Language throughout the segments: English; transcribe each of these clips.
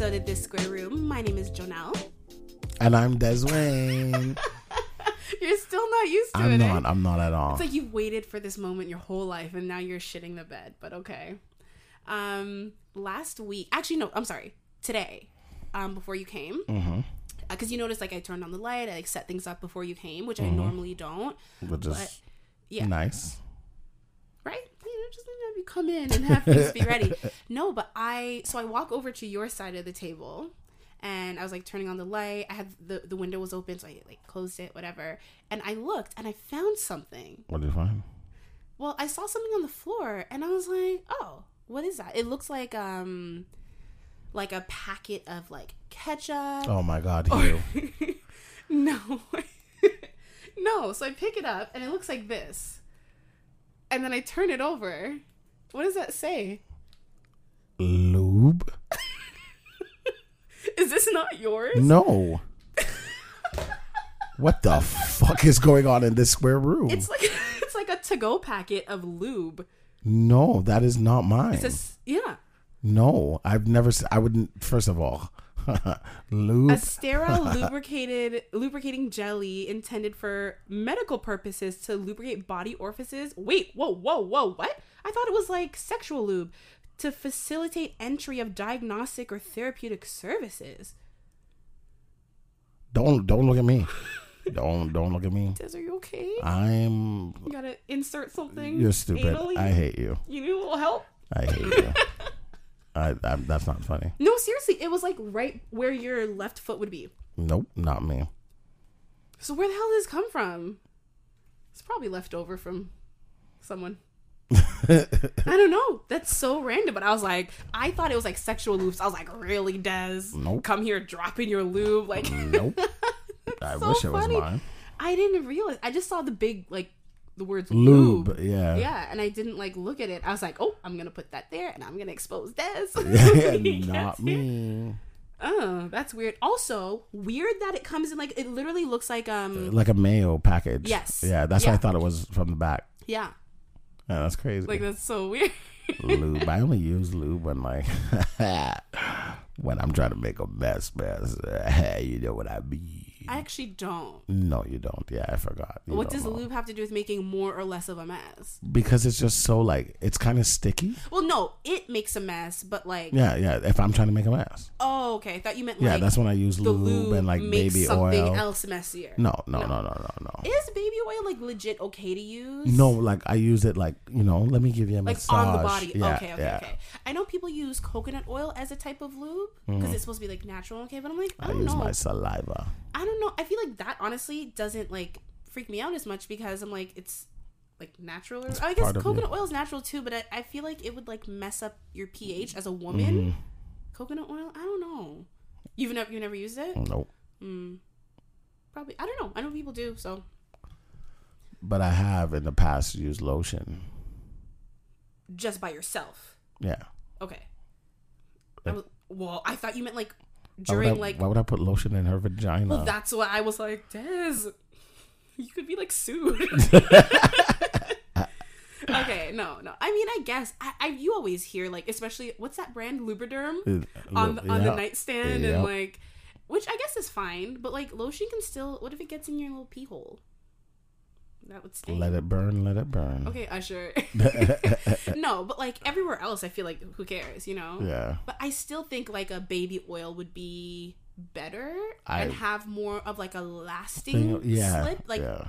episode of This Square Room. My name is Jonelle. And I'm Deswayne. You're still not used to I'm it. eh? not. I'm not at all. It's like you've waited for this moment your whole life and now you're shitting the bed, but okay. Um, last week, actually, no, I'm sorry, today, um, before you came, mm-hmm. because you noticed like I turned on the light, I like set things up before you came, which Mm-hmm. I normally don't, Which is yeah, nice. right? Just have you come in and have things be ready. No, but I so I walk over to your side of the table and I was like turning on the light. I had the the window was open, so I like closed it, whatever. And I looked and I found something. What did you find? Well, I saw something on the floor and I was like, "Oh, what is that?" It looks like um like a packet of like ketchup. Oh my God, you. no. no, so I pick it up and it looks like this. And then I turn it over. What does that say? Lube? Is this not yours? No. what the fuck is going on in this square room? It's like it's like a to-go packet of lube. no, that is not mine. It's a s- yeah, no, I've never. I wouldn't. First of all. a sterile lubricated lubricating jelly intended for medical purposes to lubricate body orifices. Wait, whoa, whoa, whoa, what? I thought it was like sexual lube to facilitate entry of diagnostic or therapeutic services. don't don't look at me. don't don't look at me. Des, are you okay? I'm. You gotta insert something. You're stupid. anally? I hate you. You need a little help? I hate you. I, I. That's not funny. No, seriously, it was like right where your left foot would be. Nope, not me. So where the hell did this come from? It's probably left over from someone. I don't know. That's so random. But I was like, I thought it was like sexual loops. I was like, really, Des? Nope. Come here dropping your lube. Like, Nope. I so wish it was mine. I didn't realize. I just saw the big, like, the words lube. Lube. Yeah. Yeah, and I didn't like look at it. I was like, "Oh, I'm gonna put that there, and I'm gonna expose this. Yeah, not can't see it. me. Oh, that's weird. Also, weird that it comes in like it literally looks like um Like a mayo package. Yes. Yeah, that's why I thought it was from the back. yeah, Yeah, that's crazy. like that's so weird. lube. I only use lube when like when I'm trying to make a mess, mess. you know what I mean. I actually don't. No, you don't. Yeah, I forgot. You what does know. lube have to do with making more or less of a mess? Because it's just so like it's kind of sticky. Well, no, it makes a mess, but like, Yeah, yeah. If I'm trying to make a mess, oh, okay. I thought you meant yeah, like that's when I use lube, lube and like makes baby something oil. else messier. No, no, no, no, no, no. Is baby oil like legit okay to use? No, like I use it like you know. Let me give you a like massage. on the body. Yeah, okay, okay, yeah. okay. I know people use coconut oil as a type of lube because it's supposed to be like natural. Okay, but I'm like, I Mm-hmm. I don't use know. my saliva. I don't know. I feel like that honestly doesn't like freak me out as much because I'm like it's like natural. Or, I guess coconut oil is natural too, but I, I feel like it would like mess up your pH as a woman. Mm-hmm. Coconut oil, I don't know. You've never you never used it? Nope. Probably. I don't know. I know people do. So But I have in the past used lotion. just by yourself. Yeah. Okay. I was, well, I thought you meant like Why would, I, during like. why would I put lotion in her vagina? Well, that's why I was like, Des, you could be like sued. okay, no, no. I mean, I guess I, I you always hear like, especially what's that brand, Lubriderm, Uh, on the, on the nightstand, and like, which I guess is fine, but like lotion can still. What if it gets in your little pee hole? That would sting. Let it burn. Let it burn. Okay, Usher. no, but like everywhere else, I feel like who cares, you know? Yeah. But I still think like a baby oil would be better I- and have more of like a lasting Thing- yeah. slip. Like yeah.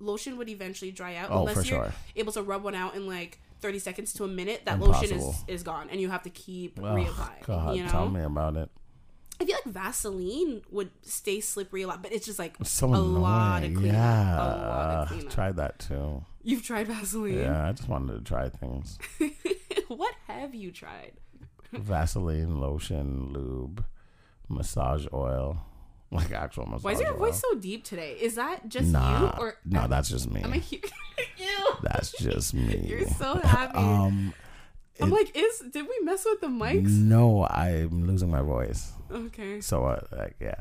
lotion would eventually dry out Oh, unless you're sure. able to rub one out in like 30 seconds to a minute. That Impossible. lotion is, is gone and you have to keep Oh, reapplying. God, you know? tell me about it. I feel like Vaseline would stay slippery a lot, but it's just like It's so a lot cleanup. yeah. A lot of cleanup. Tried that too. You've tried Vaseline. Yeah, I just wanted to try things. what have you tried? Vaseline, lotion, lube, massage oil, like actual massage oil. Why is your oil. voice so deep today? Is that just Nah, you or no, that's just me. am I here? Ew. That's just me. You're so happy. Um, I'm it- like, is did we mess with the mics? no, I'm losing my voice. Okay. So, I like, yeah,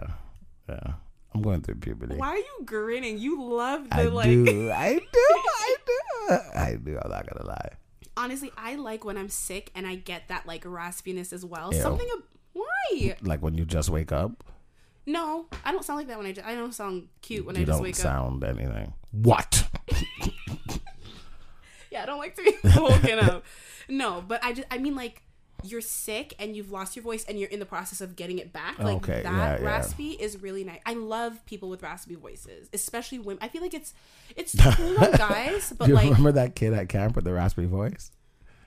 yeah, I'm going through puberty. Why are you grinning? You love the I like. do, I do, I do, I do. I'm not gonna lie. Honestly, I like when I'm sick and I get that like raspiness as well. Ew. Something. Ab- why? Like when you just wake up, No, I don't sound like that when I. Just, I don't sound cute when you I just don't wake up. sound anything. What? Yeah, I don't like to be woken up. No, but I just I mean like you're sick and you've lost your voice and you're in the process of getting it back. Like Okay, that yeah, yeah. raspy is really nice. I love people with raspy voices, especially women. I feel like it's it's cool on guys, but Do you like remember that kid at camp with the raspy voice?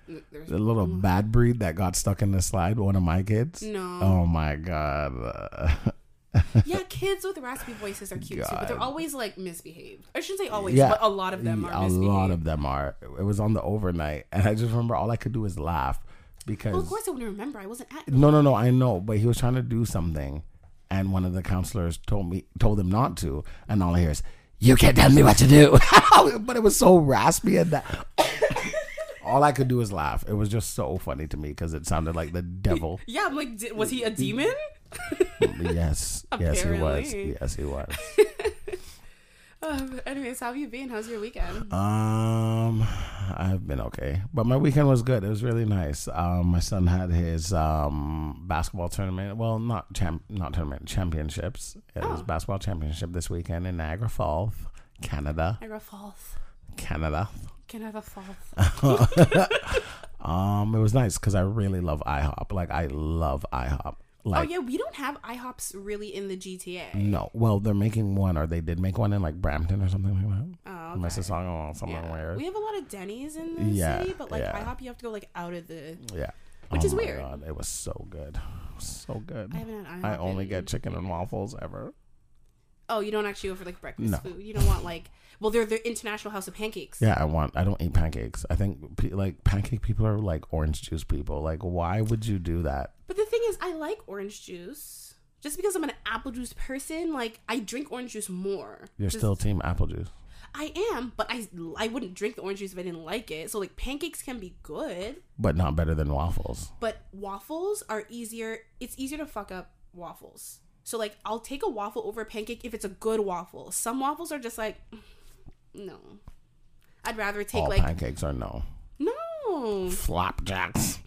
Mm, there's The little bad breed that got stuck in the slide. One of my kids. no. Oh my god. Yeah, kids with raspy voices are cute too, but they're always like misbehaved. I shouldn't say always, Yeah. but a lot of them are a misbehaved. lot of them are. It was on the overnight, and I just remember all I could do was laugh because. well, of course I wouldn't remember. I wasn't at. No, no, no. I know, but he was trying to do something, and one of the counselors told me told him not to, and all I hear is, "You can't tell me what to do." but it was so raspy, and that all I could do was laugh. It was just so funny to me because it sounded like the devil. Yeah, I'm like, was he a demon? yes, yes, he was. Yes, he was. Um, anyways, how have you been? How's your weekend? Um, I've been okay, but my weekend was good. It was really nice. Um, my son had his um basketball tournament. Well, not champ, not tournament, championships. It was Oh. basketball championship this weekend in Niagara Falls, Canada. Niagara Falls. Canada. Canada Falls. Um, it was nice because I really love IHOP. Like I love IHOP. Oh, like oh yeah, we don't have IHOPs really in the GTA. no, well they're making one, or they did make one in like Brampton or something like that. Oh, okay. Mississauga or somewhere Yeah. weird. We have a lot of Denny's in the Yeah, city, but like yeah. IHOP, you have to go like out of the. Yeah. Which Oh is weird. God, it was so good. So good. I haven't had IHOP. I only in- get chicken and waffles ever. Oh, you don't actually go for like breakfast No. food. You don't want like. Well, they're the International House of Pancakes. Yeah, I want. I don't eat pancakes. I think pe- like pancake people are like orange juice people. Like, why would you do that? But the thing is, I like orange juice. Just because I'm an apple juice person, like I drink orange juice more. You're Just- still team apple juice. I am, but I I wouldn't drink the orange juice if I didn't like it. So like pancakes can be good, but not better than waffles. but waffles are easier. It's easier to fuck up waffles. So like I'll take a waffle over a pancake if it's a good waffle. Some waffles are just like no. I'd rather take All like pancakes are no. no. Flapjacks.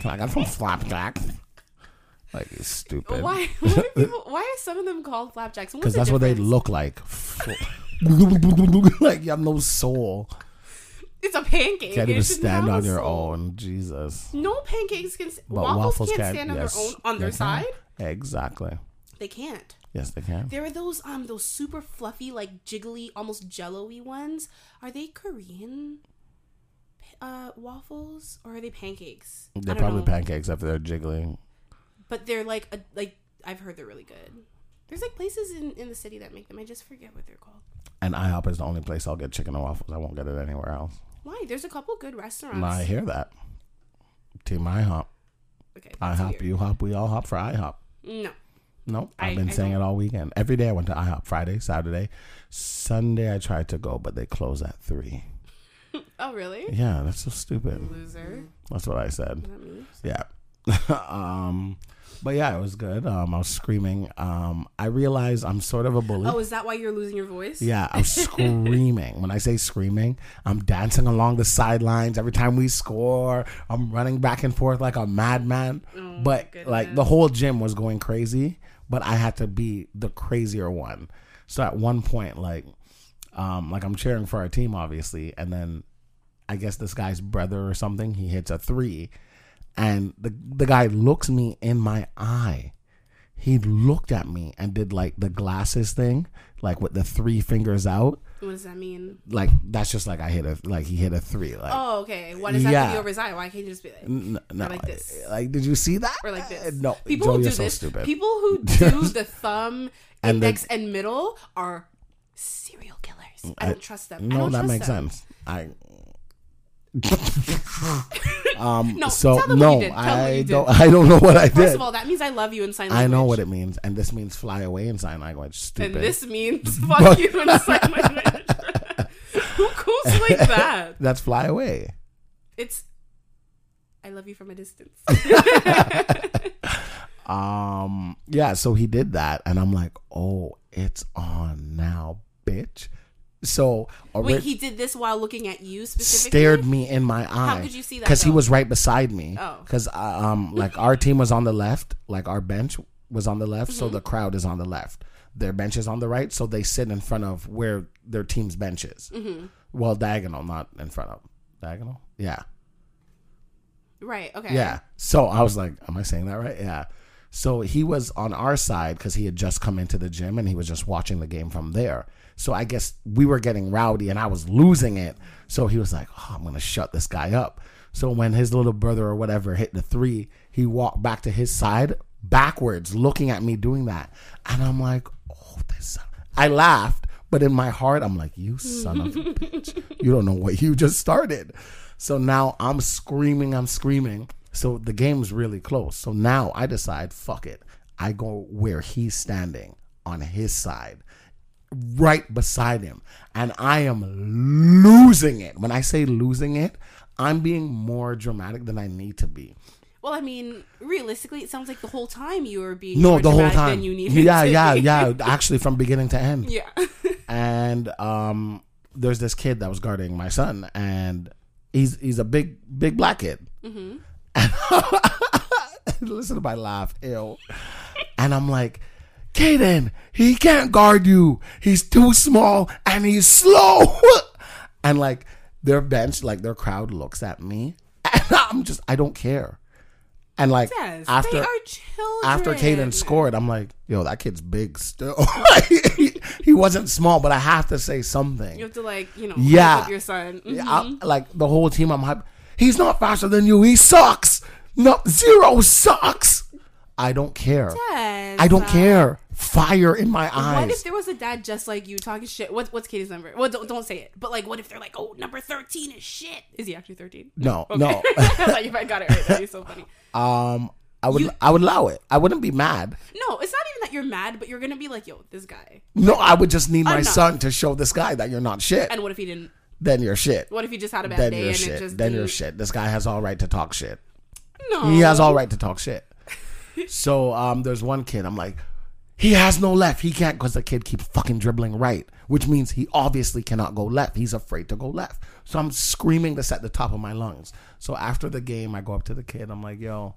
Can I got some flapjacks? Like it's stupid. Why? Why are, people, why are some of them called flapjacks? Because the that's what they look like. like you have no soul. It's a pancake. Can't even stand on your own. Jesus. No pancakes can. But waffles, waffles can't can stand on yes, their own on their can. side. Exactly. They can't. Yes, they can. There are those um those super fluffy like jiggly almost jello-y ones. Are they Korean uh waffles or are they pancakes? They're probably know. pancakes after they're jiggling. But they're like a, like I've heard they're really good. There's like places in in the city that make them. I just forget what they're called. And IHOP is the only place I'll get chicken and waffles. I won't get it anywhere else. Why? There's a couple good restaurants. I hear that. Team IHOP. okay. I hop, weird. you hop, we all hop for IHOP. No. Nope. I- I've been I saying don't- it all weekend. Every day I went to IHOP. Friday, Saturday, Sunday I tried to go, but they close at three. Oh really? Yeah, that's so stupid. Loser. That's what I said. Yeah. um but yeah, it was good. Um I was screaming. Um I realized I'm sort of a bully. Oh, is that why you're losing your voice? Yeah, I'm screaming. When I say screaming, I'm dancing along the sidelines every time we score. I'm running back and forth like a madman. Oh, but like the whole gym was going crazy, but I had to be the crazier one. So at one point, like, um, like I'm cheering for our team, obviously, and then I guess this guy's brother or something, he hits a three, and the the guy looks me in my eye. He looked at me and did like the glasses thing, like with the three fingers out. What does that mean? Like that's just like I hit a like he hit a three. Like Oh, okay. Why does that Yeah. be over? Why can't you just be like n- no, like this. Like did you see that? or like this? No, people Joe, who do so this, stupid. people who do the thumb, And the- index, and middle are serial killers. I don't trust them. I No, that makes them. sense. I. um. No, so tell them what no, you did. Tell I you don't. did. I don't know what I did. First of all, that means I love you in sign language. I know what it means, and this means fly away in sign language. Stupid. And this means fuck you in sign language. Goes like that? That's fly away. It's I love you from a distance. Um. Yeah. So he did that, and I'm like, oh, it's on now, bitch. So Wait, he did this while looking at you specifically. stared me in my eye. could you see that, Because he was right beside me. Oh. Because um, like our team was on the left, like our bench was on the left, so Mm-hmm. the crowd is on the left. Their bench is on the right, so they sit in front of where their team's bench is. Mm-hmm. Well, diagonal, not in front of diagonal. Yeah, Right. Okay. yeah. So I was like, "Am I saying that right?" Yeah. So he was on our side because he had just come into the gym and he was just watching the game from there. So I guess we were getting rowdy and I was losing it. So he was like, oh, I'm going to shut this guy up. So when his little brother or whatever hit the three, he walked back to his side backwards, looking at me doing that. And I'm like, oh, this. son-" I laughed, but in my heart, I'm like, you son of a bitch. You don't know what you just started. So now I'm screaming, I'm screaming. So the game's really close. So now I decide, fuck it. I go where he's standing on his side, right beside him. And I am losing it. When I say losing it, I'm being more dramatic than I need to be. Well, I mean, realistically, it sounds like the whole time you were being No, more the whole time. Than you needed yeah, yeah, yeah. Actually, from beginning to end. yeah. and um, there's this kid that was guarding my son, and he's he's a big big black kid. Listen to my laugh, ew. And I'm like, Kaden, he can't guard you. He's too small and he's slow. and like their bench, like their crowd looks at me, and I'm just I don't care. And like Yes, after they are after Kaden scored, I'm like, yo, that kid's big still. he, he wasn't small, but I have to say something. you have to like you know Yeah. your son. Mhm. I- like the whole team, I'm hype. He's not faster than you. He sucks. No, zero sucks. I don't care. Yes. I don't Uh, care. Fire in my eyes. What if there was a dad just like you talking shit? What, what's Katie's number? Well, don't, don't say it. But like, what if they're like, oh, number thirteen is shit? Is he actually thirteen? no, no. like if I got it right, that'd be so funny. um, I would, You- I would allow it. I wouldn't be mad. No, it's not even that you're mad, but you're gonna be like, yo, this guy. No, I would just need my son to show this guy that you're not shit. And what if he didn't? then you're shit. What if he just had a bad Then day you're and it shit. just Then you're shit. This guy has all right to talk shit. No, He has all right to talk shit. so um, there's one kid. I'm like, he has no left. He can't because the kid keeps fucking dribbling right, which means he obviously cannot go left. He's afraid to go left. So I'm screaming this at the top of my lungs. So after the game, I go up to the kid. I'm like, yo,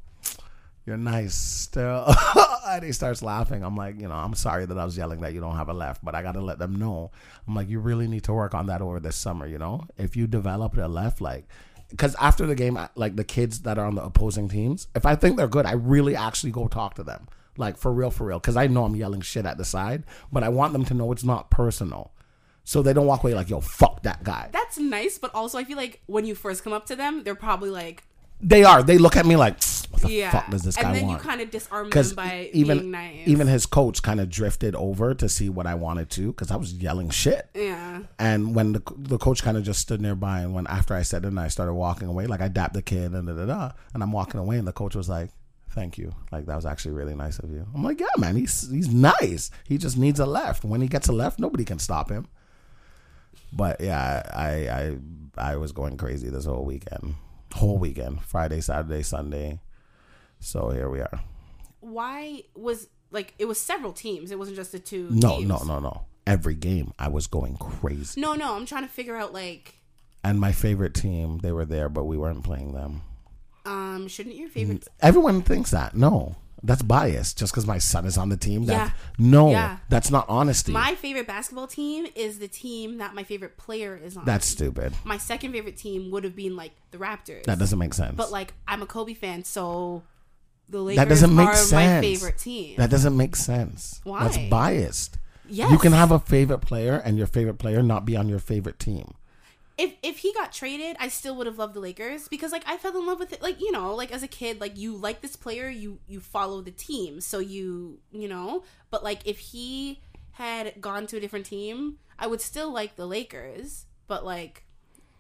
you're nice still. and he starts laughing. I'm like, you know, I'm sorry that I was yelling that you don't have a left, but I got to let them know. I'm like, you really need to work on that over this summer, you know? If you develop a left, like, because after the game, like the kids that are on the opposing teams, if I think they're good, I really actually go talk to them. Like, for real, for real. Because I know I'm yelling shit at the side, but I want them to know it's not personal. So they don't walk away like, yo, fuck that guy. That's nice, but also I feel like when you first come up to them, they're probably like, They are. They look at me like, what the yeah. fuck does this guy and then want? you kind of disarm them because by even being nice. even his coach kind of drifted over to see what I wanted to because I was yelling shit. yeah. And when the the coach kind of just stood nearby, and when after I said it, and I started walking away, like I dapped the kid and da da da, and I'm walking away, and the coach was like, "Thank you, like that was actually really nice of you." I'm like, "Yeah, man, he's he's nice. He just needs a left. When he gets a left, nobody can stop him." But yeah, I I I was going crazy this whole weekend, whole weekend, Friday, Saturday, Sunday. So here we are. Why was like it was several teams? It wasn't just the two. No, teams. no, no, no. Every game I was going crazy. No, no. I'm trying to figure out like, And my favorite team, they were there, but we weren't playing them. um, shouldn't your favorite? Everyone thinks that. No, that's bias. Just because my son is on the team. That, Yeah. No, Yeah. that's not honesty. My favorite basketball team is the team that my favorite player is on. that's stupid. my second favorite team would have been like the Raptors. That doesn't make sense. But like I'm a Kobe fan, so the Lakers that doesn't make sense. my favorite team. That doesn't make sense. Why? That's biased. yes. You can have a favorite player and your favorite player not be on your favorite team. if if he got traded, I still would have loved the Lakers because like I fell in love with it. Like you know, like as a kid, like you like this player, you you follow the team, so you you know. But like if he had gone to a different team, I would still like the Lakers. But like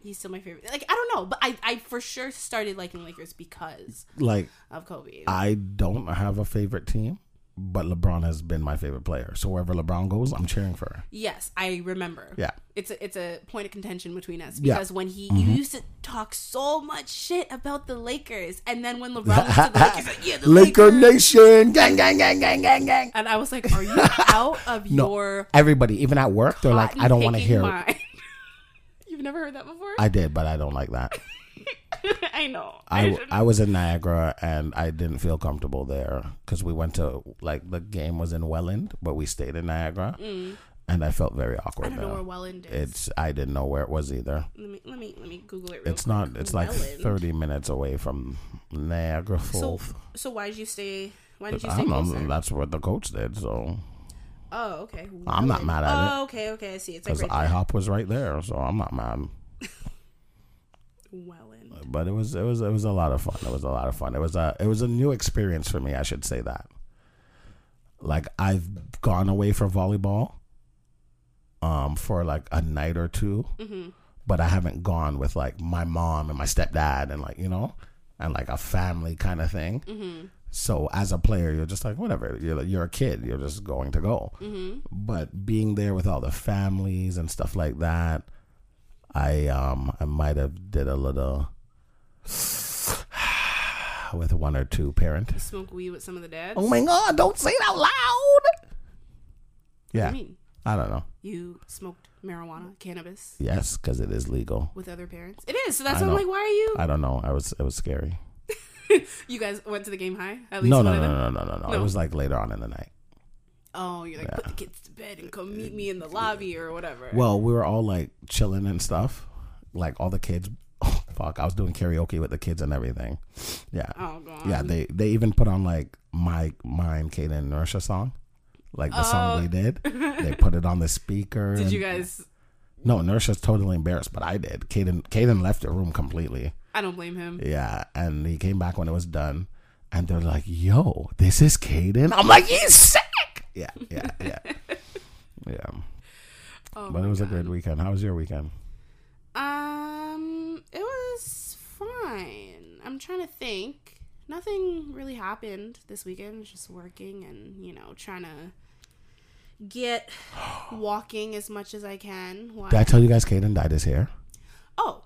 he's still my favorite. Like I don't know, but I I for sure started liking Lakers because Like of Kobe. I don't have a favorite team. but LeBron has been my favorite player. So wherever LeBron goes, I'm cheering for her. Yes, I remember. Yeah. It's a it's a point of contention between us Yeah. Mm-hmm. because when he you used to talk so much shit about the Lakers, and then when LeBron was to the Lakers, like, yeah, the Laker Lakers. Nation, gang, gang, gang, gang, gang, gang. and I was like, are you out of No, your everybody, even at work, they're like, I don't want to hear it. mind? You've never heard that before? I did, but I don't like that. I know. I, shouldn't- I was in Niagara and I didn't feel comfortable there because we went to like the game was in Welland, but we stayed in Niagara, and I felt very Mm. I awkward don't know where Welland is. It's I didn't know where it was either. let me let me let me Google it. Real It's quick. not. It's like thirty minutes away from Niagara So Falls. so why did you stay? Why did you stay? I don't know. closer? That's what the coach did. So Oh, okay. I'm not mad at it. Oh, okay, okay. I see. It's like because right there. IHOP was right there, so I'm not mad. Welland. But it was it was it was a lot of fun. It was a lot of fun. It was a it was a new experience for me. I should say that. Like I've gone away for volleyball, um, for like a night or 2 Mm-hmm. but I haven't gone with like my mom and my stepdad and like you know, and like a family kind of thing. Mm-hmm. So as a player, you're just like whatever. You're you're a kid. You're just going to go. Mm-hmm. But being there with all the families and stuff like that, I um I might have did a little with one or two parent. Smoke weed with some of the dads. Oh my god! Don't say it out loud. What Yeah, do you mean? I don't know. You smoked marijuana, cannabis Yes, because it is legal. with other parents? It is. So that's why I'm like, why are you? I don't know. I was it was scary. You guys went to the game high? At least No, one no, no, no, no, no, no. It was like later on in the night. Oh, you're like, put the kids to bed and come meet me in the lobby or whatever. Well, we were all like chilling and stuff. Like all the kids. Oh, fuck! I was doing karaoke with the kids and everything. Yeah. oh, God. Yeah, they they even put on like my mine Kate and Nursha song, like the song Oh. we did. They put it on the speaker. Did and- you guys? No, Nursha's totally embarrassed, but I did. Kaden Kaden left the room completely. I don't blame him. Yeah, and he came back when it was done, and they're like, "Yo, this is Kaden." I'm like, "He's sick." Yeah, yeah, yeah, yeah. Oh, But it was a God. good weekend. How was your weekend? Um, it was fine. I'm trying to think. Nothing really happened this weekend. Just working and you know trying to get walking as much as I can. Why? Did I tell you guys Kaden dyed his hair? oh,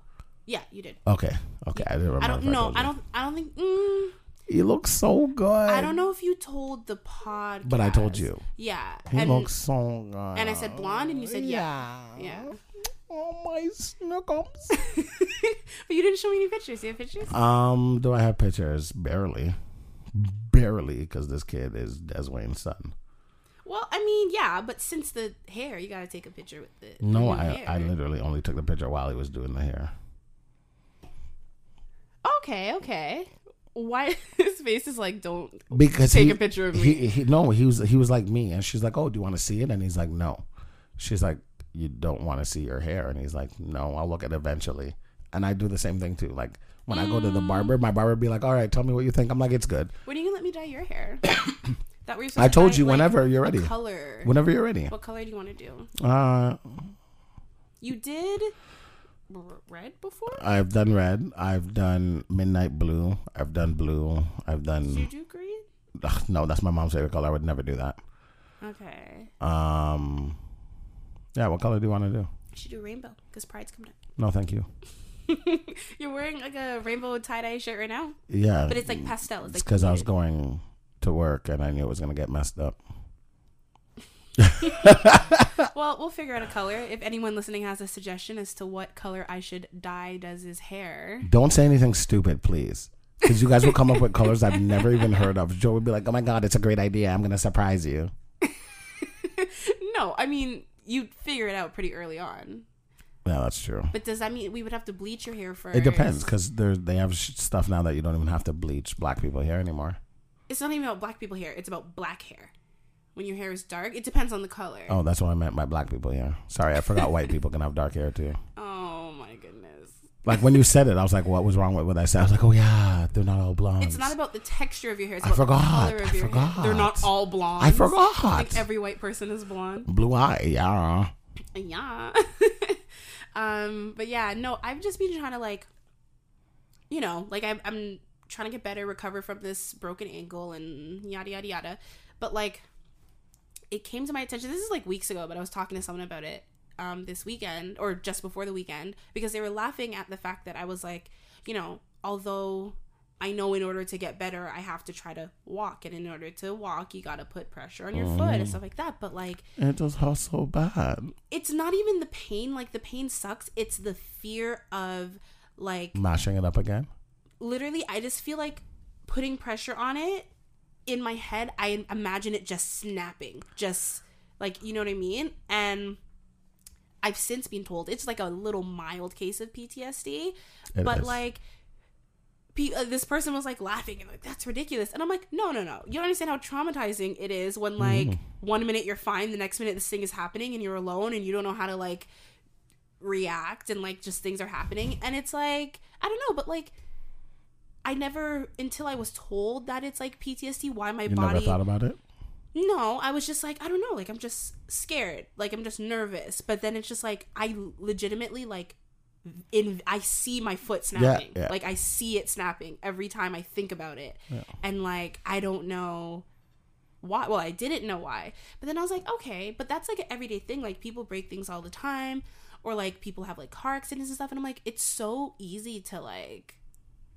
yeah, you did. Okay, okay. I didn't remember. I don't know. told I don't. I don't think. Mm, He looks so good. I don't know if you told the pod. But I told you. Yeah, He and looks so good. and I said blonde, and you said yeah. Yeah. Oh my snookums. but you didn't show me any pictures. Do You have pictures? um, do I have pictures? Barely, barely, because this kid is Deswayne's son. Well, I mean, yeah, but since the hair, you got to take a picture with the No, I hair. I literally only took the picture while he was doing the hair. Okay, okay. Why his face is like, don't Because take he, a picture of me. He, he no, he was he was like me, and she's like, "Oh, do you want to see it?" And he's like, "No." She's like, "You don't want to see your hair?" And he's like, "No, I'll look at it eventually." And I do the same thing too. Like when I go to the Mm. barber, my barber be like, "All right, tell me what you think." I'm like, "It's good." when are you gonna let me dye your hair? that were I told you whenever you're ready. Color. Whenever you're ready. What color do you want to do? Uh, You did red before. I've done red. I've done midnight blue. I've done blue. I've done. Did you do green? Ugh, no. That's my mom's favorite color. I would never do that. Okay. Um, yeah. What color do you want to do? You should do rainbow because Pride's coming up. No, thank you. You're wearing like a rainbow tie dye shirt right now, Yeah, but it's like pastel. It's It's like because I was going to work and I knew it was gonna get messed up. Well, we'll figure out a color. If anyone listening has a suggestion as to what color I should dye does his hair, Don't say anything stupid, please, because you guys will come up with colors I've never even heard of. Joe would be like, "Oh my god, it's a great idea. I'm gonna surprise you." no, I mean you'd figure it out pretty early on. Yeah, that's true. But does that mean we would have to bleach your hair first? It depends because they have stuff now that you don't even have to bleach black people hair anymore. It's not even about black people hair. It's about black hair. When your hair is dark, it depends on the color. Oh, that's what I meant by black people hair. Sorry, I forgot white people can have dark hair too. Oh my goodness. Like when you said it, I was like, "What was wrong with what I said?" I was like, "Oh yeah, they're not all blondes." It's not about the texture of your hair. It's I about forgot. the color of I your hair. They're not all blonde. I forgot. I think every white person is blonde. Blue eye, yeah. Yeah. um, but yeah, no, I've just been trying to like, you know, like I'm, I'm trying to get better, recover from this broken ankle, and yada yada yada. but like it came to my attention. This is like weeks ago, but I was talking to someone about it um, this weekend or just before the weekend because they were laughing at the fact that I was like, you know, although I know in order to get better, I have to try to walk, and in order to walk, you got to put pressure on your foot and stuff like that. But like, It does hurt so bad. it's not even the pain. Like the pain sucks. It's the fear of like Mashing it up again. literally i just feel like putting pressure on it in my head i imagine it just snapping just like you know what i mean and i've since been told it's like a little mild case of ptsd It but is. like uh, this person was like laughing and like that's ridiculous and i'm like no no no you don't understand how traumatizing it is when like Mm. one minute you're fine the next minute this thing is happening and you're alone and you don't know how to like react and like just things are happening and it's like i don't know but like i never until i was told that it's like ptsd why my You body never thought about it? no i was just like i don't know like i'm just scared like i'm just nervous. But then it's just like i legitimately like in i see my foot snapping. yeah. like i see it snapping every time i think about it. And like i don't know why well i didn't know why. But then i was like okay but that's like an everyday thing. Like people break things all the time or like people have like car accidents and stuff. And i'm like it's so easy to like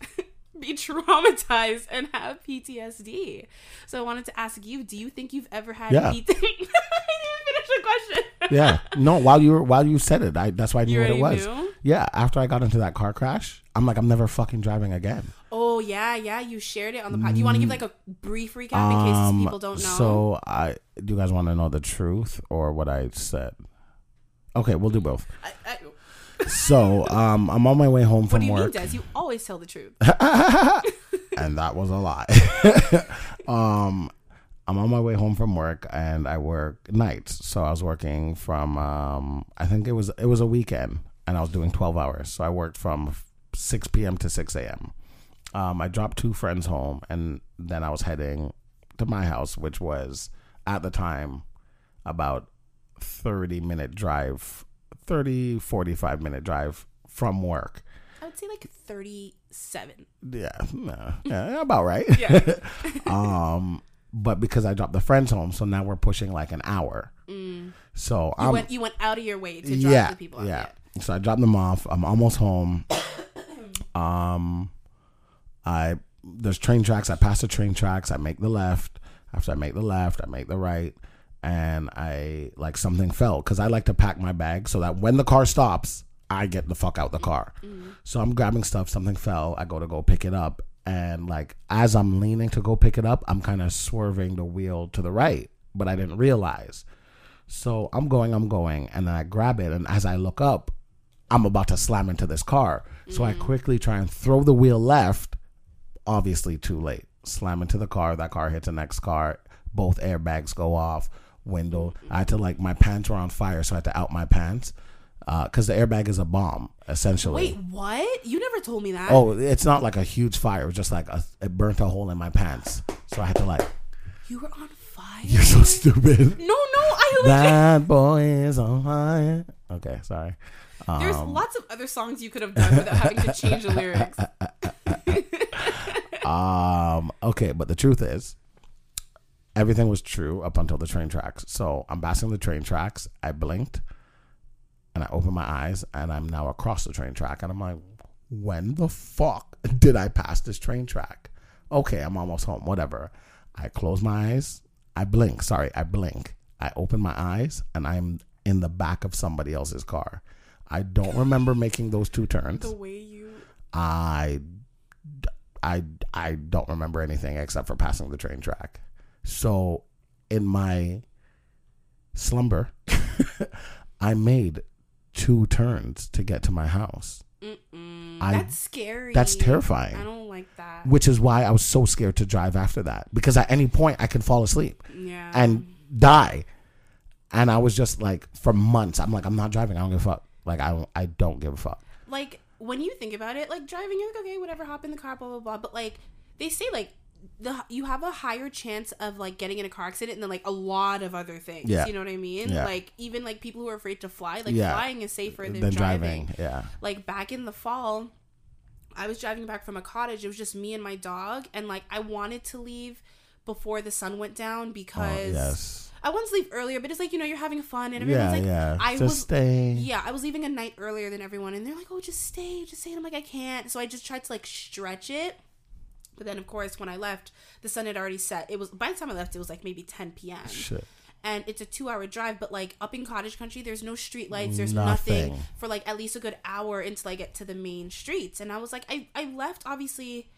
be traumatized and have ptsd so i wanted to ask you do you think you've ever had Yeah. PTSD? i didn't finish the question Yeah. No, while you were while you said it, I that's why I knew what it was. knew? Yeah. After I got into that car crash, I'm like, I'm never fucking driving again. oh yeah yeah you shared it on the pod do you want to give like a brief recap in case people don't know Um, So I do you guys want to know the truth or what I said? Okay, we'll do both. I, I, So um, I'm on my way home what from do you work. mean des you always tell the truth and that was a lie. um, I'm on my way home from work, and I work nights. So I was working from um, I think it was it was a weekend, and I was doing 12 hours. So I worked from 6 p.m. to 6 a.m. Um, I dropped two friends home, and then I was heading to my house, which was at the time about 30 minute drive, 30 45 minute drive from work. i would say like 37 Yeah, yeah, yeah, about right. Yeah. um, but because I dropped the friends home, so now we're pushing like an hour. So you I'm went you went out of your way to drop yeah, the people out yeah. there. So I dropped them off. I'm almost home. um, I there's train tracks. I pass the train tracks. I make the left. After I make the left, I make the right, and I like something fell because I like to pack my bag so that when the car stops, I get the fuck out the car. Mm. So I'm grabbing stuff. Something fell. I go to go pick it up, and like as I'm leaning to go pick it up, I'm kind of swerving the wheel to the right, but I didn't realize. So I'm going, I'm going, and then I grab it, and as I look up, I'm about to slam into this car. So I mm. quickly try and throw the wheel left. Obviously, too late. Slam into the car. That car hits the next car. Both airbags go off. Window. I had to like my pants were on fire, so I had to out my pants because the airbag is a bomb essentially. Wait, what? You never told me that. Oh, it's not like a huge fire. It was just like a, it burnt a hole in my pants, so I had to like. You were on fire? You're so stupid. no, no, I that boy is on fire. Okay, sorry. There's Um, lots of other songs you could have done without having to change the lyrics. Um, okay, but the truth is, everything was true up until the train tracks. So I'm passing the train tracks. I blinked, and I opened my eyes, and I'm now across the train track, and I'm like, when the fuck did I pass this train track? Okay, I'm almost home. Whatever. I close my eyes. I blink. Sorry, I blink. I open my eyes, and I'm in the back of somebody else's car. I don't remember making those two turns. The way you. I, I, I don't remember anything except for passing the train track. So, in my slumber, I made two turns to get to my house, I- that's scary. that's terrifying. I don't like that. which is why I was so scared to drive after that because at any point I could fall asleep Yeah. and die. And I was just like, for months, I'm like, I'm not driving. I don't give a fuck. Like, I don't, I don't give a fuck. like when you think about it, like driving, you're like, okay, whatever, hop in the car, blah blah blah. But like they say, like the you have a higher chance of like getting in a car accident than like a lot of other things. Yeah. You know what I mean? Yeah. Like even like people who are afraid to fly, like Yeah. flying is safer than, Then driving. driving, yeah. Like back in the fall, I was driving back from a cottage. It was just me and my dog, and like I wanted to leave before the sun went down Oh, because yes. I wanted to leave earlier, but it's like you know you're having fun and Yeah, everyone's like, yeah. I Just was stay. yeah, I was leaving a night earlier than everyone, and they're like, "Oh, just stay, just stay." And I'm like, "I can't." So I just tried to like stretch it. But then, of course, when I left, the sun had already set. It was by the time I left, it was like maybe 10 p.m. Shit. and it's a two-hour drive. But like up in cottage country, there's no street lights, there's nothing. Nothing. for like at least a good hour until I get to the main streets. And I was like, I I left obviously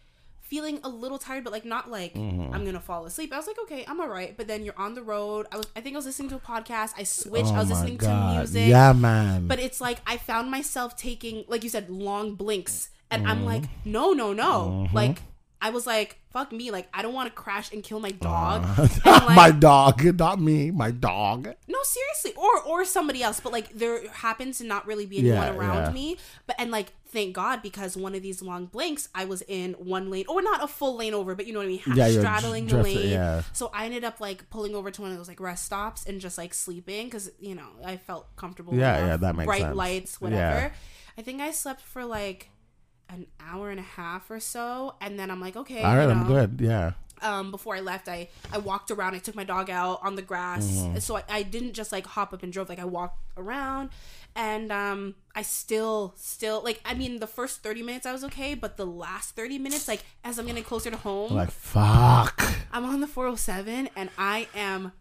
feeling a little tired, but like not like Mm-hmm. I'm gonna fall asleep. I was like, okay, I'm alright. But then you're on the road. I was I think I was listening to a podcast. I switched. Oh I was listening God. to music. Yeah, man. But it's like I found myself taking, like you said, long blinks, and Mm-hmm. I'm like, no, no, no. Like I was like, fuck me. Like I don't want to crash and kill my dog. and, like, my dog, not me. My dog. no, seriously, or or somebody else. But like there happens to not really be anyone Yeah, around yeah. me. But and like thank God because one of these long blinks, I was in one lane, or not a full lane over, but you know what I mean, half Yeah, straddling the drifting, lane. yeah. So I ended up like pulling over to one of those like rest stops and just like sleeping because you know I felt comfortable. Yeah, enough. yeah, that makes bright sense. lights, whatever. Yeah. I think I slept for like an hour and a half or so, and then I'm like, okay, All right, you I'm good. Yeah. um, before I left, I I walked around. I took my dog out on the grass, Mm-hmm. so I, I didn't just like hop up and drove. Like I walked around, and um, I still still like I mean the first thirty minutes I was okay, but the last thirty minutes, like as I'm getting closer to home, Like fuck. I'm on the 407 and I am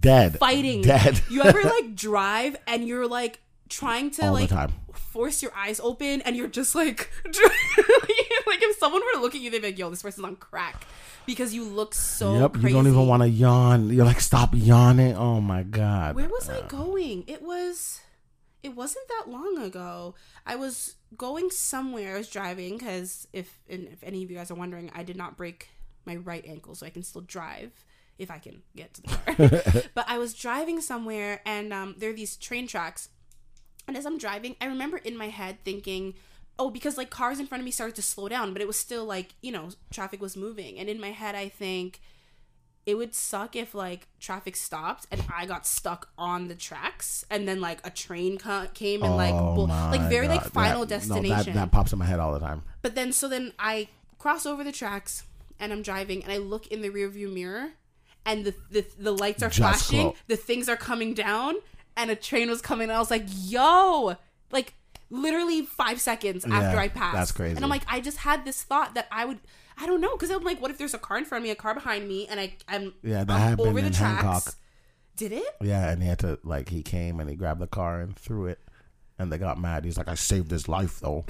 Dead. fighting. Dead. You ever like drive and you're like trying to All like force your eyes open and you're just like like if someone were to look at you they'd be like yo this person's on crack because you look so yep. crazy. You don't even want to yawn. You're like, stop yawning. Oh my god. Where was I going? It was it wasn't that long ago. I was going somewhere. I was driving cuz if and if any of you guys are wondering, I did not break my right ankle so I can still drive if I can get to the car. but I was driving somewhere and um, there are these train tracks. And as I'm driving, I remember in my head thinking, oh, because like cars in front of me started to slow down, but it was still like, you know, traffic was moving. And in my head, I think it would suck if like traffic stopped and I got stuck on the tracks and then like a train came and like, Oh bull- like very like final That- no, destination. that, that pops in my head all the time. But then, so then I cross over the tracks and I'm driving and I look in the rearview mirror and the, the, the lights are Just flashing, clo- the things are coming down, and a train was coming. And I was like, yo, like literally five seconds after Yeah, I passed. that's crazy. And I'm like, I just had this thought that I would. I don't know because I'm like, what if there's a car in front of me, a car behind me, and I I'm Yeah, that I'm happened over the in tracks. Hancock. Did it? Yeah, and he had to like he came and he grabbed the car and threw it, and they got mad. He's like, I saved his life though.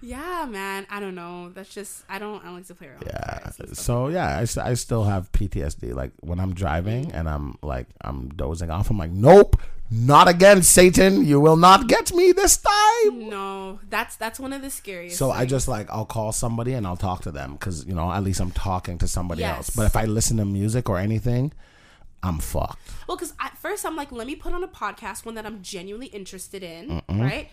Yeah, man. I don't know. That's just I don't. I don't like to play around. Yeah. cars and stuff. So yeah, I still have PTSD. Like when I'm driving and I'm like I'm dozing off, I'm like, nope, not again, Satan. You will not get me this time. No, that's that's one of the scariest. So I just like I'll call somebody and I'll talk to them because you know at least I'm talking to somebody else. But if I listen to music or anything, I'm fucked. Well, because at first I'm like, let me put on a podcast, one that I'm genuinely interested in, right?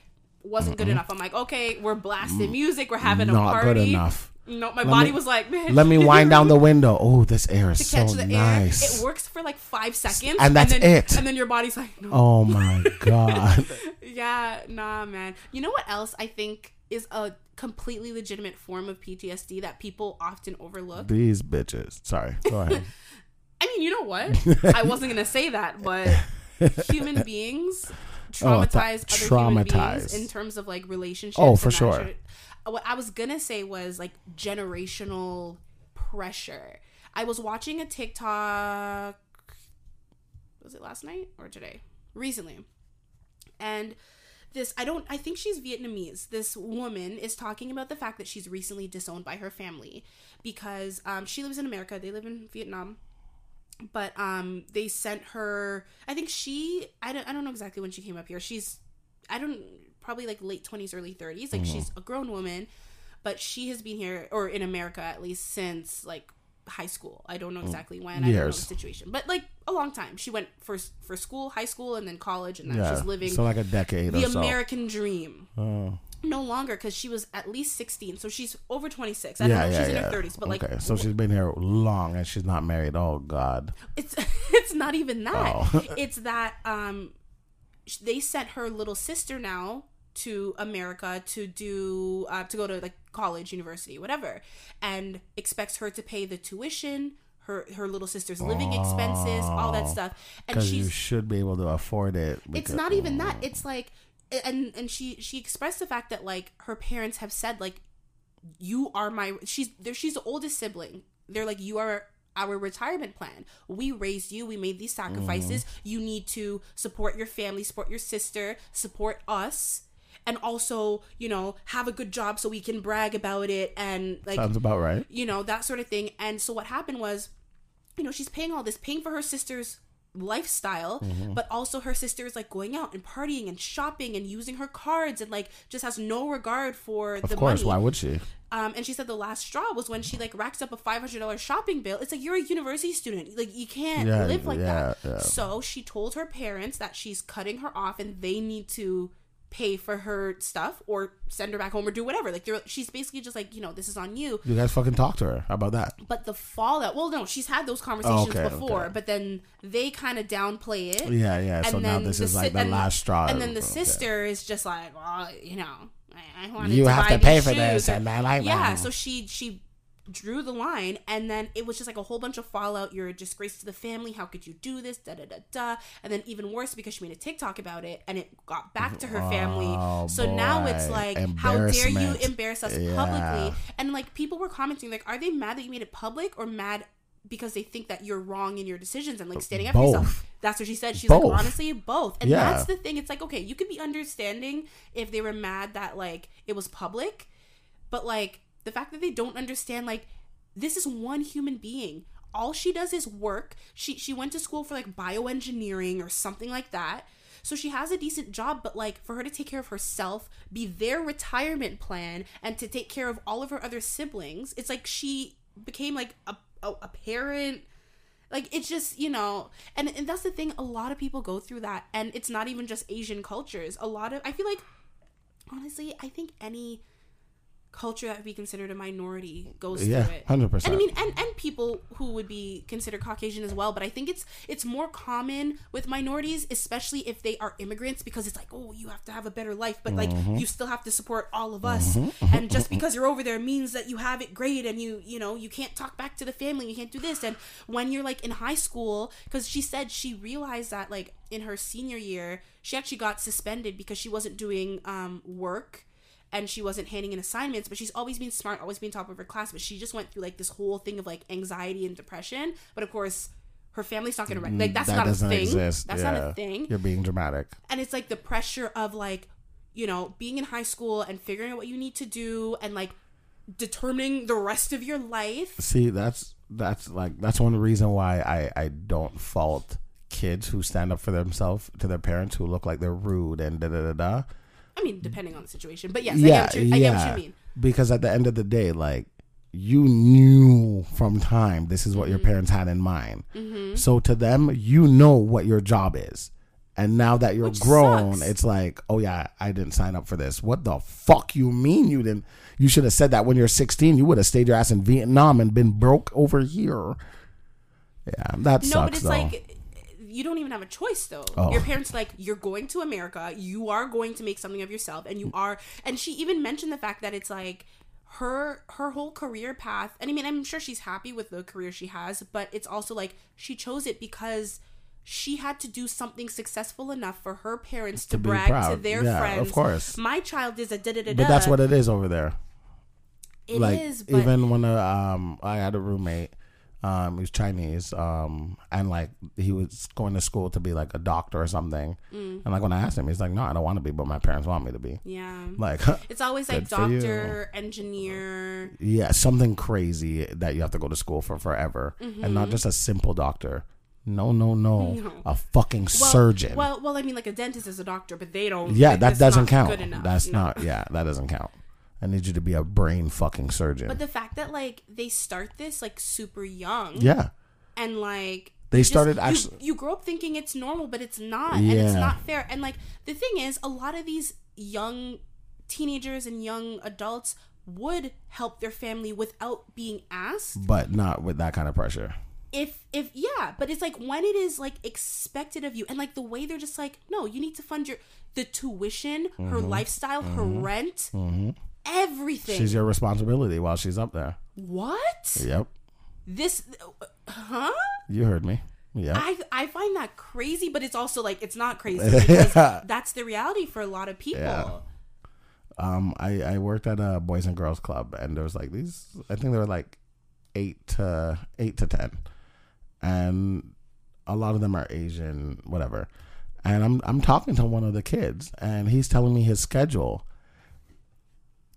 Wasn't good enough. I'm like, okay, we're blasting mm. music, we're having a Not party. good enough. No, my Let body me- was like, man, Let me wind down the window. Oh, this air is to so catch the nice. air. It works for like five seconds, And that's then, it. And then your body's like, no, Oh my god. yeah, nah, man. You know what else I think is a completely legitimate form of PTSD that people often overlook? These bitches. Sorry. Go ahead. I mean, you know what? I wasn't gonna say that, but human beings Oh, I traumatize other traumatized. in terms of like relationships. Oh, for sure. What I was gonna say was like generational pressure. I was watching a TikTok. Was it last night or today? Recently, and this I don't I think she's Vietnamese. This woman is talking about the fact that she's recently disowned by her family because um, she lives in America. They live in Vietnam. But um they sent her I think she I don't I don't know exactly when she came up here. She's I don't probably like late 20s early 30s. Like she's a grown woman, but she has been here or in America at least since like high school. I don't know exactly when. I don't know the situation. But like a long time. She went for for school, high school and then college and now Yeah. she's living so like a decade the or so. American dream. Oh. No longer because she was at least 16. So she's over 26. I don't Yeah, know yeah, she's in her 30s, but like so she's been here long and she's not married. Oh God. it's it's not even that. Oh. it's that um they sent her little sister now to America to do uh, to go to like college, university, whatever, and expects her to pay the tuition, her her little sister's living expenses, all that stuff, and Because you should be able to afford it. it's not even that it's like and and she she expressed the fact that like her parents have said like you are my she's there she's the oldest sibling. They're like you are our retirement plan. We raised you. We made these sacrifices. Mm-hmm. you need to support your family support your sister support us and also you know have a good job so we can brag about it and like Sounds about right. you know that sort of thing. And so what happened was you know she's paying all this paying for her sister's lifestyle Mm-hmm. but also her sister is like going out and partying and shopping and using her cards and like just has no regard for Of the course. money Why would she? um, and she said the last straw was when she like racks up a five hundred dollar shopping bill. It's like you're a university student, like you can't Yeah, live like that. yeah, yeah. So she told her parents that she's cutting her off, and they need to pay for her stuff or send her back home or do whatever. Like she's basically just like you know this is on you. You guys fucking talk to her. How about that? But the fallout, well, no, she's had those conversations Okay, before, okay. but then they kind of downplay it. Yeah, yeah. So now this the is like the and- last straw. And then the Okay. sister is just like, well, you know, I, I wanted You to have to pay for this, shoes," or- and I like yeah. So she she drew the line, and then it was just like a whole bunch of fallout. You're a disgrace to the family. How could you do this? Da da da da. And then even worse because she made a TikTok about it, and it got back to her family. Oh, so now it's like, how dare you embarrass us Yeah. publicly? And like people were commenting, like, are they mad that you made it public or mad? Because they think that you're wrong in your decisions and like standing up for yourself. That's what she said. She's Both. like, honestly, both. And Yeah. that's the thing. It's like, okay, you could be understanding if they were mad that like it was public, but like the fact that they don't understand, like, this is one human being. All she does is work. She she went to school for like bioengineering or something like that. So she has a decent job, but like for her to take care of herself, be their retirement plan, and to take care of all of her other siblings, it's like she became like a a, a parent like it's just you know and, and that's the thing a lot of people go through that and it's not even just asian cultures a lot of i feel like honestly i think any culture that would be considered a minority goes Yeah, through it. 100%. and i mean and, and people who would be considered caucasian as well but i think it's it's more common with minorities especially if they are immigrants because it's like oh you have to have a better life but like Mm-hmm. you still have to support all of us. And just because you're over there means that you have it great and you you know you can't talk back to the family you can't do this. And when you're like in high school because she said she realized that like in her senior year she actually got suspended because she wasn't doing um work and she wasn't handing in assignments but she's always been smart always been top of her class but she just went through like this whole thing of like anxiety and depression but of course her family's not gonna rec- like mm, that's that not a thing exist. that's not a thing You're being dramatic. and it's like the pressure of like you know being in high school and figuring out what you need to do and like determining the rest of your life See, that's that's like that's one reason why I I don't fault kids who stand up for themselves to their parents who look like they're rude and da da da da. I mean depending on the situation but yes I, get what you, I yeah. get what you mean Because at the end of the day, like you knew from time this is what your Mm-hmm. parents had in mind. So to them, you know what your job is. And now that you're Which grown, sucks. it's like, oh yeah, I didn't sign up for this. What the fuck you mean you didn't? You should have said that when you're 16. You would have stayed your ass in Vietnam and been broke over here. Yeah, that no sucks but it's though. like you don't even have a choice though Oh. your parents like you're going to america you are going to make something of yourself and you are and she even mentioned the fact that it's like her her whole career path and i mean i'm sure she's happy with the career she has but it's also like she chose it because she had to do something successful enough for her parents to, be brag to proud. their Yeah, of course. my child is a da da da. but that's what it is over there. it like is, But even when uh, um I had a roommate, um he was Chinese, um and like he was going to school to be like a doctor or something, Mm. and like when I asked him, he's like, no, I don't want to be, but my parents want me to be. yeah, Like, it's always like Good for you. doctor, engineer. yeah, something crazy that you have to go to school for forever, and not just a simple doctor. No, no, no, Mm-hmm. No. a fucking Well, surgeon. Well, well, I mean, like a dentist is a doctor, but they don't. yeah, that doesn't count. That's No. not. Yeah, that doesn't count. I need you to be a brain fucking surgeon. But the fact that like they start this like super young, yeah. and like They just- started you- You, grow up thinking it's normal, but it's not, and it's not fair. And like the thing is, a lot of these young teenagers and young adults would help their family without being asked. but not with that kind of pressure. if if yeah but it's like when it is like expected of you and like the way they're just like no you need to fund your the tuition her mm-hmm. lifestyle her mm-hmm. rent mm-hmm. Everything She's your responsibility while she's up there. what Yep. this huh You heard me. Yeah. I I find that crazy, but it's also like it's not crazy because that's the reality for a lot of people. Yeah. um, I, I worked at a boys and girls club, and there was like these. I think there were like eight to eight to ten, and a lot of them are Asian, whatever. And I'm I'm talking to one of the kids, and he's telling me his schedule.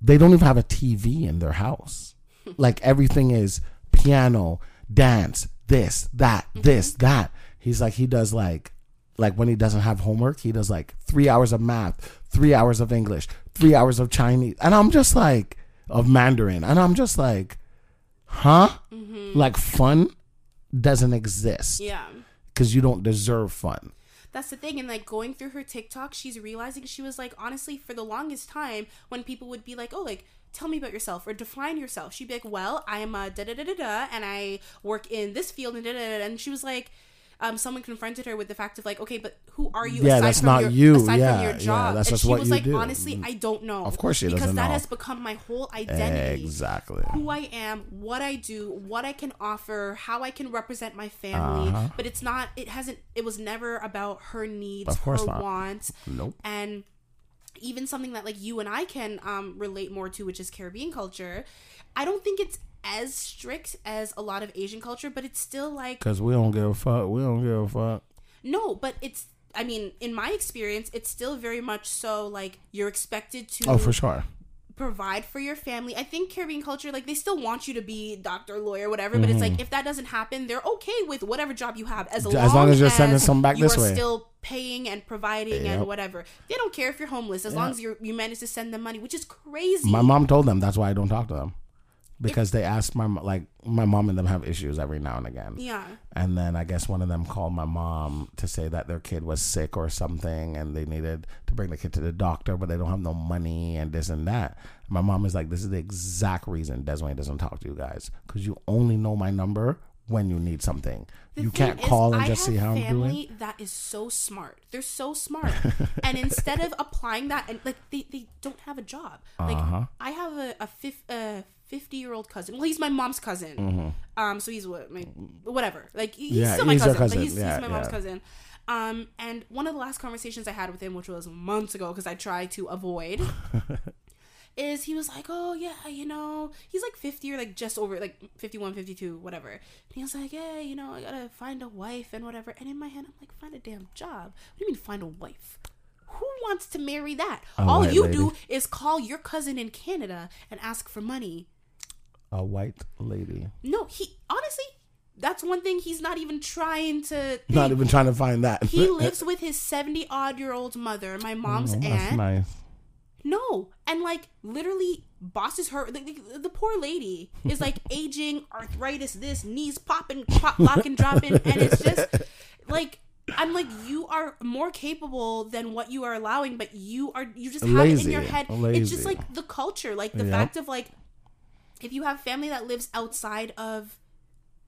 They don't even have a TV in their house. like everything is piano, dance, this, that, mm-hmm. this, that. He's like he does like like when he doesn't have homework, he does like three hours of math, three hours of English, three hours of Chinese, and I'm just like of Mandarin, and I'm just like, huh? Mm-hmm. Like fun doesn't exist Yeah. because you don't deserve fun. That's the thing. And like going through her TikTok, she's realizing she was like, honestly, for the longest time, when people would be like, oh, like, tell me about yourself or define yourself, she'd be like, well, I am a da da da da da, and I work in this field and da da. da. And she was like, um, someone confronted her with the fact of like, okay, but who are you? Yeah, aside that's from not your, you. Aside Yeah, from your yeah, job, that's and she was like, do. honestly, I don't know. Of course she because doesn't that know. has become my whole identity Exactly. who I am, what I do, what I can offer, how I can represent my family. Uh-huh. But it's not. It hasn't. It was never about her needs, Of course her not. wants, Nope. and even something that like you and I can um, relate more to, which is Caribbean culture. I don't think it's as strict as a lot of Asian culture, but it's still like Because we don't give a fuck. We don't give a fuck. no. But it's. I mean, in my experience, it's still very much so like you're expected to Oh, for sure. provide for your family. I think Caribbean culture, like they still want you to be doctor, lawyer, whatever. But it's like if that doesn't happen, they're okay with whatever job you have as, Mm-hmm. As long as you're sending some back this way. still paying and providing Yep. and whatever. They don't care if you're homeless as long as you you manage to send them money, which is crazy. My mom told them that's why I don't talk to them because they asked my like my mom and them have issues every now and again. Yeah. And then I guess one of them called my mom to say that their kid was sick or something and they needed to bring the kid to the doctor, but they don't have no money and this and that. My mom is like, "This is the exact reason Deswayne doesn't talk to you guys because you only know my number when you need something. The you can't call and just see how I'm doing. That is so smart. They're so smart. and instead of applying that, and like they, they don't have a job. Like uh-huh. I have a a fifth. Uh, 50 year old cousin. Well, he's my mom's cousin. Mm-hmm. Um, so he's what my whatever. Like he's yeah, still my he's cousin, cousin, but he's, yeah, he's my mom's yeah. cousin. Um, and one of the last conversations I had with him, which was months ago, because I try to avoid, is he was like, oh yeah, you know, he's like 50 or like just over like 51, 52, whatever. And he was like, yeah, you know, I gotta find a wife and whatever. And in my head, I'm like, find a damn job. What do you mean find a wife? who wants to marry that? Oh, All you lady. do is call your cousin in Canada and ask for money a white lady. No, he honestly, that's one thing he's not even trying to. Think. Not even trying to find that. he lives with his 70 odd year old mother, my oh, mom's Oh, aunt. Nice. No, and like literally bosses her. The, the, the poor lady is like aging, arthritis, this knees popping, pop, locking, dropping, and it's just like I'm like you are more capable than what you are allowing, but you are you just have it in your head. It's just like the culture, like the Yep. fact of like if you have family that lives outside of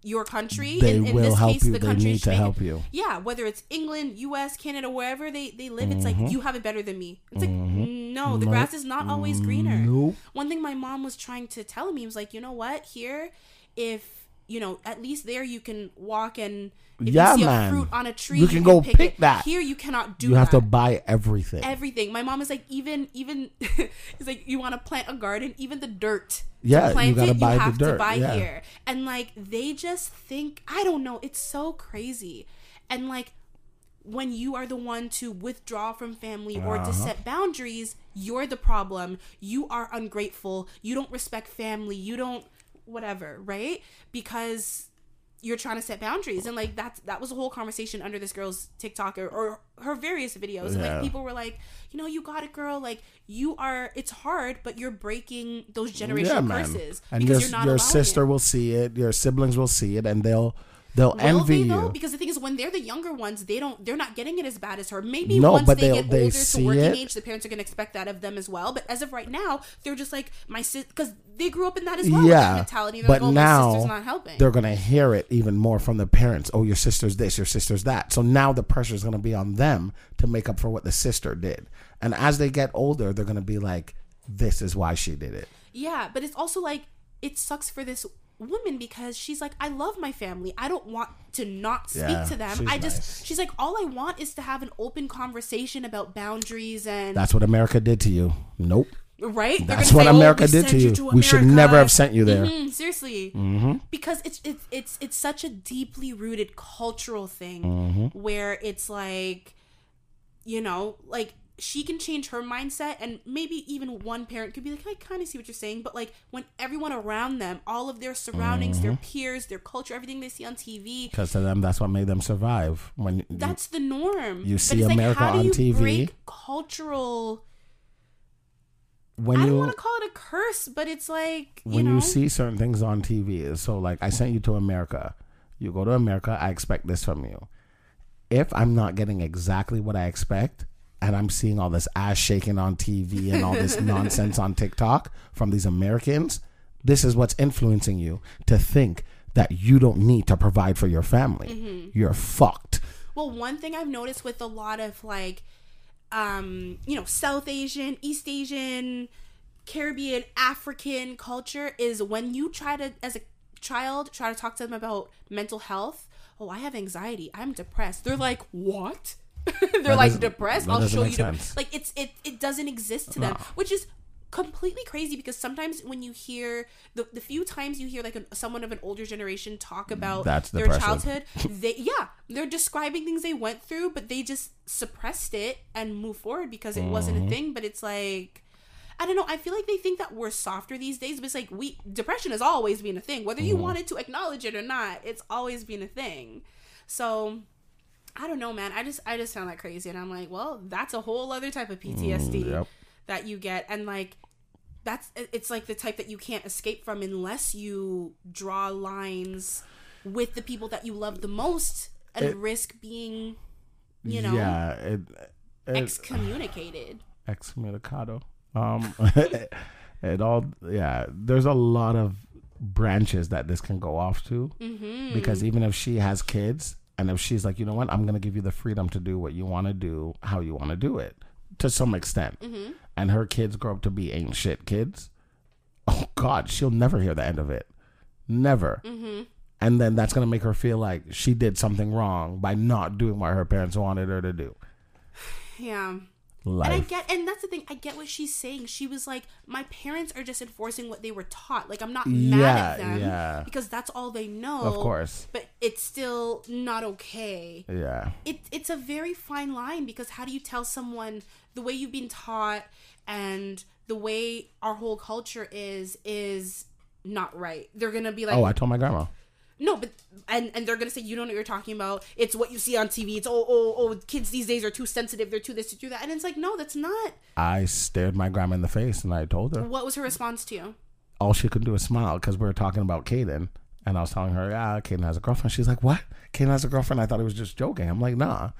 your country, They in, in will this help case, you. the They country need to help you. yeah, whether it's England, U.S., Canada, wherever they, they live, it's like Mm-hmm. you have it better than me. It's like no, the grass is not always greener. Nope. One thing my mom was trying to tell me was like, you know what? Here, if you know, at least there you can walk and if Yeah, you see man. a fruit on a tree, You can go pick it. that. Here, you cannot do. You have to buy everything. everything. My mom is like, even even, it's like you want to plant a garden, even the dirt. to Yeah, you gotta it, buy you the have dirt, to buy yeah. here, and like they just think I don't know. It's so crazy, and like when you are the one to withdraw from family or Uh-huh. to set boundaries, you're the problem. You are ungrateful. You don't respect family. You don't whatever, right? Because you're trying to set boundaries and like that's that was a whole conversation under this girl's TikTok or, or her various videos. And like people were like, you know, you got it, girl. Like you are. It's hard, but you're breaking those generational curses And because your, you're not your sister it. will see it, your siblings will see it, and they'll They'll Will envy they, though? you. Because the thing is, when they're the younger ones, they don't. They're not getting it as bad as her. Maybe No, once but they get they older to working it. age, the parents are gonna expect that of them as well. But as of right now, they're just like my sis because they grew up in that as well. yeah, mentality. They're but like, oh, now sister's not helping. they're gonna hear it even more from the parents. Oh, your sister's this, your sister's that. So now the pressure is gonna be on them to make up for what the sister did. And as they get older, they're gonna be like, "This is why she did it." Yeah, but it's also like it sucks for this woman because she's like, I love my family. I don't want to not speak Yeah, to them. I just nice. she's like, all I want is to have an open conversation about boundaries and That's what America did to you. Nope. Right. That's what say, "Oh, America we did to you. We should never have sent you there. Mhm, seriously, because it's it's it's it's such a deeply rooted cultural thing Mm-hmm. where it's like, you know, like she can change her mindset, and maybe even one parent could be like, I kind of see what you're saying, but like when everyone around them, all of their surroundings, their Mm-hmm. peers, their culture, everything they see on TV. Because to them, that's what made them survive. When you- That's the norm. you see like, America do on you TV. Break cultural. When I you don't want to call it a curse, but it's like you when know. you see certain things on TV, so like I sent you to America, you go to America, I expect this from you. If I'm not getting exactly what I expect, and I'm seeing all this ass shaking on TV and all this nonsense on TikTok from these Americans, this is what's influencing you to think that you don't need to provide for your family. Mm-hmm. You're fucked. Well, one thing I've noticed with a lot of like, um, you know, South Asian, East Asian, Caribbean, African culture is when you try to, as a child, try to talk to them about mental health. Oh, I have anxiety. I'm depressed. They're like, what? They're like depressed. I'll show you. Like it's it it doesn't exist to them, which is completely crazy because sometimes when you hear the the few times you hear like a, someone of an older generation talk about That's their depressing. childhood they yeah they're describing things they went through but they just suppressed it and moved forward because it wasn't Mm-hmm. a thing but it's like i don't know i feel like they think that we're softer these days but it's like we depression has always been a thing whether Mm-hmm. you wanted to acknowledge it or not it's always been a thing so i don't know man i just i just found that crazy and i'm like well that's a whole other type of ptsd Mm, yep. That you get and like that's it's like the type that you can't escape from unless you draw lines with the people that you love the most and It- risk being you know yeah, it, it, excommunicated excommunicado. Um, it all yeah. There's a lot of branches that this can go off to mm-hmm. because even if she has kids and if she's like, you know what, I'm gonna give you the freedom to do what you want to do, how you want to do it, to some extent, Mm-hmm. And her kids grow up to be ain't shit kids. Oh God, she'll never hear the end of it, never. Mm-hmm. And then that's gonna make her feel like she did something wrong by not doing what her parents wanted her to do. yeah Life. and i get and that's the thing i get what she's saying she was like my parents are just enforcing what they were taught like i'm not mad at them yeah. because that's all they know Of course. but it's still not okay Yeah. it, it's a very fine line because how do you tell someone the way you've been taught and the way our whole culture is is not right they're gonna be like Oh, I told my grandma. No but and and they're gonna say you don't know what you're talking about it's what you see on tv it's oh oh oh kids these days are too sensitive they're too this too that and it's like no that's not I stared my grandma in the face and I told her. what was her response to you All she could do was smile because we were talking about Kaden. And I was telling her, yeah, Kaden has a girlfriend. She's like, what? Kaden has a girlfriend? I thought he was just joking. I'm like, nah.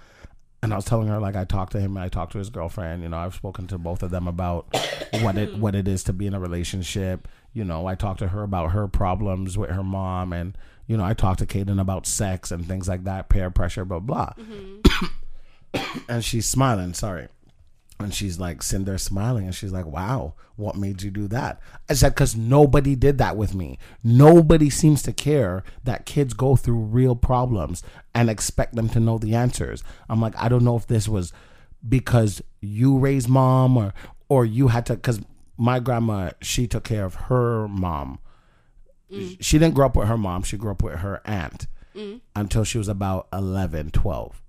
And I was telling her, like, I talked to him and I talked to his girlfriend. You know, I've spoken to both of them about what it what it is to be in a relationship. You know, I talked to her about her problems with her mom. And, you know, I talked to Kaden about sex and things like that, peer pressure, blah, blah. Mm-hmm. and she's smiling, sorry. And she's like sitting there smiling, and she's like, "Wow, what made you do that?" I said, "Cause nobody did that with me. Nobody seems to care that kids go through real problems and expect them to know the answers." I'm like, I don't know if this was because you raised mom or or you had to. Cause my grandma, she took care of her mom. Mm. She didn't grow up with her mom. She grew up with her aunt mm. until she was about 11, 12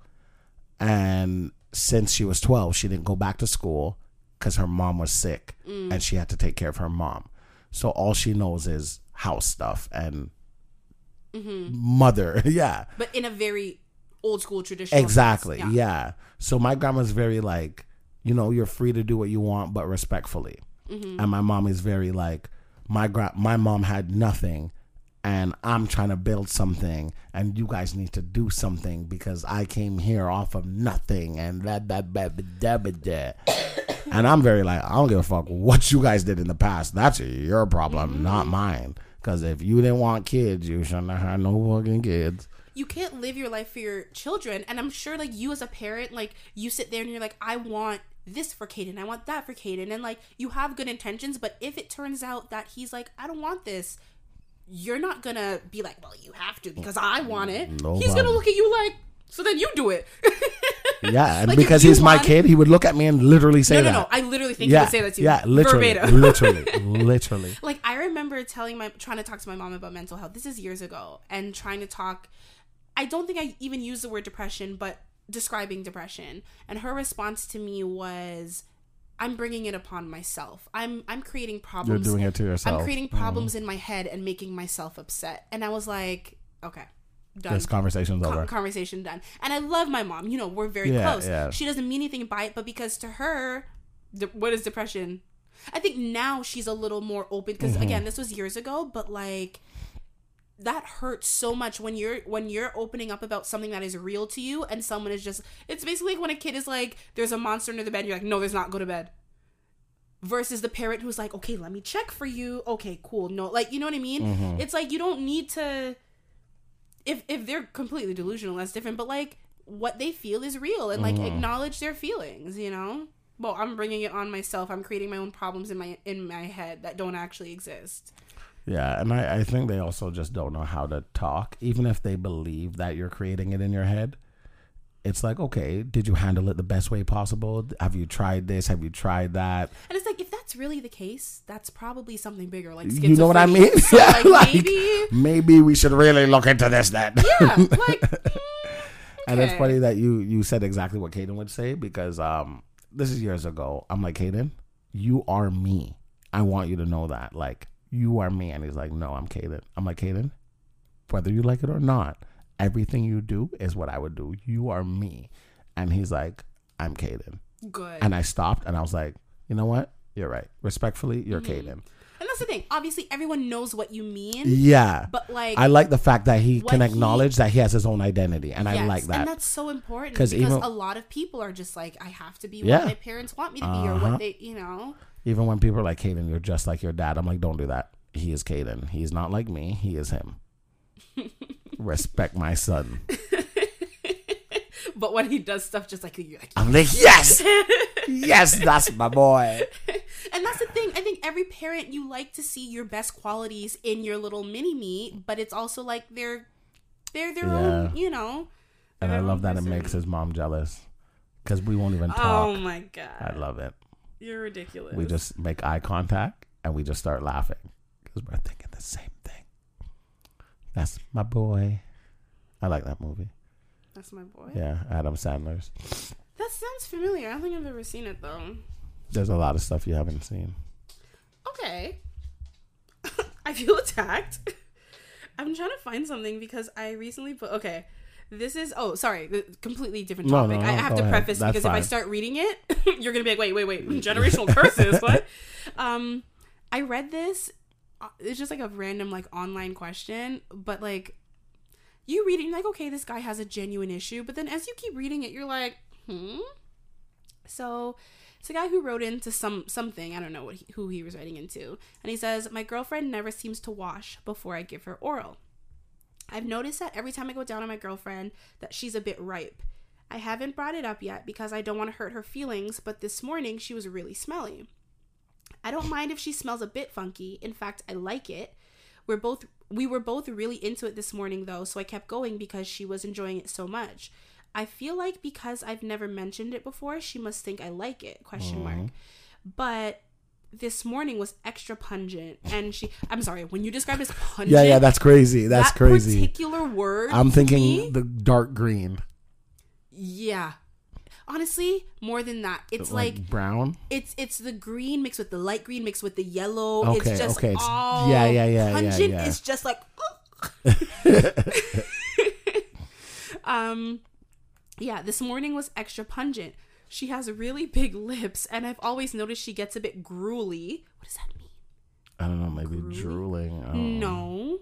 and since she was 12 she didn't go back to school because her mom was sick mm. and she had to take care of her mom so all she knows is house stuff and mm-hmm. mother yeah but in a very old school traditional sense. exactly yeah. yeah. so my grandma's very like you know you're free to do what you want but respectfully mm-hmm. and my mom is very like my gra- my mom had nothing and I'm trying to build something, and you guys need to do something because I came here off of nothing, and that that that that. And I'm very like, I don't give a fuck what you guys did in the past. That's your problem, mm-hmm. not mine. Because if you didn't want kids, you shouldn't have had no fucking kids. you can't live your life for your children and i'm sure like you as a parent like you sit there and you're like i want this for Kaden, I want that for Kaden, and like you have good intentions, but if it turns out that he's like, I don't want this, you're not gonna be like, well, you have to because I want it. No he's gonna look at you like, so then you do it. Yeah, and Like, because he's my kid, he would look at me and literally say no, no, that. no. I literally think he would say that to you. yeah, literally, verbatim. literally, literally. like I remember telling my trying to talk to my mom about mental health. This is years ago, and trying to talk. I don't think I even used the word depression, but describing depression, and her response to me was, "I'm bringing it upon myself. I'm I'm creating problems. You're doing it to yourself. I'm creating problems in my head and making myself upset." And I was like, "Okay, done." This conversation's Con- over. conversation done. And I love my mom. You know, we're very Yeah, close. yeah. She doesn't mean anything by it, but because to her, de- what is depression? I think now she's a little more open because Mm-hmm. again, this was years ago, but like that hurts so much when you're when you're opening up about something that is real to you and someone is just it's basically like when a kid is like there's a monster under the bed you're like no there's not go to bed. Versus the parent who's like okay let me check for you. Okay cool. No like you know what i mean? Mm-hmm. it's like you don't need to if if they're completely delusional that's different but like what they feel is real and like Mm-hmm. acknowledge their feelings you know? Well i'm bringing it on myself. I'm creating my own problems in my in my head that don't actually exist Yeah, and I, I think they also just don't know how to talk. Even if they believe that you're creating it in your head, it's like, okay, did you handle it the best way possible? Have you tried this? Have you tried that? and it's like if that's really the case that's probably something bigger like You know what I mean? so Yeah, like, like- maybe Maybe we should really look into this then. yeah like mm, And it's funny that you you said exactly what Kaden would say because um this is years ago. I'm like, Kaden, you are me. I want you to know that. Like, you are me. And he's like, No, I'm Kaden. I'm like, Kaden, whether you like it or not, everything you do is what I would do. You are me. And he's like, I'm Kaden. good And I stopped and I was like, you know what? You're right. Respectfully, you're Mm-hmm. Kaden. And that's the thing. Obviously, everyone knows what you mean, Yeah. but like, I like the fact that he can he- acknowledge that he has his own identity. And I like that. and that's so important because even- a lot of people are just like, I have to be Yeah. what my parents want me to be, or Uh-huh. what they, you know. Even when people are like, Kaden, you're just like your dad. I'm like, don't do that. He is Kaden. He's not like me. He is him. Respect my son. But when he does stuff just like like, I'm like, yes, yes, that's my boy. and that's the thing. I think every parent you like to see your best qualities in your little mini me, but it's also like they're they're their own, you know. And I love that it makes his mom jealous because we won't even oh talk. Oh my god, I love it. You're ridiculous. We just make eye contact and we just start laughing because we're thinking the same thing. That's my boy. I like that movie. that's my boy. Yeah, Adam Sandler's. That sounds familiar. I don't think I've ever seen it though. There's a lot of stuff you haven't seen. Okay. I feel attacked. I'm trying to find something because I recently put okay. This is oh sorry, completely different No, topic. no, I have to ahead. preface That's because if I start reading it, you're gonna be like, wait, wait, wait, generational curses. What? Um, I read this. uh, It's just like a random like online question, but like you read it, you're like, okay, this guy has a genuine issue, but then as you keep reading it, you're like, hmm. So it's a guy who wrote into some something I don't know what he, who he was writing into, and he says, "My girlfriend never seems to wash before I give her oral. I've noticed that every time I go down on my girlfriend, that she's a bit ripe. I haven't brought it up yet because I don't want to hurt her feelings, but this morning she was really smelly. I don't mind if she smells a bit funky. In fact, I like it. We're both we were both really into it this morning though, so I kept going because she was enjoying it so much. I feel like because I've never mentioned it before, she must think I like it. Question mark. But this morning was extra pungent and she I'm sorry, when you describe as pungent Yeah, yeah, that's crazy. That's that crazy. particular word I'm thinking me- the dark green, yeah. Honestly, more than that. It's like, brown. it's it's the green mixed with the light green mixed with the yellow. Okay, it's just okay, it's- all yeah, yeah, yeah, yeah, pungent. yeah. It's just like um yeah, this morning was extra pungent. She has really big lips and I've always noticed she gets a bit gruely. What does that mean? I don't know, maybe drooling. Oh. No.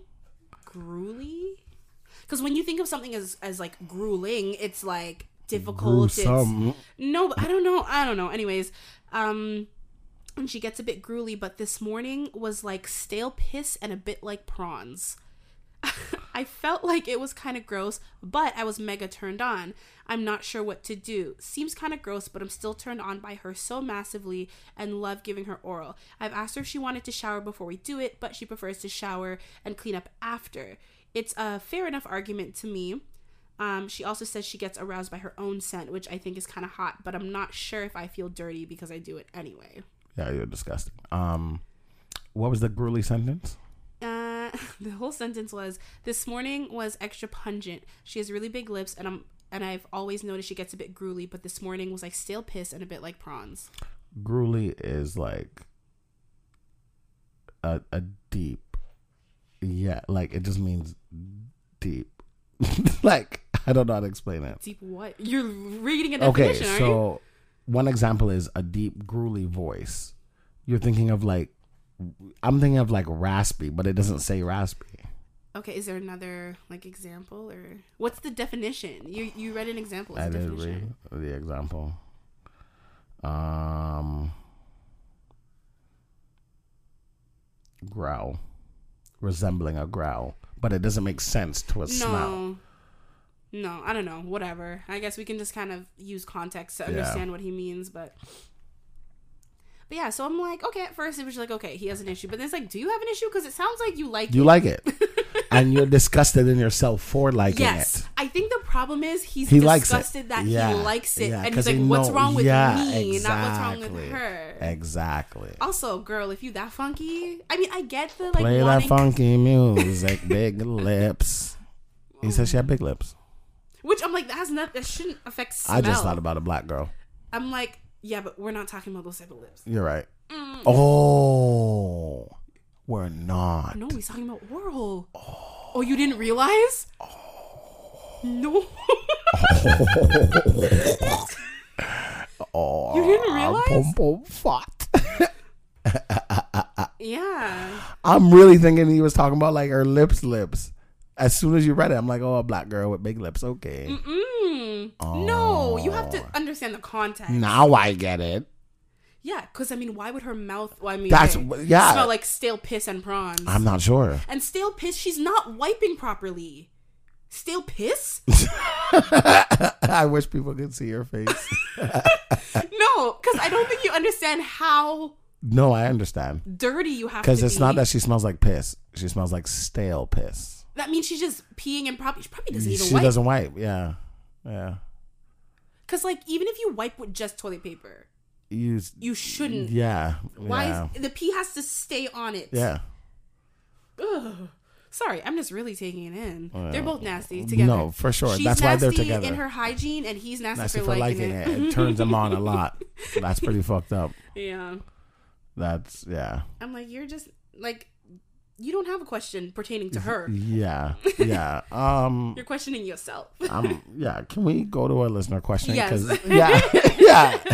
Gruely. Because when you think of something as as like grueling, it's like difficult. It's, no, but I don't know. I don't know. Anyways, um, and she gets a bit gruely, but this morning was like stale piss and a bit like prawns. I felt like it was kind of gross, but I was mega turned on. I'm not sure what to do. Seems kind of gross, but I'm still turned on by her so massively and love giving her oral. I've asked her if she wanted to shower before we do it, but she prefers to shower and clean up after. It's a fair enough argument to me. Um, she also says she gets aroused by her own scent, which I think is kind of hot, but I'm not sure if I feel dirty because I do it anyway. Yeah, you're disgusting. Um, what was the gruely sentence? The whole sentence was this morning was extra pungent. She has really big lips, and I'm and I've always noticed she gets a bit gruely, but this morning was like stale piss and a bit like prawns. Gruely is like a a deep. Yeah, like it just means deep. like I don't know how to explain it. Deep what? You're reading a Okay, definition, you? so one example is a deep gruely voice. You're thinking of like I'm thinking of like raspy, but it doesn't say raspy. Okay, is there another like example or what's the definition? You you read an example. I What's did read the example. Um, growl, resembling a growl, but it doesn't make sense to a smell. No. No, I don't know. Whatever. I guess we can just kind of use context to Yeah. understand what he means, but But yeah, so I'm like, okay, at first it was like, okay, he has an issue. But then it's like, do you have an issue? Because it sounds like you like You it. like it, and you're disgusted in yourself for liking Yes. it. I think the problem is he's He likes it. disgusted that Yeah, he likes it. yeah, and he's like, he what's wrong with yeah, me? Not what's wrong with her. Exactly. Also, girl, if you that funky, I mean, I get the like Play that wanting, funky music, big lips. He said she had big lips. which I'm like, that has not, that shouldn't affect smell. I just thought about a black girl. I'm like, yeah, but we're not talking about those type of lips. You're right. Mm. Oh, we're not. No, he's talking about oral. Oh, you didn't realize? No. Oh, You didn't realize? Pum pum fat. yeah. I'm really thinking he was talking about like her lips, lips. As soon as you read it, I'm like, oh, a black girl with big lips. Okay. Mm. No, you have to understand the context. Now I get it. Yeah, because I mean, why would her mouth? Well, I mean, That's- okay, yeah. smell like stale piss and prawns. I'm not sure. and stale piss, she's not wiping properly. Stale piss? I wish people could see your face. no, because I don't think you understand how no, I understand. dirty you have to Because be. it's not that she smells like piss. She smells like stale piss. That means she's just peeing and probably she probably doesn't even She wipe. doesn't wipe. Yeah. Yeah. Because like even if you wipe with just toilet paper, You, you shouldn't. yeah. Why yeah. is the pee has to stay on it? yeah. Ugh. Sorry, I'm just really taking it in. Oh, they're both nasty together. No, for sure. She's That's why they're nasty together. in her hygiene, and he's nasty, That's for, for liking, it. It turns them on a lot. That's pretty fucked up. Yeah, That's yeah. I'm like, you're just like, you don't have a question pertaining to her. Yeah. Yeah. Um You're questioning yourself. um yeah, can we go to a listener question? Yes. yeah. yeah.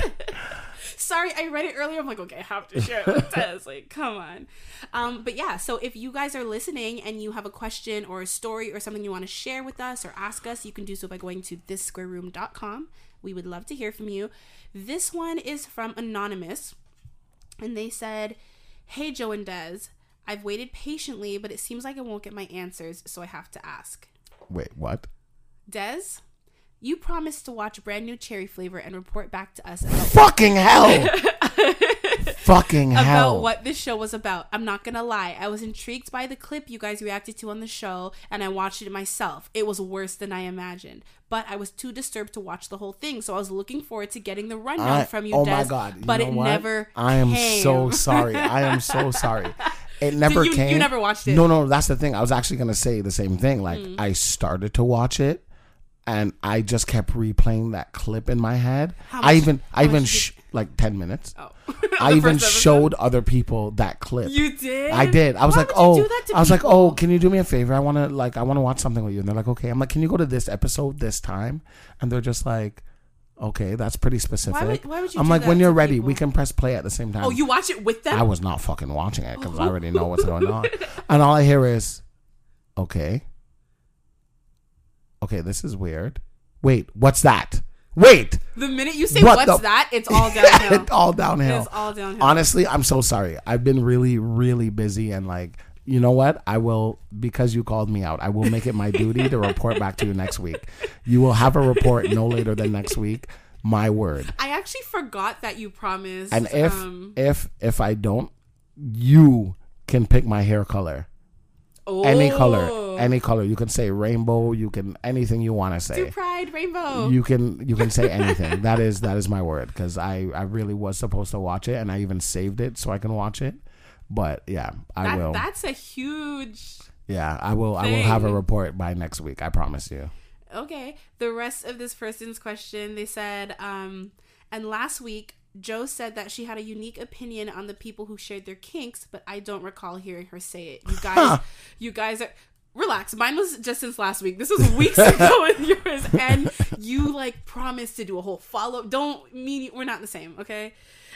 Sorry, I read it earlier. I'm like, okay, I have to share it says. Like, come on. Um, but yeah, so if you guys are listening and you have a question or a story or something you want to share with us or ask us, you can do so by going to thissquareroom.com. We would love to hear from you. This one is from Anonymous, and they said, Hey, Joe and Des, I've waited patiently, but it seems like I won't get my answers, so I have to ask. Wait, what? Des, you promised to watch brand new cherry flavor and report back to us about Fucking hell. Fucking hell. about what this show was about. I'm not gonna lie, I was intrigued by the clip you guys reacted to on the show, and I watched it myself. It was worse than I imagined, but I was too disturbed to watch the whole thing, so I was looking forward to getting the rundown I- from you, Dez. oh Des, my god. You but it what? never. I am came. so sorry. I am so sorry. It never you- you came. never watched it? No, no, that's the thing. I was actually gonna say the same thing. Like Mm. I started to watch it and I just kept replaying that clip in my head. How I much- even I even sh- like 10 minutes. Oh. I even showed other people that clip. You did. I did. I was Why like, you oh, do that to I was like, oh, can you do me a favor? I want to like, I want to watch something with you. And they're like, okay. I'm like, can you go to this episode this time? And they're just like, okay, that's pretty specific. why would you I'm do like, that when you're to ready, people? we can press play at the same time. Oh, you watch it with them? I was not fucking watching it because I already know what's going on. And all I hear is, okay. okay, this is weird. Wait, what's that? Wait, The minute you say What what's the- that, it's all downhill. it's all downhill. It's all downhill. Honestly, I'm so sorry. I've been really, really busy and like, you know what? I will because you called me out. I will make it my duty to report back to you next week. You will have a report no later than next week. My word. I actually forgot that you promised. And if um, if if I don't, you can pick my hair color. Any oh, color, any color. You can say rainbow. You can anything you want to say. Do pride rainbow. You can you can say anything. that is that is my word because I I really was supposed to watch it and I even saved it so I can watch it. But yeah, I that, will. That's a huge. yeah, I will. I will have a report by next week. I promise you. Okay. The rest of this person's question, they said, um, and last week, Joe said that she had a unique opinion on the people who shared their kinks, but I don't recall hearing her say it. You guys, you guys are. Relax. Mine was just since last week. This was weeks ago with yours, and you like promised to do a whole follow. Don't mean we're not the same, okay?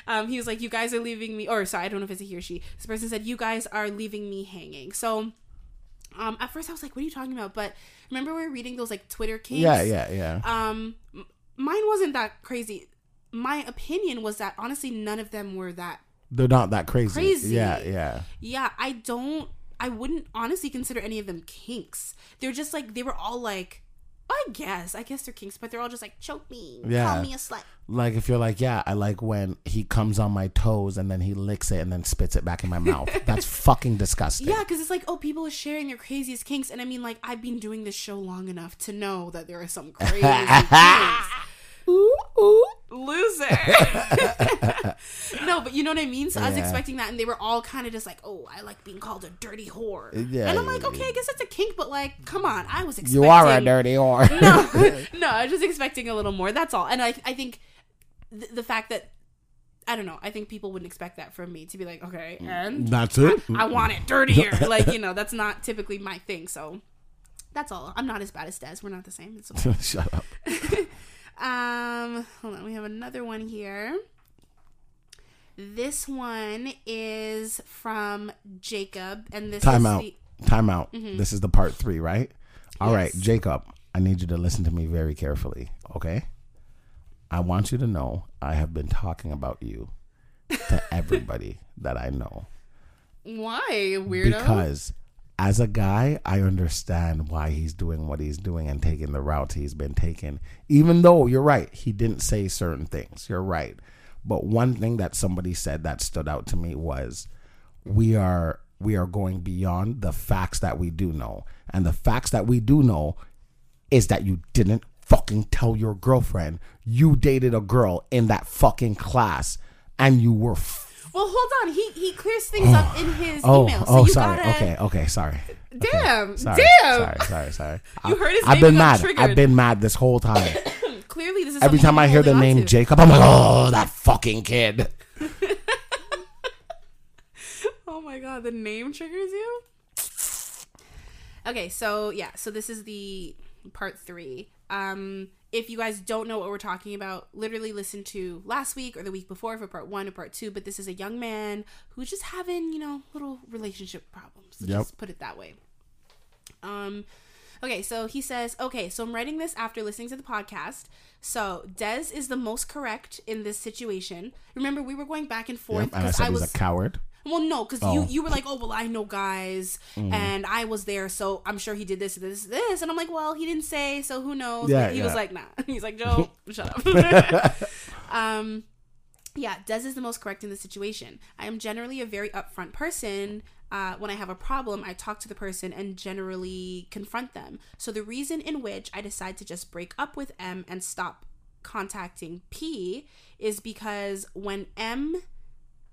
Um, he was like, "You guys are leaving me," or sorry, I don't know if it's a he or she. This person said, "You guys are leaving me hanging." So, um, at first I was like, "What are you talking about?" But remember we were reading those like Twitter kinks. Yeah, yeah, yeah. Um, mine wasn't that crazy. My opinion was that honestly, none of them were that. They're not that crazy. Crazy. Yeah, yeah. Yeah, I don't. I wouldn't honestly consider any of them kinks. They're just like they were all like. I guess, I guess they're kinks, but they're all just like choke me, Yeah. call me a slut. Like if you're like, yeah, I like when he comes on my toes and then he licks it and then spits it back in my mouth. That's fucking disgusting. Yeah, because it's like, oh, people are sharing their craziest kinks, and I mean, like, I've been doing this show long enough to know that there are some crazy kinks. Ooh, ooh, loser. no, but you know what I mean. So I was expecting that, and they were all kind of just like, "Oh, I like being called a dirty whore." Uh, yeah, and I'm like, yeah, okay, I guess that's a kink, but like, come on, I was expecting. You are a dirty whore. No, no, I was just expecting a little more. That's all, and I, I think th- the fact that. I don't know. I think people wouldn't expect that from me to be like, okay, mm, and That's it. I want it dirtier. like, you know, that's not typically my thing. So that's all. I'm not as bad as Des. We're not the same. It's okay. Shut up. Um, hold on. We have another one here. This one is from Jacob, and this Time is out. the Time out. This is the part three, right? All right, Yes. Jacob, I need you to listen to me very carefully, okay? I want you to know I have been talking about you to everybody that I know. why weirdo. Because as a guy, I understand why he's doing what he's doing and taking the route he's been taking. Even though you're right, he didn't say certain things. You're right. But one thing that somebody said that stood out to me was we are we are going beyond the facts that we do know. And the facts that we do know is that you didn't fucking tell your girlfriend you dated a girl in that fucking class and you were well, hold on. He he clears things up in his Oh, email. So oh, you sorry. gotta. Okay, okay, sorry. Damn. Sorry, damn. sorry, sorry, sorry. You I- heard his name. I've been mad. triggered. I've been mad this whole time. Clearly, this is Every time I hear the name to. Jacob, I'm like, oh, that fucking kid. Oh my god, the name triggers you? Okay, so yeah, so this is the part three. Um, if you guys don't know what we're talking about, literally listen to last week or the week before for part one or part two. But this is a young man who's just having, you know, little relationship problems. So Yep. Just put it that way. Um, okay, so he says, okay, so I'm writing this after listening to the podcast. So Dez is the most correct in this situation. Remember, we were going back and forth Yep, I because said I, he's was a coward. Well, no, because Oh. you you were like, oh well, I know guys, Mm-hmm. and I was there, so I'm sure he did this, this, this, and I'm like, well, he didn't say, so who knows? Yeah, But he was like, nah. He's like, Joe, shut up. um, yeah, Des is the most correct in the situation. I am generally a very upfront person. Uh, when I have a problem, I talk to the person and generally confront them. So the reason in which I decide to just break up with M and stop contacting P is because when M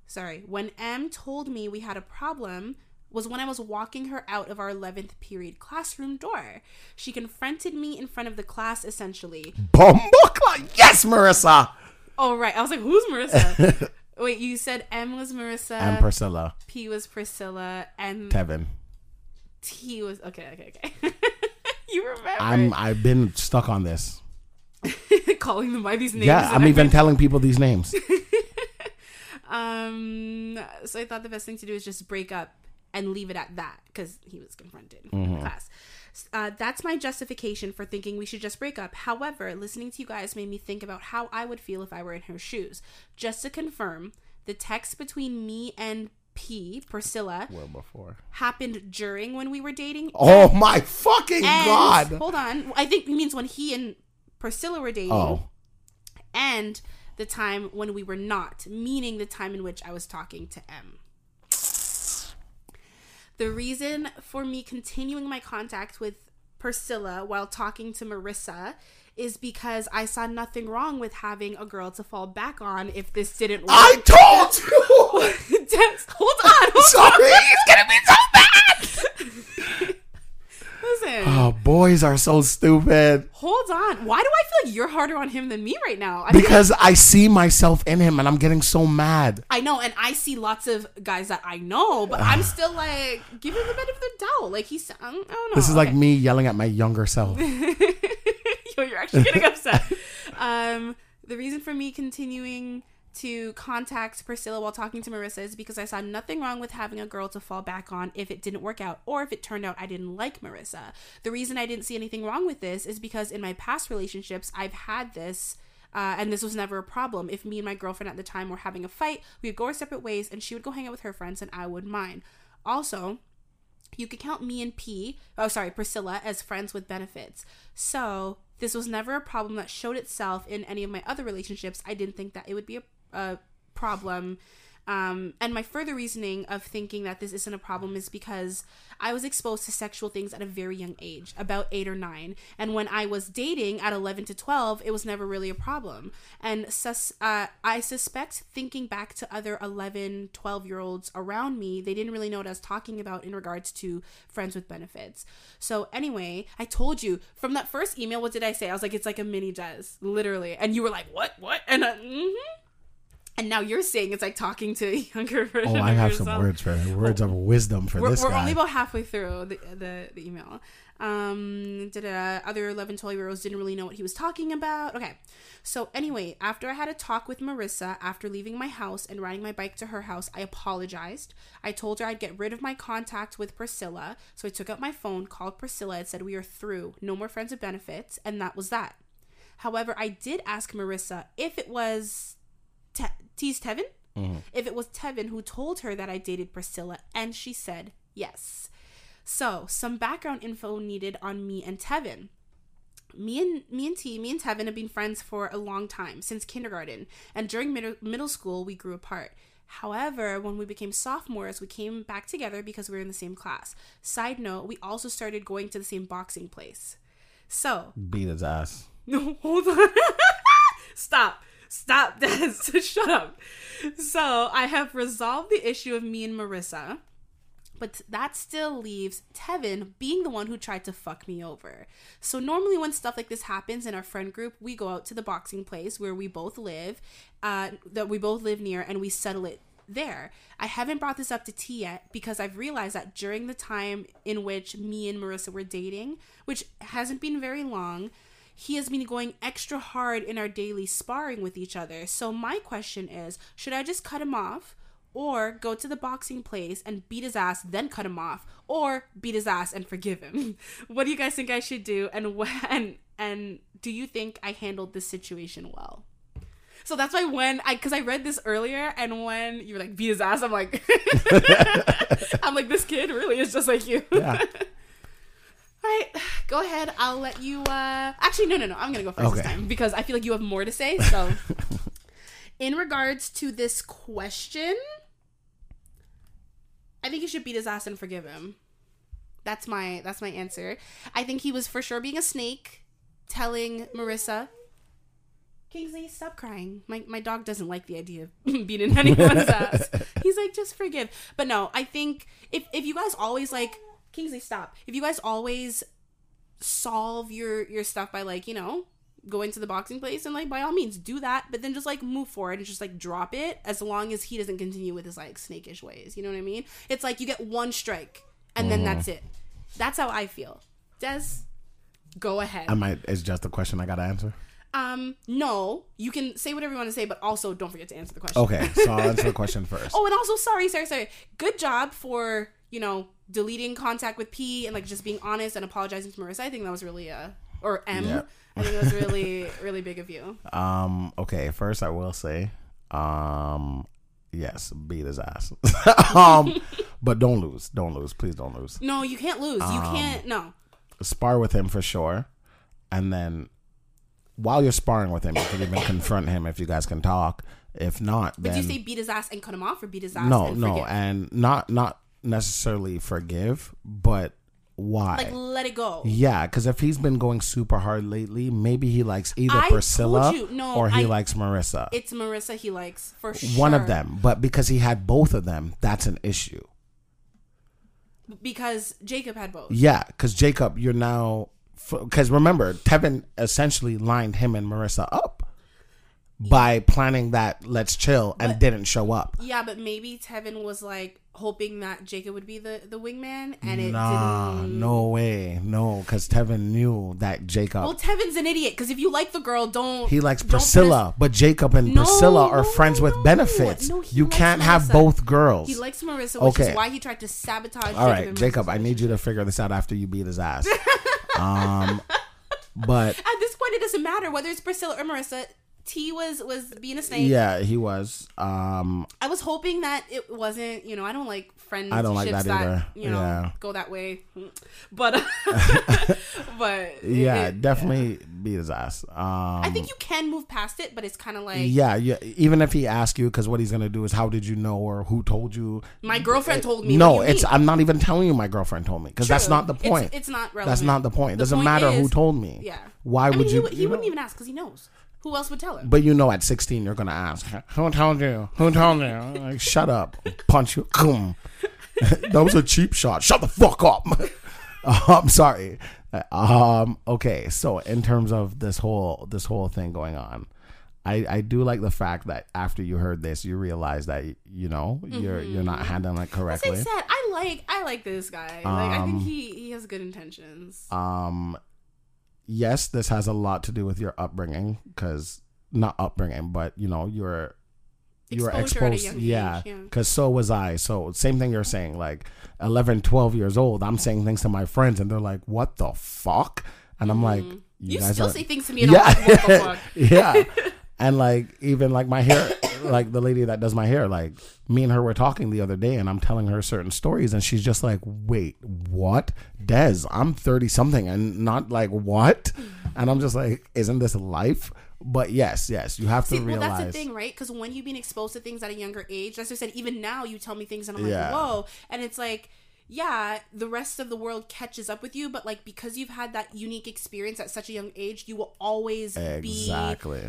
sorry, when M told me we had a problem was when I was walking her out of our 11th period classroom door. She confronted me in front of the class essentially. Bumbleclaw. Yes, Marissa. Oh, right. I was like, who's Marissa? Wait, you said M was Marissa, and Priscilla. P was Priscilla, and Tevin. T was. Okay, okay, okay. you remember. I'm I've been stuck on this. calling them by these names. Yeah, I'm even telling people these names. Um, so I thought the best thing to do is just break up and leave it at that because he was confronted Mm-hmm. in class. Uh, that's my justification for thinking we should just break up. However, listening to you guys made me think about how I would feel if I were in her shoes. Just to confirm, the text between me and P, Priscilla, Well, before. happened during when we were dating. Oh my fucking And- god! Hold on. I think it means when he and Priscilla were dating. Oh, And the time when we were not, meaning the time in which I was talking to M. The reason for me continuing my contact with Priscilla while talking to Marissa is because I saw nothing wrong with having a girl to fall back on if this didn't work. I told you. Hold on. Hold Sorry, it's gonna be so bad. Listen. Oh, boys are so stupid. Hold on. Why do I feel like you're harder on him than me right now? I feel Because I see myself in him, and I'm getting so mad. I know, and I see lots of guys that I know, but I'm still like, give him the benefit of the doubt. Like he's, I don't, know. This is like me yelling at my younger self. Yo, you're actually getting upset. um, the reason for me continuing to contact Priscilla while talking to Marissa is because I saw nothing wrong with having a girl to fall back on if it didn't work out or if it turned out I didn't like Marissa. The reason I didn't see anything wrong with this is because in my past relationships, I've had this. Uh, and this was never a problem. If me and my girlfriend at the time were having a fight, we would go our separate ways, and she would go hang out with her friends, and I would mine. Also, you could count me and P, oh sorry, Priscilla as friends with benefits. So this was never a problem that showed itself in any of my other relationships. I didn't think that it would be a, a problem. Um, and my further reasoning of thinking that this isn't a problem is because I was exposed to sexual things at a very young age, about eight or nine. And when I was dating at 11 to 12, it was never really a problem. And sus- uh, I suspect thinking back to other 11, 12 year olds around me, they didn't really know what I was talking about in regards to friends with benefits. So, anyway, I told you from that first email, what did I say? I was like, it's like a mini Des, literally. And you were like, what? What? And uh, mm-hmm. And now you're saying it's like talking to a younger version Oh, I have yourself. some words for it. words of wisdom for We're, this we're guy. only about halfway through the, the, the email. Um, did uh, other 11, 12 year olds didn't really know what he was talking about. Okay. So, anyway, after I had a talk with Marissa after leaving my house and riding my bike to her house, I apologized. I told her I'd get rid of my contact with Priscilla. So, I took out my phone, called Priscilla, and said, We are through. No more friends with benefits. And that was that. However, I did ask Marissa if it was Te- Tease Tevin? Mm-hmm. If it was Tevin who told her that I dated Priscilla, and she said yes. So, some background info needed on me and Tevin. Me and me and T, me and Tevin have been friends for a long time, since kindergarten, and during middle, middle school we grew apart. However, when we became sophomores, we came back together because we were in the same class. Side note, we also started going to the same boxing place. So, Beat his ass. no, hold on. Stop. Stop, Des. Shut up. So I have resolved the issue of me and Marissa, but that still leaves Tevin being the one who tried to fuck me over. So normally when stuff like this happens in our friend group, we go out to the boxing place where we both live, uh, that we both live near, and we settle it there. I haven't brought this up to T yet because I've realized that during the time in which me and Marissa were dating, which hasn't been very long, he has been going extra hard in our daily sparring with each other. So my question is, should I just cut him off or go to the boxing place and beat his ass then cut him off or beat his ass and forgive him? what do you guys think I should do and when and do you think I handled this situation well? So that's why when I, because I read this earlier, and when you were like beat his ass, I'm like, I'm like this kid really is just like you. Yeah. Right, go ahead. I'll let you. uh Actually, no, no, no. I'm gonna go first this time because I feel like you have more to say. So, in regards to this question, I think you should beat his ass and forgive him. That's my that's my answer. I think he was for sure being a snake, telling Marissa. Kingsley, stop crying. My my dog doesn't like the idea of beating anyone's ass. He's like, just forgive. But no, I think if if you guys always like Kingsley, stop. If you guys always solve your your stuff by like you know going to the boxing place and like by all means do that but then just like move forward and just like drop it as long as he doesn't continue with his like snakish ways you know what i mean it's like you get one strike and then that's it that's how i feel des go ahead I might. It's just a question I gotta answer. um no you can say whatever you want to say but also don't forget to answer the question Okay, so I'll answer the question first. Oh, and also, sorry, sorry, sorry. Good job for you know, deleting contact with P and like just being honest and apologizing to Marissa. I think that was really uh or M. Yeah. I think it was really really big of you. Um. Okay. First, I will say, um, yes, beat his ass. um, but don't lose. Don't lose. Please don't lose. No, you can't lose. Um, You can't. No. Spar with him for sure, and then while you're sparring with him, you can even confront him if you guys can talk. If not, But then do you say beat his ass and cut him off, or beat his ass? no, and no, forgive? and not not necessarily forgive, but why? like let it go. Yeah, because if he's been going super hard lately, maybe he likes either I Priscilla no, or he I- likes Marissa. It's Marissa he likes for sure. One of them. But because he had both of them, that's an issue. because Jacob had both. Yeah, because Jacob, you're now. Because remember, Tevin essentially lined him and Marissa up by planning that let's chill and But- didn't show up. Yeah, but maybe Tevin was like hoping that Jacob would be the the wingman, and it Nah, didn't. no way. No, because Tevin knew that Jacob. Well, Tevin's an idiot because if you like the girl, don't. He likes don't Priscilla, but Jacob and No, Priscilla are no, friends with no. benefits. No, you can't have both girls. He likes Marissa, which Okay. is why he tried to sabotage. All right, and Jacob, I need you to figure this out after you beat his ass. um, but At this point, it doesn't matter whether it's Priscilla or Marissa. T was was being a snake. yeah, he was. Um, I was hoping that it wasn't. You know, I don't like friends. I don't like that either. You know, Yeah. go that way. But but yeah, it- definitely beat his ass. Um, I think you can move past it, but it's kind of like yeah, yeah. Even if he asks you, because what he's gonna do is, how did you know, or who told you? my girlfriend told me. no, what do you it's. mean? I'm not even telling you. My girlfriend told me because that's not the point. It's, not relevant. that's not the point. It The doesn't point matter who told me. Yeah. Why I would he, you? would- he you wouldn't even ask because he knows. Who else would tell him? But you know, at 16, you're gonna ask, "Who told you? Who told you?" Like, shut up, punch you. That was a cheap shot. Shut the fuck up. I'm sorry. Um. Okay. So in terms of this whole this whole thing going on, I I do like the fact that after you heard this, you realize that you know you're you're not handling it As I said, I like I like this guy. Like I Um, think he he has good intentions. Um. Yes, this has a lot to do with your upbringing, because not upbringing, but you know your you were Exposure at a exposed yeah age, yeah. because so was i so same thing you're saying like 11 12 years old i'm saying things to my friends and they're like what the fuck and i'm like you, Mm-hmm. You, guys still are say things to me and I'm like, what the fuck? yeah and like even like my hair like the lady that does my hair like me and her were talking the other day and i'm telling her certain stories and she's just like wait what des i'm 30 something and not like what and i'm just like isn't this life but yes yes you have to See, well, realize that's the thing, right? Because when you've been exposed to things at a younger age, as I said, even now you tell me things and I'm like, Yeah. whoa. And it's like, yeah, the rest of the world catches up with you, but like because you've had that unique experience at such a young age, you will always be exactly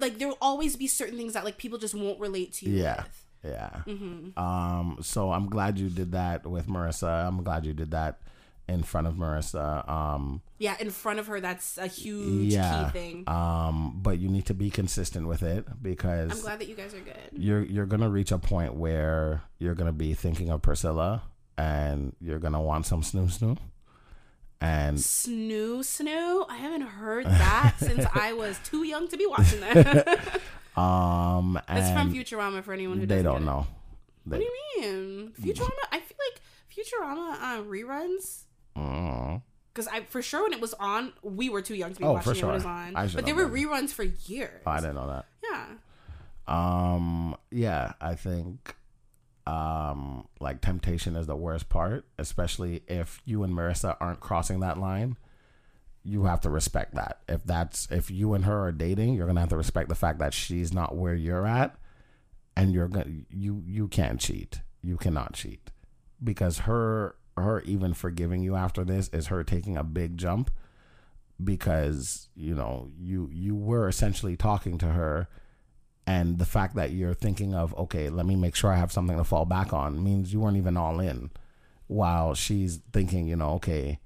like there will always be certain things that like people just won't relate to you Yeah. with. Yeah. Mm-hmm. Um. So I'm glad you did that with Marissa. I'm glad you did that in front of Marissa. Um. Yeah, in front of her, that's a huge Yeah. key thing. Um. But you need to be consistent with it because I'm glad that you guys are good. you're you're gonna reach a point where you're gonna be thinking of Priscilla and you're gonna want some snoo snoo. And Snoo snoo. I haven't heard that since I was too young to be watching that. um. And It's from Futurama for anyone who they doesn't don't know. What do you mean? Futurama? I feel like Futurama uh, reruns. Because I, for sure, when it was on, we were too young to be Oh, watching it when it was on. But there were reruns for years. Oh, I didn't know that. yeah. Um, yeah, I think um like temptation is the worst part, especially if you and Marissa aren't crossing that line. You have to respect that. If that's if you and her are dating, you're gonna have to respect the fact that she's not where you're at, and you're gonna you you can't cheat. You cannot cheat because her her even forgiving you after this is her taking a big jump because you know you you were essentially talking to her and the fact that you're thinking of okay let me make sure i have something to fall back on means you weren't even all in while she's thinking you know okay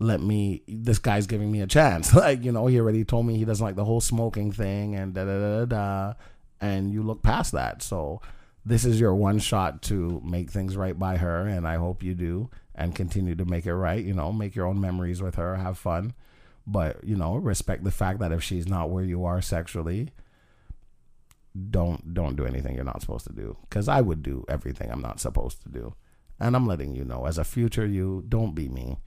let me this guy's giving me a chance. Like you know he already told me he doesn't like the whole smoking thing and da da da da, and you look past that. So this is your one shot to make things right by her. And i hope you do and continue to make it right. You know make your own memories with her. Have fun. But you know respect the fact that if she's not where you are sexually don't don't do anything you're not supposed to do because i would do everything i'm not supposed to do And I'm letting you know, as a future you, don't be me.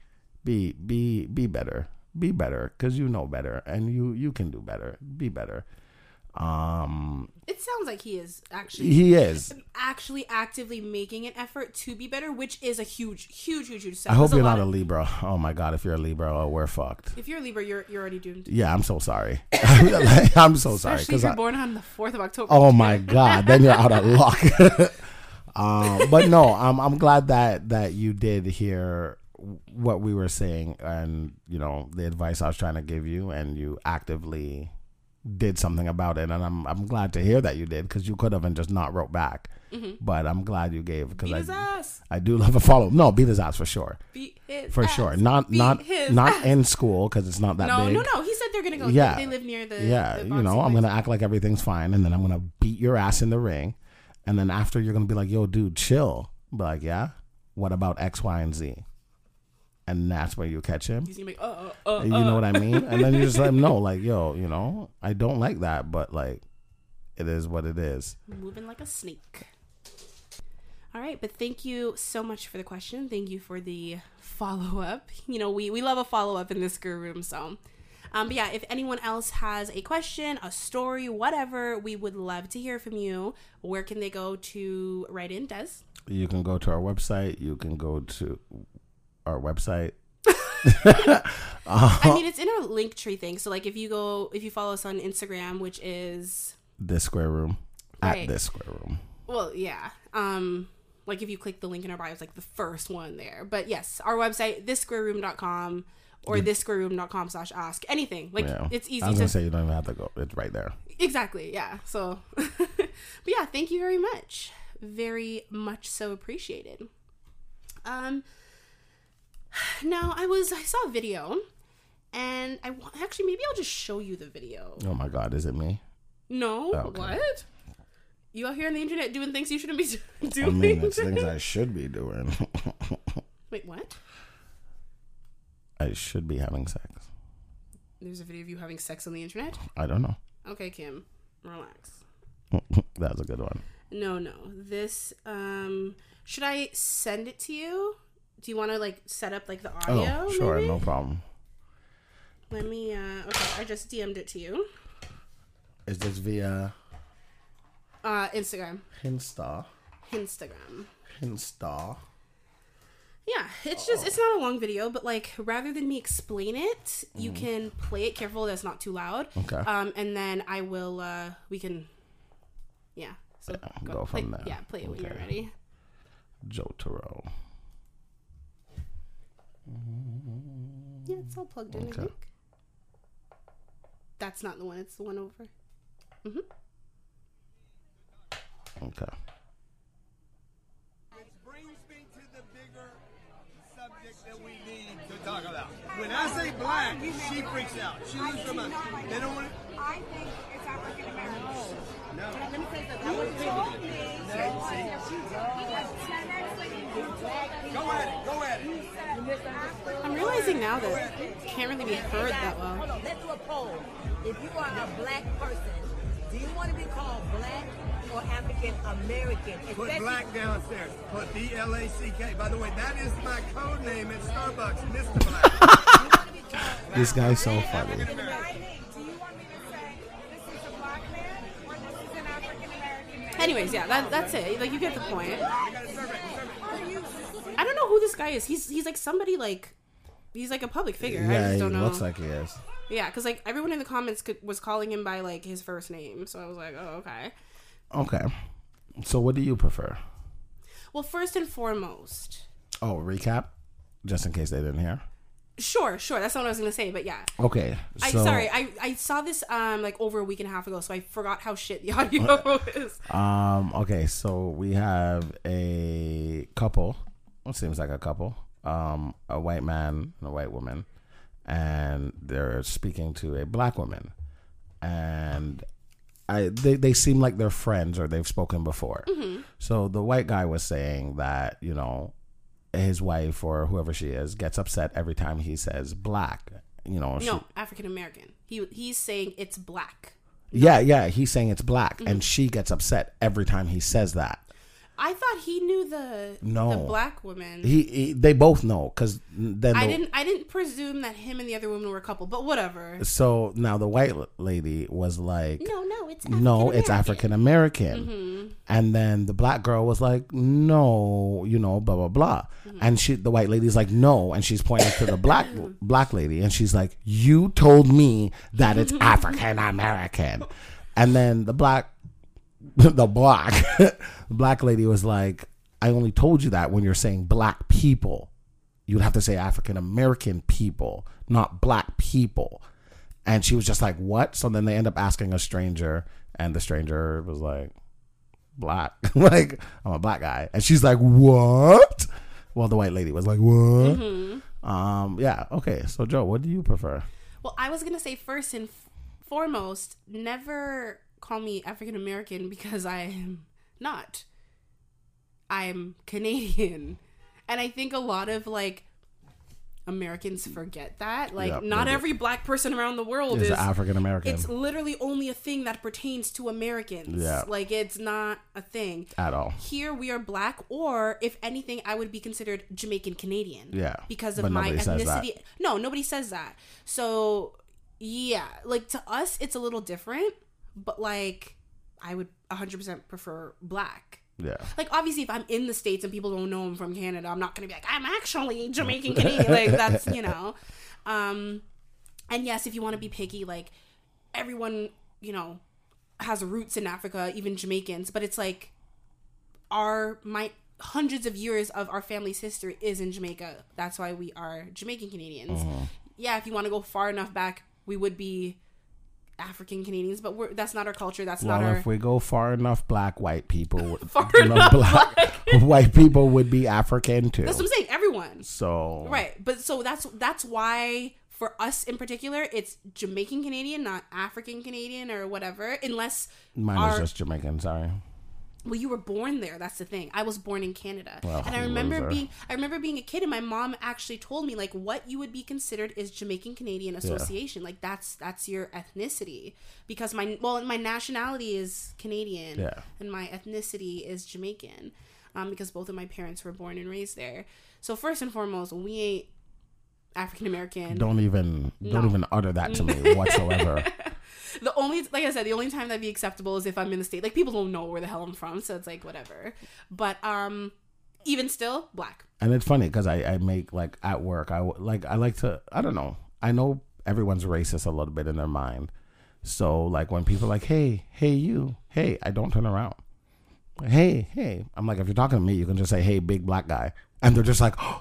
Be be be better. Be better because you know better and you you can do better. Be better. Um, It sounds like he is actually he is. actually actively making an effort to be better, which is a huge, huge, huge, huge step. I hope There's you're lot not a Libra. Oh my god, if you're a Libra, oh, we're fucked. If you're a Libra, you're you're already doomed. Yeah, I'm so sorry. I'm so sorry because you're I, born on the fourth of October. Oh my god, then you're out of luck. um, but no, I'm I'm glad that that you did hear what we were saying and you know the advice I was trying to give you, and you actively did something about it, and I'm I'm glad to hear that you did because you could have and just not wrote back. But I'm glad you gave because Mm-hmm. His I ass. I do love a follow. Up. No, beat his ass for sure, Beat his for ass. sure. Not Beat not not ass. in school because it's not that No, big. no, no. He said they're gonna go. Yeah. They, they live near the. Yeah, the you know, I'm gonna act like everything's fine, and then I'm gonna beat your ass in the ring, and then after you're gonna be like, "Yo, dude, chill." Be like, "Yeah, what about X, Y, and Z?" And that's where you catch him. He's gonna be like, uh, uh, uh, You know what I mean? And then you just let him know, like, "Yo, you know, I don't like that, but like, it is what it is." moving like a snake. All right, but thank you so much for the question. Thank you for the follow up. You know, we we love a follow up in this square room, so. Um, but yeah, if anyone else has a question, a story, whatever, we would love to hear from you. Where can they go to write in, Des? You can go to our website. You can go to our website. I mean, it's in our link tree thing. So like, if you go, if you follow us on Instagram, which is This square room at Right. this square room. Well, yeah. Um, like if you click the link in our bio, it's like the first one there. But yes, our website, thissquareroom.com or thissquareroom.com slash ask. Anything. Like Yeah, it's easy I was to gonna say you don't even have to go. It's right there. Exactly, yeah. So but yeah, thank you very much. Very much so appreciated. Um now I was I saw a video and I wa- actually maybe I'll just show you the video. Oh my God, is it me? No, Okay. what? You out here on the internet doing things you shouldn't be doing? I mean, it's things I should be doing. Wait, what? I should be having sex. There's a video of you having sex on the internet? I don't know. Okay, Kim, relax. that was a good one. No, no. This um should I send it to you? Do you want to like set up like the audio? Oh, sure, maybe? no problem. Let me uh okay, I just DM'd it to you. Is this via Uh Instagram. Insta? Instagram. Insta. Yeah, it's just it's not a long video, but like rather than me explain it, you can play it careful that's not too loud. Okay. Um and then I will uh we can Yeah. So go play, from there. Yeah, play it when you're Okay. ready. Jotaro. Yeah, it's all plugged in, I think. That's not the one, it's the one over. Mm-hmm. Okay. Which brings me to the bigger subject that we need to talk about. When I say black, she freaks out. She loses her mind. They don't want to. I think it's African American. No. Let me say something. You told me because 10x when you black people. Go at it. Go at it. You said African. I'm realizing now that can't really be heard that Hold well. on, let's do a poll. If you are a black person, do you want to be called black or African American? Put black downstairs. Put B L A C K. By the way, that is my code name at Starbucks, Mr. Black. This guy's so funny. African American. I think, do you want me to say this is a black man or this is an African American man? Anyways, yeah, that that's it. Like you get the point. You gotta serve it. Serve it. Are you I don't know who this guy is. He's he's like somebody like he's like a public figure. I Yeah, just he don't know. looks like he is. yeah, because like everyone in the comments could, was calling him by like his first name, so I was like, oh okay. Okay. So, what do you prefer? Well, first and foremost, Oh, recap, just in case they didn't hear. Sure, sure, that's not what I was gonna say, but yeah. Okay. I sorry, I, I saw this um like over a week and a half ago, so I forgot how shit the audio is. Um. Okay. So we have a couple. It seems like a couple. Um. A white man and a white woman, and they're speaking to a black woman, and I they they seem like they're friends or they've spoken before. So the white guy was saying that you know his wife or whoever she is gets upset every time he says black. You know. she- No, African American. He he's saying it's black. yeah. Yeah. He's saying it's black, and mm-hmm. she gets upset every time he says that. I thought he knew the No. the black woman. He, he they both know because then I the- didn't I didn't presume that him and the other woman were a couple, but whatever. So now the white lady was like, No, no, it's no, it's African American. Mm-hmm. And then the black girl was like, no, you know, blah blah blah. Mm-hmm. And she, the white lady's like, no, and she's pointing to the black black lady, and she's like, you told me that it's African American. And then the black, the black, the black lady was like, I only told you that when you're saying black people. You'd have to say African American people, not black people. And she was just like, "What?" So then they end up asking a stranger, and the stranger was like, "Black, like I'm a black guy," and she's like, "What?" Well, the white lady was like, "What?" Um, yeah, okay. So Joe, what do you prefer? Well, I was gonna say first and f- foremost, never call me African American because I am not. I'm Canadian, and I think a lot of like Americans forget that. Like, Yep, not every black person around the world Is is. African American it's literally only a thing that pertains to Americans. Yeah. Like, it's not a thing. at all? Here we are black, or if anything, I would be considered Jamaican Canadian. Yeah, Because of my nobody says that. ethnicity. No, nobody says that. So, yeah, like to us, it's a little different, but like, I would 100% prefer black. Yeah, Like, obviously, if I'm in the States and people don't know I'm from Canada, I'm not going to be like, I'm actually Jamaican Canadian. like, that's, you know. Um, and yes, if you want to be picky, like, everyone, you know, has roots in Africa, even Jamaicans, but it's like our my hundreds of years of our family's history is in Jamaica. That's why we are Jamaican Canadians. Mm-hmm. Yeah, if you want to go far enough back, we would be African Canadians, but we're, that's not our culture. That's well, not our. if we go far enough, black white people, would, Far enough black white people would be African too. that's what I'm saying. Everyone, So right? But so that's that's why for us in particular, it's Jamaican Canadian, not African Canadian or whatever. Unless mine our, is just Jamaican. Sorry. Well you were born there. That's the thing. I was born in canada. And i remember loser. being i remember being a kid and my mom actually told me like what you would be considered is jamaican canadian association. Like that's that's your ethnicity. Because my well my nationality is canadian Yeah. and my ethnicity is jamaican um, because both of my parents were born and raised there. So first and foremost we ain't african american Don't even don't even utter that to me whatsoever. The only like I said, the only time that'd be acceptable is if I'm in the state. Like people don't know where the hell I'm from, so it's like whatever. But um, even still, black. and it's funny because I, I make like at work I like I like to I don't know I know everyone's racist a little bit in their mind so like when people like hey hey you hey I don't turn around hey hey I'm like if you're talking to me you can just say hey big black guy and they're just like hee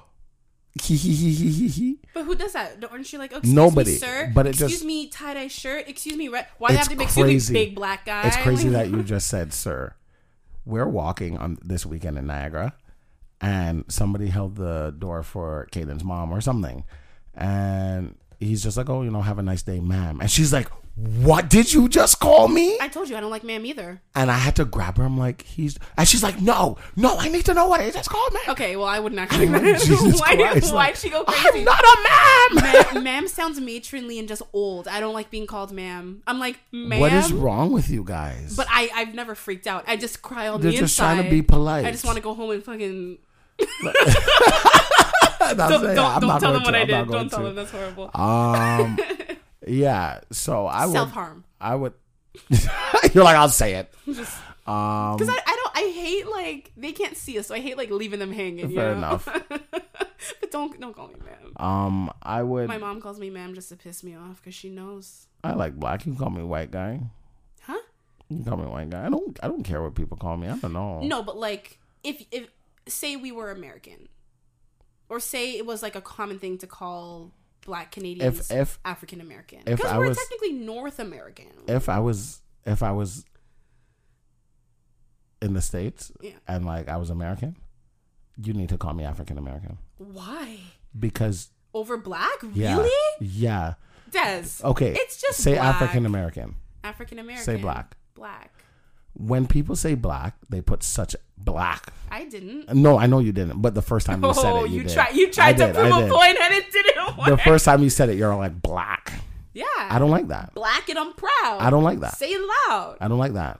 But who does that? Aren't you like, oh, excuse Nobody, me, sir? but it excuse just- me, tie dye shirt. Excuse me, red. Why do you It's have to crazy. me, big black guy? It's crazy that you just said, sir. We're walking on this weekend in Niagara, and somebody held the door for Kaden's mom or something, and he's just like, "Oh, you know, have a nice day, ma'am," and she's like, "What did you just call me?" I told you I don't like ma'am either. And I had to grab her. I'm like, "He's," and she's like, "No, no, I need to know what he just called ma'am. Okay, well I wouldn't actually. I'm Jesus why Christ, why'd like, she go I'm crazy? not a ma'am. ma'am, ma'am sounds matronly and just old. I don't like being called ma'am. I'm like ma'am. What is wrong with you guys? But I, I've never freaked out. I just cry on They're the just inside. trying to be polite. I just want to go home and fucking. Don't, don't, don't tell them what to. I did. Don't tell to. them. That's horrible. Um, yeah. So I would Self harm. I would. You're like, I'll say it. Um, Because I, I don't. I hate like they can't see us, so I hate like leaving them hanging. you Fair know? enough. but don't don't call me ma'am. um, I would. My mom calls me ma'am just to piss me off because she knows. I like black. You can call me white guy. Huh? You can call me white guy. I don't. I don't care what people call me. I don't know. No, but like if if say we were American, or say it was like a common thing to call Black Canadians if African American if because I we're was- technically North American. if I was if I was in the states Yeah. and like I was American, you need to call me African American Why because over Black? yeah, Really, yeah. Des? Okay, it's just say. African American. African American. Say black. Black. When people say black, they put such black. I didn't. No, I know you didn't, but the first time you said Oh, it, you, you, did. tried. You tried to prove a point and it didn't work. The first time you said it, you're like black. yeah. I don't like that. black and I'm proud. I don't like that. Say it loud. I don't like that.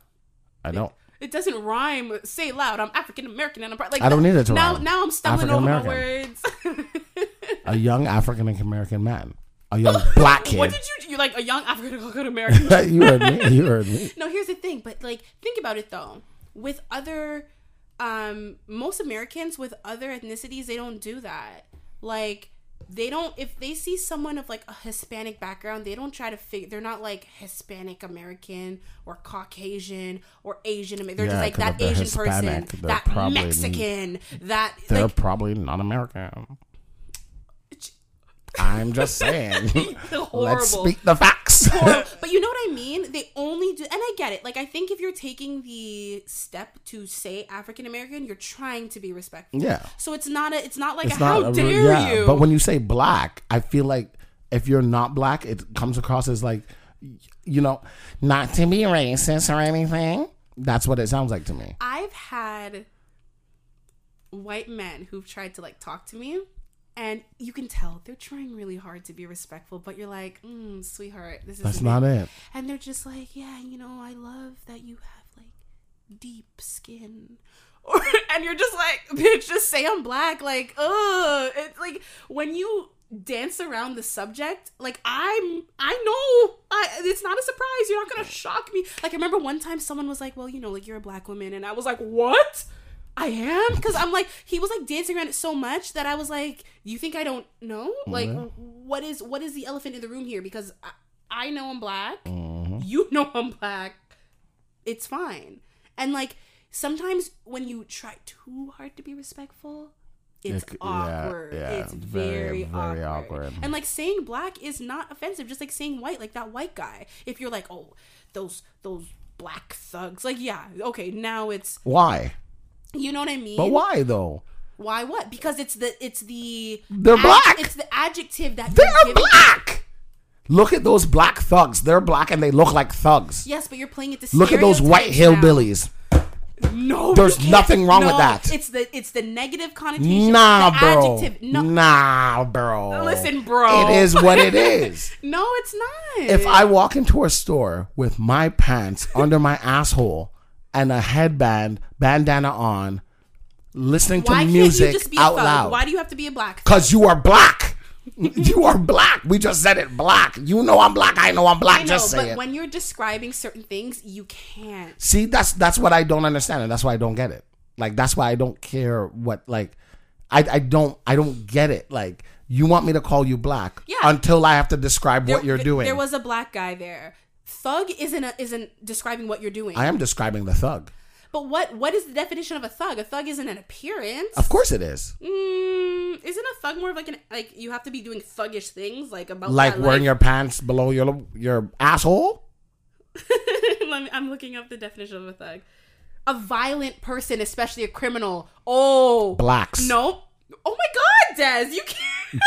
I don't. It doesn't rhyme. Say it loud. I'm African American and I'm proud. Like I don't need it to now. rhyme. Now I'm stumbling over my words. A young African American man, a young black kid. what did you? Do? You're like a young African American. you heard me. You heard me. no, here's the thing. But like, think about it though. With other, um, most Americans with other ethnicities, they don't do that. Like, they don't. If they see someone of like a Hispanic background, they don't try to figure. They're not like Hispanic American or Caucasian or Asian They're Yeah, just like that Asian Hispanic, person, that Mexican, that They're like probably not American. I'm just saying. Let's speak the facts. But you know what I mean? They only do, and I get it. Like, I think if you're taking the step to say African American, you're trying to be respectful. Yeah. So it's not a. It's not like It's a, not how a- dare yeah, you? But when you say black, I feel like if you're not black, it comes across as like, you know, not to be racist or anything. That's what it sounds like to me. I've had white men who've tried to like talk to me. And you can tell they're trying really hard to be respectful, but you're like, mm, sweetheart, this is That's not it. And they're just like, yeah, you know, I love that you have like deep skin. Or, and you're just like, bitch, just say I'm black. Like, ugh. It's like when you dance around the subject, like I'm, I know, I, it's not a surprise. You're not gonna shock me. Like I remember one time someone was like, well, you know, like you're a black woman, and I was like, what? I am because I'm like he was like dancing around it so much that I was like, you think I don't know? Like, what is what is the elephant in the room here? Because I, I know I'm black, mm-hmm. you know I'm black. It's fine, and like sometimes when you try too hard to be respectful, it's It c- yeah, awkward. yeah, it's very, very, very awkward. awkward. And like saying black is not offensive, just like saying white, like that white guy. If you're like, oh, those those black thugs, like yeah, okay, now it's Why? You know what I mean. But why though? Why what? Because it's the it's the They're black. It's the adjective that They're black. Look at those black thugs. They're black and they look like thugs. Yes, but you're playing it to Look at those white hillbillies. No, There's nothing wrong with that. It's the it's the negative connotation. Nah, the bro. Adjective. No, Nah, bro. Listen, bro. It is what it is. no, it's not. if I walk into a store with my pants under my asshole and a headband, bandana on, listening to why can't music you just be out a thug? loud, Why do you have to be a black? because you are black. you are black. We just said it. Black. You know I'm black. I know I'm black. I know, just say but it. when you're describing certain things, you can't. See, that's that's what I don't understand, and that's why I don't get it. Like that's why I don't care what like. I, I don't I don't get it. Like you want me to call you black Yeah. until I have to describe what you're doing. There was a black guy there. Thug isn't a, isn't describing what you're doing. I am describing the thug. but what what is the definition of a thug? A thug isn't an appearance. Of course it is. Mm, isn't a thug more of like an like you have to be doing thuggish things like about Like wearing life? your pants below your your asshole. Let me- I'm looking up the definition of a thug. A violent person, especially a criminal. Oh, Blacks. no. Oh my God, Des, you can't.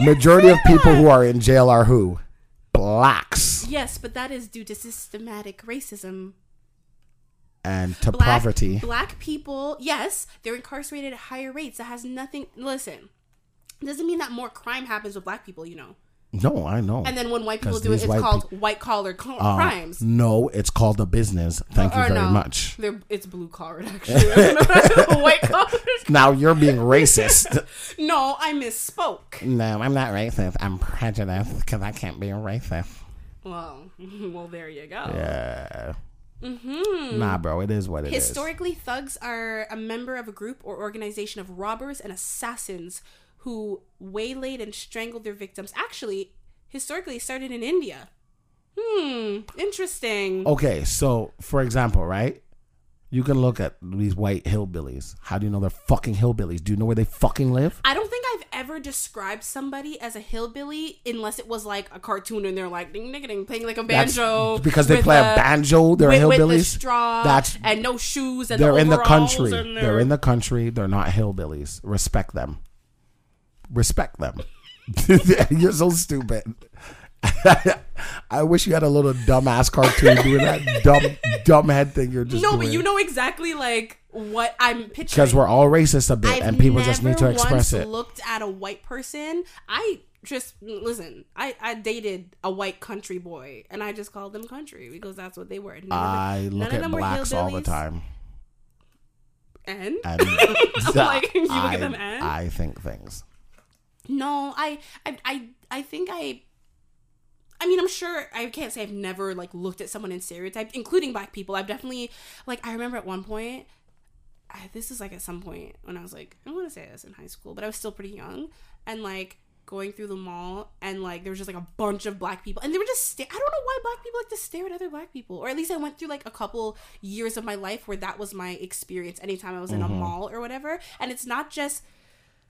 Majority of people who are in jail are who? Blacks yes, but that is due to systematic racism. and to Black, poverty. Black people, yes, they're incarcerated at higher rates. That has nothing. Listen, doesn't mean that more crime happens with black people. You know. No, I know. And then when white people do it, it's white called white collar co- Uh, crimes. No, it's called a business. Thank you very no, much. They're, it's blue collar actually. I don't know. white collar. Now you're being racist. No, I misspoke. no, I'm not racist. I'm prejudiced because I can't be a racist. Well, well, there you go. Yeah. Mm-hmm. Nah, bro, it is what it is. Historically, thugs are a member of a group or organization of robbers and assassins who waylaid and strangled their victims. Actually, historically, started in India. Hmm, interesting. Okay, so for example, right? You can look at these white hillbillies. How do you know they're fucking hillbillies? Do you know where they fucking live? I don't think I've ever described somebody as a hillbilly unless it was like a cartoon and they're like ding ding ding playing like a That's banjo because they play a the- banjo. They're with, with the hillbillies. straw That's and no shoes and they're the in the country. and They're in the country. They're not hillbillies. Respect them. Respect them. You're so stupid. I wish you had a little dumbass cartoon doing that dumb dumb head thing you're just no, doing. but you know exactly like what I'm picturing. because we're all racist a bit, I've and people just need to express it. Looked at a white person. I just listen. I I dated a white country boy, and I just called them country because that's what they were. None them- I none look at them blacks all the time. And And like, you look I, at them and? I think things. No, I I I I think I. I mean, I'm sure I can't say I've never like looked at someone and stereotyped, including black people. I've definitely like I remember at one point, I, this is like at some point when I was like I don't want to say this in high school, but I was still pretty young, and like going through the mall and like there was just like a bunch of black people and they were just sta- I don't know why black people like to stare at other black people or at least I went through like a couple years of my life where that was my experience anytime I was in a mm-hmm. mall or whatever and it's not just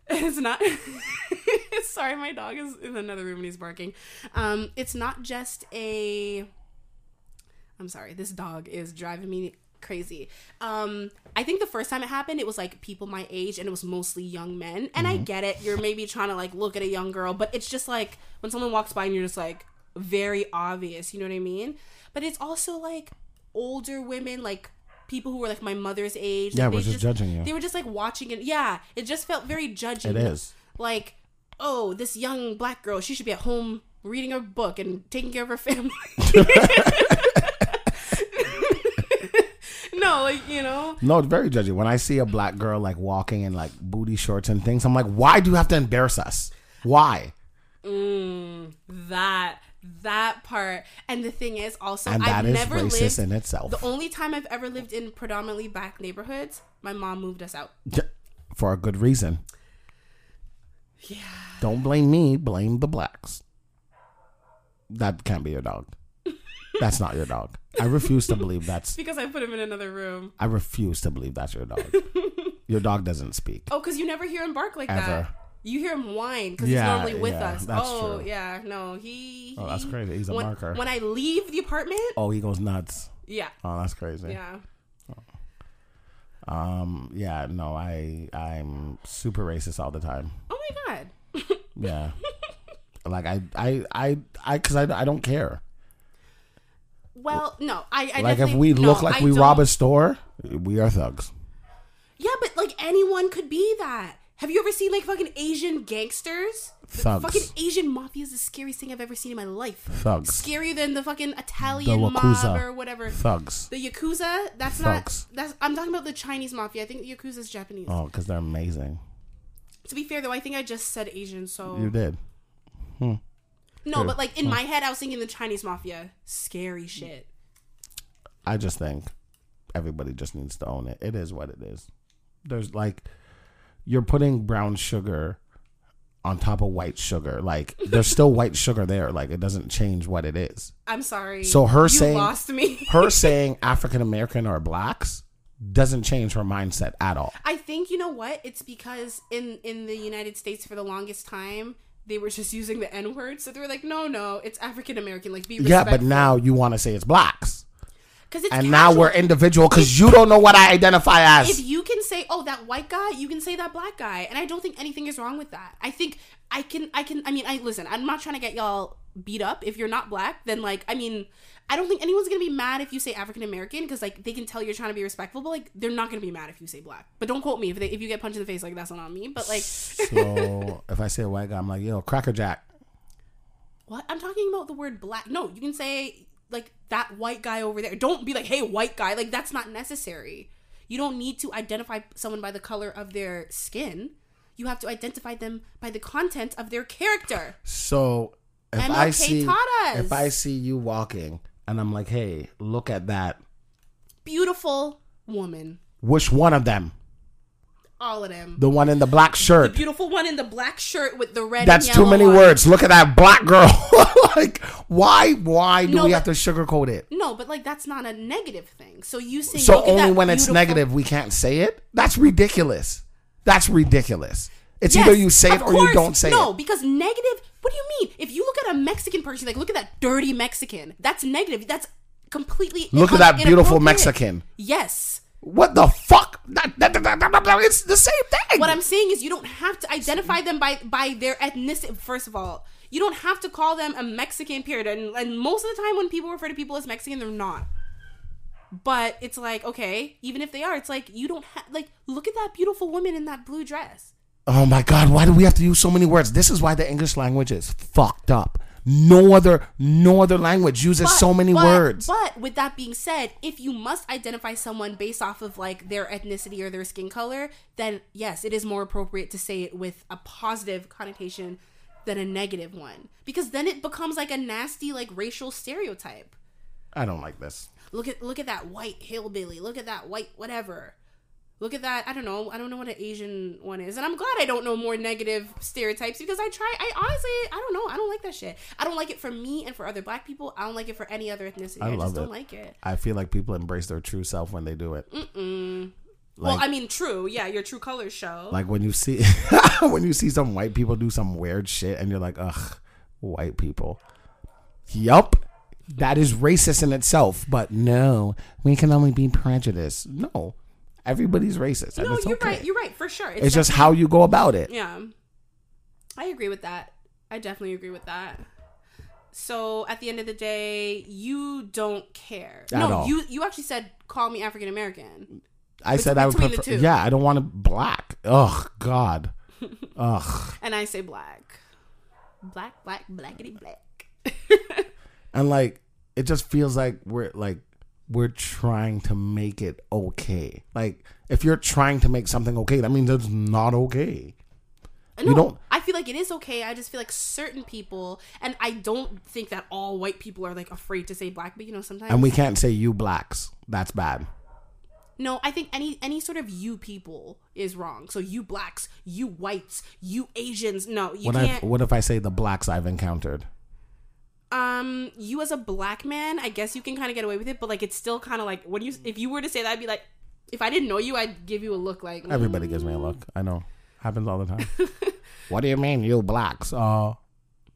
it's not. Sorry my dog is in another room and he's barking. Um it's not just a i'm sorry this dog is driving me crazy. Um i think the first time it happened it was like people my age and it was mostly young men. And i get it. You're maybe trying to like look at a young girl but it's just like when someone walks by and you're just like very obvious you know what i mean? But it's also like older women like people who were like my mother's age Yeah, like, we're they just judging you. they were just like watching it. Yeah, it just felt very judging. It is. like, oh, this young black girl, she should be at home reading her book and taking care of her family. no, like you know, No, it's very judgy. When I see a black girl like walking in like booty shorts and things, I'm like, why do you have to embarrass us? Why? Mm, that that part. And the thing is, also, And I've that is never racist lived. in itself. the only time I've ever lived in predominantly black neighborhoods, my mom moved us out. For a good reason. Yeah. Don't blame me, blame the blacks. That can't be your dog. That's not your dog. I refuse to believe that's Because I put him in another room. I refuse to believe that's your dog. Your dog doesn't speak. Oh, because you never hear him bark like Ever. that. You hear him whine because Yeah, he's normally with yeah, us. oh, true. yeah, no, he. Oh, that's crazy. He's a when, barker. When I leave the apartment, Oh, he goes nuts. yeah, Oh, that's crazy. yeah. Um, yeah, no, I I'm super racist all the time. Oh my god. Yeah. like I I I I cuz I, I don't care. Well, no, I, I like if we no, look like I we rob a store, we are thugs. Yeah, but like anyone could be that. Have you ever seen like fucking Asian gangsters? The Thugs. Fucking Asian mafia is the scariest thing I've ever seen in my life. Thugs. Scarier than the fucking Italian The mob or whatever. Thugs. The Yakuza, that's Thugs. not. That's I'm talking about the Chinese mafia. I think the Yakuza is Japanese. Oh, cuz they're amazing. To be fair though, I think I just said Asian, so You did. Hmm. no. But like in my head, I was thinking the Chinese mafia, scary shit. I just think everybody just needs to own it. It is what it is. There's like you're putting brown sugar on top of white sugar. Like there's still white sugar there. Like it doesn't change what it is. I'm sorry. So her you saying lost me. her saying African American or blacks doesn't change her mindset at all. I think you know what? It's because in in the United States for the longest time they were just using the N word, so they were like, no, no, it's African American. Like, be Yeah, but now you want to say it's blacks. Because it's And now we're individual because you don't know what I identify as. If you can say, oh, that white guy, you can say that black guy, and I don't think anything is wrong with that. I think I can, I can, I mean, I listen. I'm not trying to get y'all beat up. If you're not black, then like, I mean, I don't think anyone's gonna be mad if you say African American because like they can tell you're trying to be respectful, but like they're not gonna be mad if you say black. But don't quote me if they if you get punched in the face, like that's not on me. But like, So if I say a white guy, I'm like, yo, Cracker Jack. what I'm talking about the word black. No, you can say like that white guy over there. Don't be like, hey, white guy. Like that's not necessary. You don't need to identify someone by the color of their skin. You have to identify them by the content of their character. So if MLK I see if I see you walking and I'm like, hey, look at that. Beautiful woman. Which one of them? All of them. The one in the black shirt. The beautiful one in the black shirt with the red. That's too many on. words. Look at that black girl. like, why? Why do No, we but- have to sugarcoat it? No, but like that's not a negative thing. So you say So look at only when it's negative we can't say it? That's ridiculous. That's ridiculous. It's Yes, either you say it or you don't say no, it. No, because negative. What do you mean? If you look at a Mexican person, like look at that dirty Mexican. That's negative. That's completely. Look at that beautiful. Mexican. Yes. What the fuck? It's the same thing. What I'm saying is, you don't have to identify them by by their ethnicity. First of all, you don't have to call them a Mexican. Period. And, and most of the time, when people refer to people as Mexican, they're not. But it's like okay, even if they are, it's like you don't have like look at that beautiful woman in that blue dress. Oh my God, why do we have to use so many words? This is why the English language is fucked up. No other no other language uses But- so many but- words. But with that being said, if you must identify someone based off of like their ethnicity or their skin color, then yes, it is more appropriate to say it with a positive connotation than a negative one. Because then it becomes like a nasty like racial stereotype. I don't like this. Look at look at that white hillbilly. Look at that white whatever. Look at that. I don't know. I don't know what an Asian one is, and I'm glad I don't know more negative stereotypes because I try. I honestly, I don't know. I don't like that shit. I don't like it for me and for other black people. I don't like it for any other ethnicity. I I, love just don't it. like it. I feel like people embrace their true self when they do it. well, I mean, true. Yeah, your true colors show. Like when you see when you see some white people do some weird shit and you're like, ugh, white people. Yup. That is racist in itself, but no, we can only be prejudiced. No. Everybody's racist. No, it's you're okay. right. You're right for sure. It's just how you go about it. Yeah. I agree with that. I definitely agree with that. So at the end of the day, you don't care. At no, all. you you actually said call me African American. I said I would prefer. two. Yeah, I don't want to black. Ugh, God. Ugh. And I say black. Black, black, blackity black. And like it just feels like we're like we're trying to make it okay. Like if you're trying to make something okay, that means it's not okay. No, don't- I feel like it is okay. I just feel like certain people, and I don't think that all white people are like afraid to say black, but you know, sometimes. And we can't say you blacks. That's bad. no, I think any any sort of you people is wrong. So you blacks, you whites, you Asians. No, you What if can't. what if I say the blacks I've encountered? Um, you as a black man, I guess you can kind of get away with it, but like it's still kind of like when you if you were to say that, I'd be like, if I didn't know you, I'd give you a look like mm. Everybody gives me a look. I know. Happens all the time. what do you mean you blacks? Uh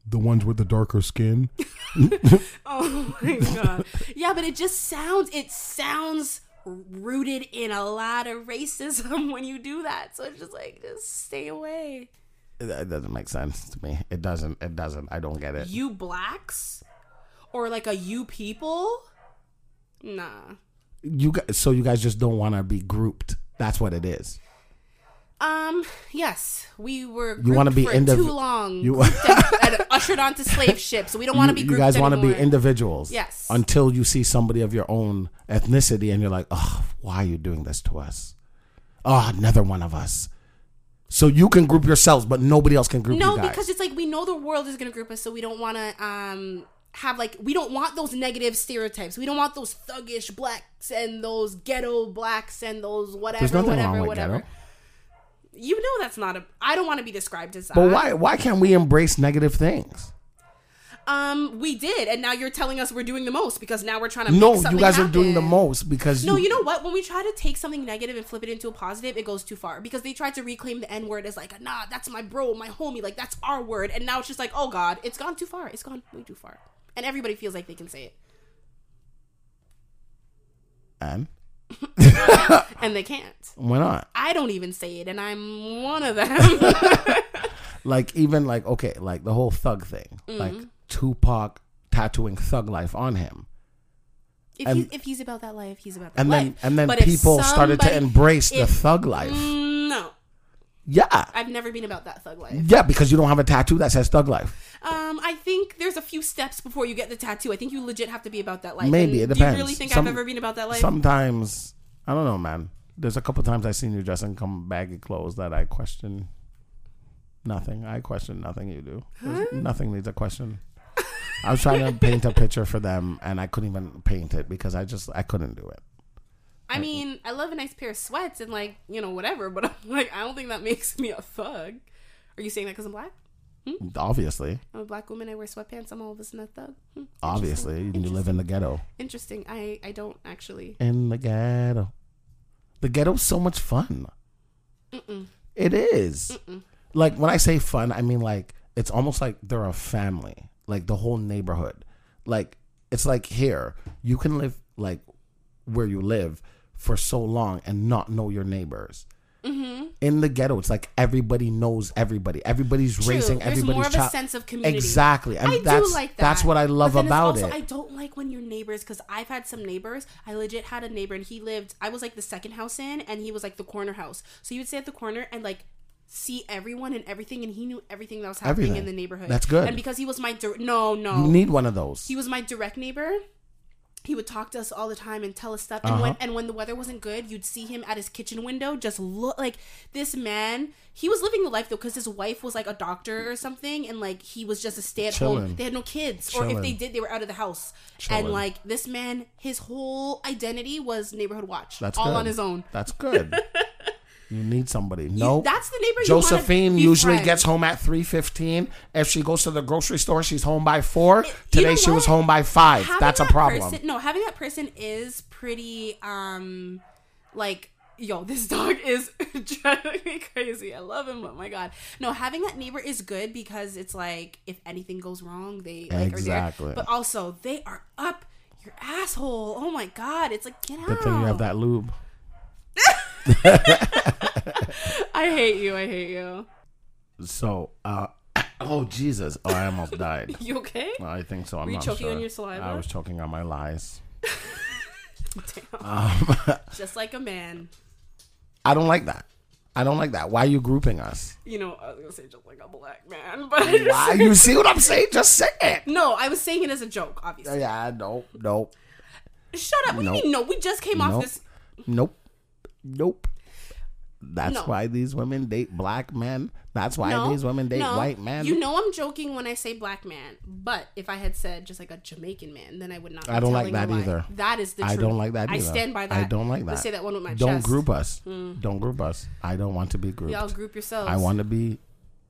the ones with the darker skin. Oh my god. yeah, but it just sounds it sounds rooted in a lot of racism when you do that. So it's just like just stay away. It doesn't make sense to me. It doesn't. It doesn't. I don't get it. You blacks or like a you people? Nah. You guys, so you guys just don't want to be grouped. That's what it is. Um, yes, we were You wanna be for indiv- too long. you- and, and ushered onto slave ships. So we don't want to be you guys want to be individuals. Yes. Until you see somebody of your own ethnicity and you're like, oh, why are you doing this to us? Oh, another one of us. So you can group yourselves, but nobody else can group No, you guys. because it's like we know the world is going to group us, so we don't want to um have like we don't want those negative stereotypes. We don't want those thuggish blacks and those ghetto blacks and those whatever, There's nothing whatever, wrong with whatever. ghetto. You know that's not a. I don't want to be described as that. But why why can't we embrace negative things? Um, we did, and now you're telling us we're doing the most because now we're trying to. No, you guys are doing the most because No, you know what? When we try to take something negative and flip it into a positive, it goes too far because they tried to reclaim the N word as like, nah, that's my bro, my homie, like that's our word, and now it's just like, oh god, it's gone too far. It's gone way too far, and everybody feels like they can say it, and and they can't. why not? I don't even say it, and I'm one of them. Like even like okay, like the whole thug thing, Mm-hmm. like Tupac tattooing thug life on him. if, And- he's, if he's about that life, he's about that and life. then and then But if people started to somebody- embrace the thug life. No, Yeah, I've never been about that thug life. yeah, because you don't have a tattoo that says thug life. Um, I think there's a few steps before you get the tattoo. I think you legit have to be about that life. Maybe, And it Do you depends. really think Some- I've ever been about that life? Sometimes I don't know, man. There's a couple times I've seen you dress in come baggy clothes that I question. Nothing. I question nothing you do. There's- Nothing needs a question. I was trying to paint a picture for them, and I couldn't even paint it because I just I couldn't do it. I mean, I love a nice pair of sweats and like you know whatever, but I'm like I don't think that makes me a thug. Are you saying that because I'm black? Obviously, I'm a black woman. I wear sweatpants. I'm all of a sudden a thug. Hmm, obviously, you live in the ghetto. Interesting. I I don't actually. In the ghetto, the ghetto's so much fun. It is. Like when I say fun, I mean like it's almost like they're a family, like the whole neighborhood. Like it's like here, you can live like where you live for so long and not know your neighbors. Mm-hmm. In the ghetto, it's like everybody knows everybody. Everybody's True. raising There's everybody's more of a child. sense of community. Exactly, and I that's do like that. that's what I love about also, it. I don't like when your neighbors, because I've had some neighbors. I legit had a neighbor, and he lived. I was like the second house in, and he was like the corner house. So you would stay at the corner, and like see everyone and everything, and he knew everything that was happening Everything. in the neighborhood. That's good. And because he was my dir- no no You need one of those. he was my direct neighbor. He would talk to us all the time and tell us stuff. And when Uh-huh. and when the weather wasn't good, you'd see him at his kitchen window, just look like this man. He was living the life though, because his wife was like a doctor or something, and like he was just a stay at home. They had no kids, or if they did, they were out of the house. Chilling. And like this man, his whole identity was neighborhood watch, That's all good. on his own. That's good. you need somebody. No, that's the neighbor Josephine usually friends. gets home at three fifteen. If she goes to the grocery store, she's home by four. Today she was home by five. Having That's a that problem. person- no, having that person is pretty um like yo, this dog is driving me crazy. I love him, Oh my god. No, having that neighbor is good because it's like if anything goes wrong, they like Exactly. are there. But also they are up your asshole. Oh my god. It's like get out. Good thing you have that lube. I hate you, I hate you. So, uh, oh Jesus! Oh, I almost died. You okay? I think so. I'm Were you not choking sure. on your saliva? I was choking on my lies. Damn. Um, Just like a man. I don't like that. I don't like that. Why are you grouping us? You know, I was gonna say just like a black man, but Why? You see what I'm saying? Just say it. No, I was saying it as a joke, obviously. Yeah, nope, nope, Shut up. What do Nope. you mean no? We just came off Nope. this nope, nope. That's No. why these women date black men. That's why no, these women date no. white men. You know I'm joking when I say black man, but if I had said just like a Jamaican man, then I would not. I don't like that either. That is the I truth. don't like that I stand by that. I don't like Let's that. say that one with my don't chest. Group us. Don't group us. I don't want to be grouped. Y'all group yourselves. I want to be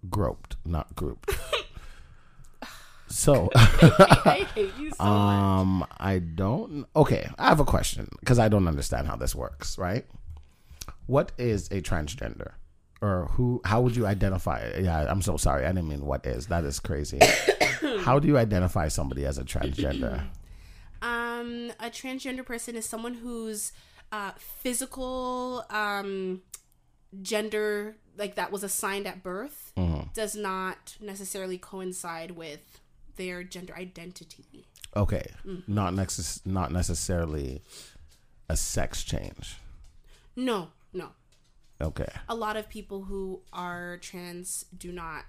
groped, not grouped. so, I hate you so much. um, I don't. Okay, I have a question because I don't understand how this works. Right? What is a transgender, or who? How would you identify? Yeah, I'm so sorry. I didn't mean what is. That is crazy. how do you identify somebody as a transgender? Um, a transgender person is someone whose uh, physical um, gender, like that was assigned at birth, Mm-hmm. does not necessarily coincide with their gender identity. Okay, Mm-hmm. not necess- not necessarily a sex change. No, no. Okay. A lot of people who are trans do not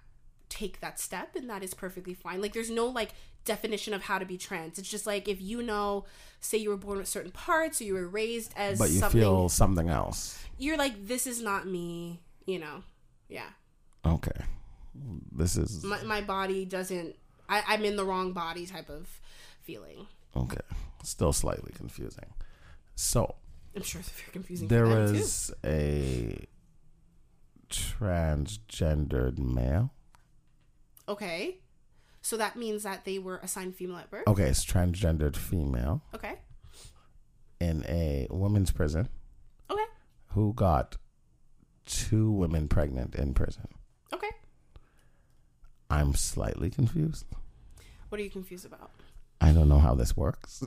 take that step, and that is perfectly fine. Like, there's no like definition of how to be trans. It's just like if you know, say you were born with certain parts, or you were raised as But you something, feel something else. you're like, this is not me. You know, yeah. Okay. This is my, my body doesn't I, i'm in the wrong body type of feeling okay. Still slightly confusing. So i'm sure it's very confusing there was too. a transgendered male. okay so that means that they were assigned female at birth Okay, it's transgendered female okay in a women's prison okay who got two women pregnant in prison. okay I'm slightly confused. what are you confused about I don't know how this works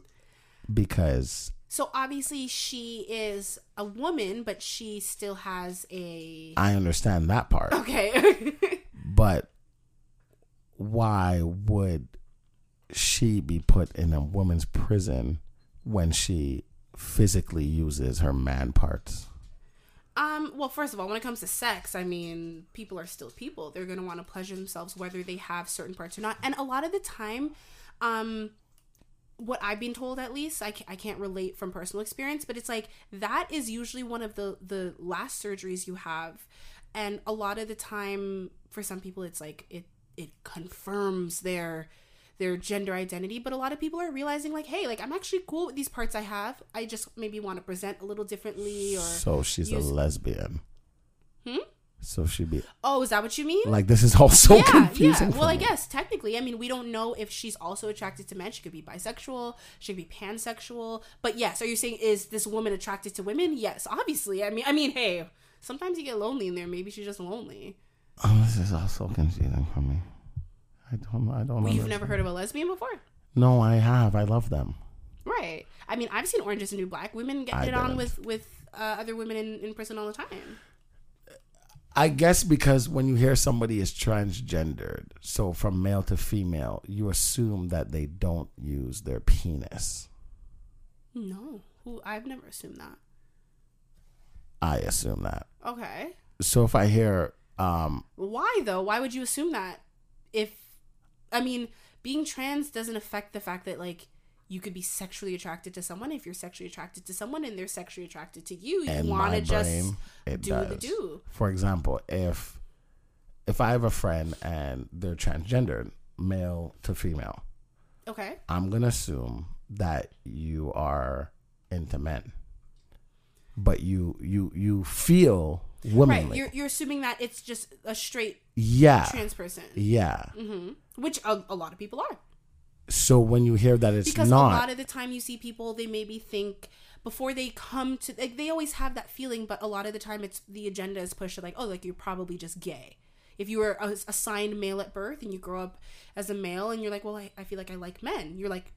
because so obviously she is a woman but she still has a I understand that part. okay But why would she be put in a woman's prison when she physically uses her man parts? Um, well, first of all, when it comes to sex, I mean, people are still people. They're going to want to pleasure themselves whether they have certain parts or not. And a lot of the time, um, what I've been told at least, I, I can't relate from personal experience, but it's like that is usually one of the, the last surgeries you have. And a lot of the time, for some people, it's like it, it confirms their their gender identity but a lot of people are realizing like hey like i'm actually cool with these parts i have i just maybe want to present a little differently or So she's use- a lesbian. Hmm? So she'd be Oh, is that what you mean? like this is all so yeah, confusing. yeah. Well, I guess technically, I mean, we don't know if she's also attracted to men. She could be bisexual. She could be pansexual. But yes, are you saying is this woman attracted to women? Yes, obviously. I mean, I mean, hey, sometimes you get lonely in there. Maybe she's just lonely. Oh, this is all so confusing for me. I don't. I don't. Well, you've never heard of a lesbian before, No, I have. I love them. right? I mean, I've seen Orange Is the New Black. Women get I it on with with uh, other women in, in prison all the time. I guess because when you hear somebody is transgendered, so from male to female, you assume that they don't use their penis. No, who I've never assumed that. I assume that. Okay. So if I hear Um, Why though? Why would you assume that? If I mean, being trans doesn't affect the fact that like you could be sexually attracted to someone. If you're sexually attracted to someone and they're sexually attracted to you, you want to just do does. the do. For example, if if I have a friend and they're transgendered, male to female, Okay. I'm gonna assume that you are into men, but you you you feel Right. womanly. You're you're assuming that it's just a straight yeah, trans person, yeah. Mm-hmm. which a, a lot of people are. So when you hear that it's because not, a lot of the time you see people they maybe think before they come to like they always have that feeling but a lot of the time it's the agenda is pushed to like oh like you're probably just gay. If you were assigned male at birth and you grow up as a male and you're like well I, I feel like i like men you're like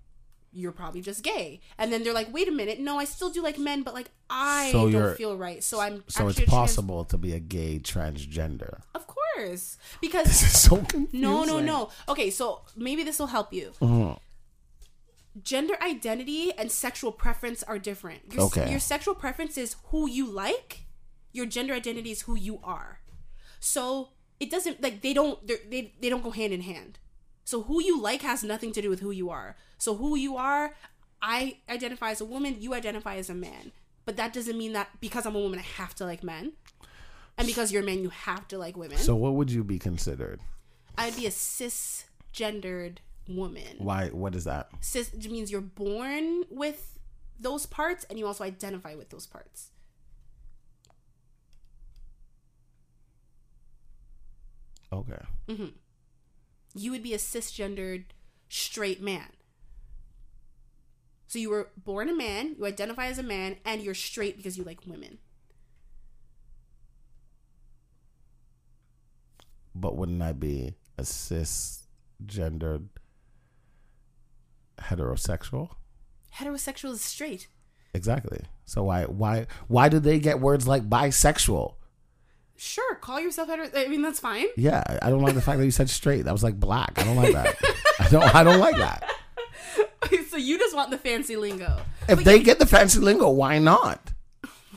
you're probably just gay. And then they're like wait a minute no i still do like men but like i So don't feel right. So i'm so it's a trans- possible to be a gay transgender. of course because This is so confusing. no, no, no. Okay, so maybe this will help you. Uh-huh. Gender identity and sexual preference are different. Your, Okay. your sexual preference is who you like. Your gender identity is who you are. So it doesn't like they don't they they don't go hand in hand. So who you like has nothing to do with who you are. So who you are, I identify as a woman. You identify as a man. But that doesn't mean that because I'm a woman, I have to like men. And because you're a man, you have to like women. So what would you be considered? I'd be a cisgendered woman. Why? What is that? Cis means you're born with those parts and you also identify with those parts. Okay. Mm-hmm. You would be a cisgendered straight man. So you were born a man, you identify as a man, and you're straight because you like women. But wouldn't I be a cisgendered heterosexual? Heterosexual is straight. Exactly. So why why why do they get words like bisexual? Sure, call yourself hetero. I mean, that's fine. Yeah, I don't like the fact that you said straight. That was like black. I don't like that. I don't I don't like that. so you just want the fancy lingo. If they get the fancy lingo, why not?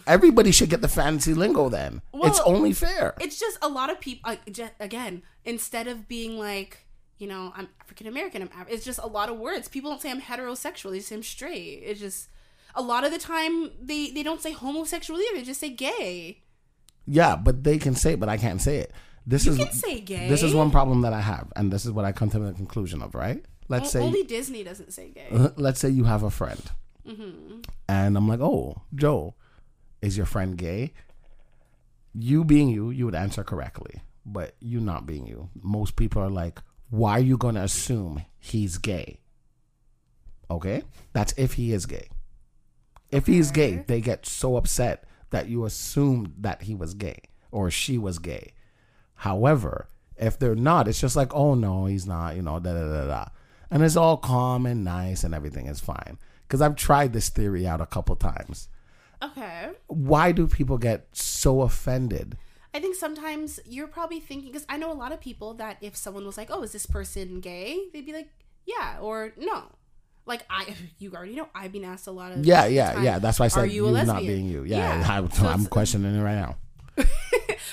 Everybody should get the fancy lingo then. it's only fair. it's just a lot of people like, again instead of being like you know i'm african american i'm Af- it's just a lot of words people don't say i'm heterosexual they say i'm straight it's just a lot of the time they they don't say homosexual either they just say gay Yeah, but they can say it, but I can't say it. This you is can say gay this is one problem that I have, and this is what I come to the conclusion of. Right? Let's O- say only disney doesn't say gay let's say you have a friend, mm-hmm. and I'm like, oh, Joe, is your friend gay? You being you, you would answer correctly, but you not being you, most people are like, why are you going to assume he's gay? Okay, that's if he is gay. If he's gay, they get so upset that you assumed that he was gay or she was gay. However, if they're not, it's just like, oh no, he's not, you know, da da da da. And it's all calm and nice and everything is fine. Because I've tried this theory out a couple times. Okay Why do people get so offended? i think sometimes you're probably thinking because i know a lot of people that if someone was like oh is this person gay they'd be like yeah or no like i you already know i've been asked a lot of Yeah, yeah, time, yeah. That's why I said are you, you, a not being you. Yeah, I, So I'm um, questioning it right now.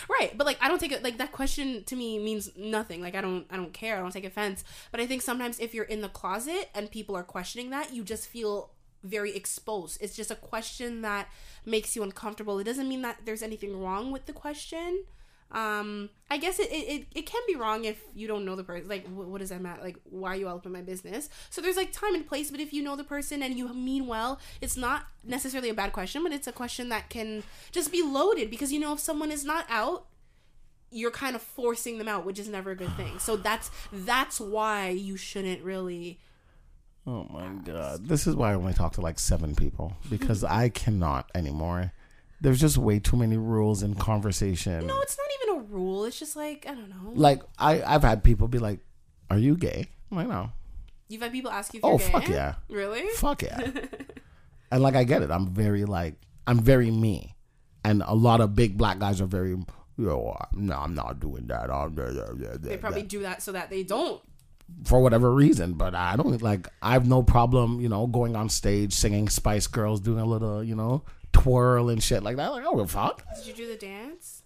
right but like i don't take it like that question to me means nothing like i don't i don't care i don't take offense but i think sometimes if you're in the closet and people are questioning that you just feel very exposed. It's just a question that makes you uncomfortable. It doesn't mean that there's anything wrong with the question. Um i guess it it, it, can be wrong if you don't know the person like wh- what does that matter? Like why are you all up in my business? So there's like time and place but if you know the person and you mean well it's not necessarily a bad question but it's a question that can just be loaded because you know if someone is not out you're kind of forcing them out which is never a good thing. So that's that's why you shouldn't really Oh my god. This is why I only talk to like seven people because I cannot anymore. There's just way too many rules in conversation. no it's not even a rule it's just like i don't know Like I, I've had people be like, "Are you gay?" I'm like, "No." you've had people ask you if Oh you're gay fuck yeah, really fuck yeah. and like I get it. I'm very like I'm very me, and a lot of big black guys are very. Yo, no, I'm not doing that. I'm, they probably do that so that they don't for whatever reason, but I don't like. I have no problem, you know, going on stage singing Spice Girls, doing a little, you know, twirl and shit like that. Like, oh, fuck. did you do the dance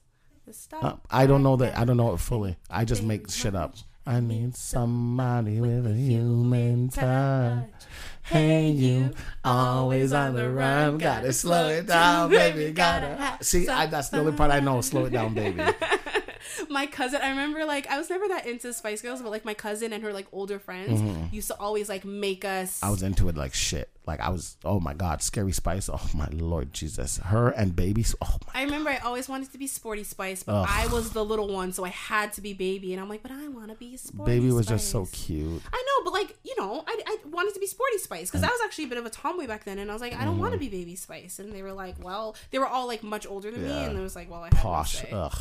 Stop. Uh, I don't know that. I don't know it fully. I just make shit up. I need somebody with a human touch. Hey, you, always on the run. Gotta slow it down, baby. Gotta. See, I, that's the only part I know. Slow it down, baby. my cousin i remember like i was never that into spice girls but like my cousin and her like older friends used to always like make us Mm-hmm. I was into it like shit. Like I was. Oh my god, Scary Spice. Oh my lord, Jesus. Her and Baby. Oh my. I remember I always wanted to be Sporty Spice, but Ugh. I was the little one, so I had to be Baby. And I'm like, but I want to be Sporty Baby was just so cute. I know, but like, you know, I, I wanted to be Sporty Spice because I was actually a bit of a tomboy back then. And I was like, I don't want to be Baby Spice. And they were like, well, they were all like much older than me. Mm-hmm. And I was like, well, I Posh. say. Ugh.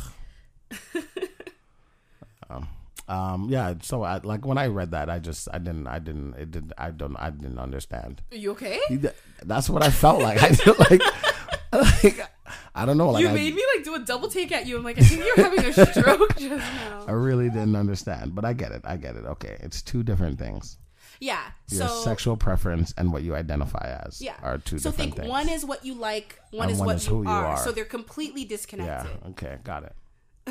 Um, um, yeah. So I like when I read that, I just I didn't I didn't it did I don't I didn't understand. Are you okay? That's what I felt like. I feel like, like I don't know. Like you I, made me like do a double take at you. I'm like, I think you're having a stroke just now. I really didn't understand, but I get it. I get it. Okay, it's two different things. Yeah. Your so sexual preference and what you identify as yeah, are two so different think things. one is what you like, one And is one what is you, who you are. are. So they're completely yeah. disconnected. Okay. Got it.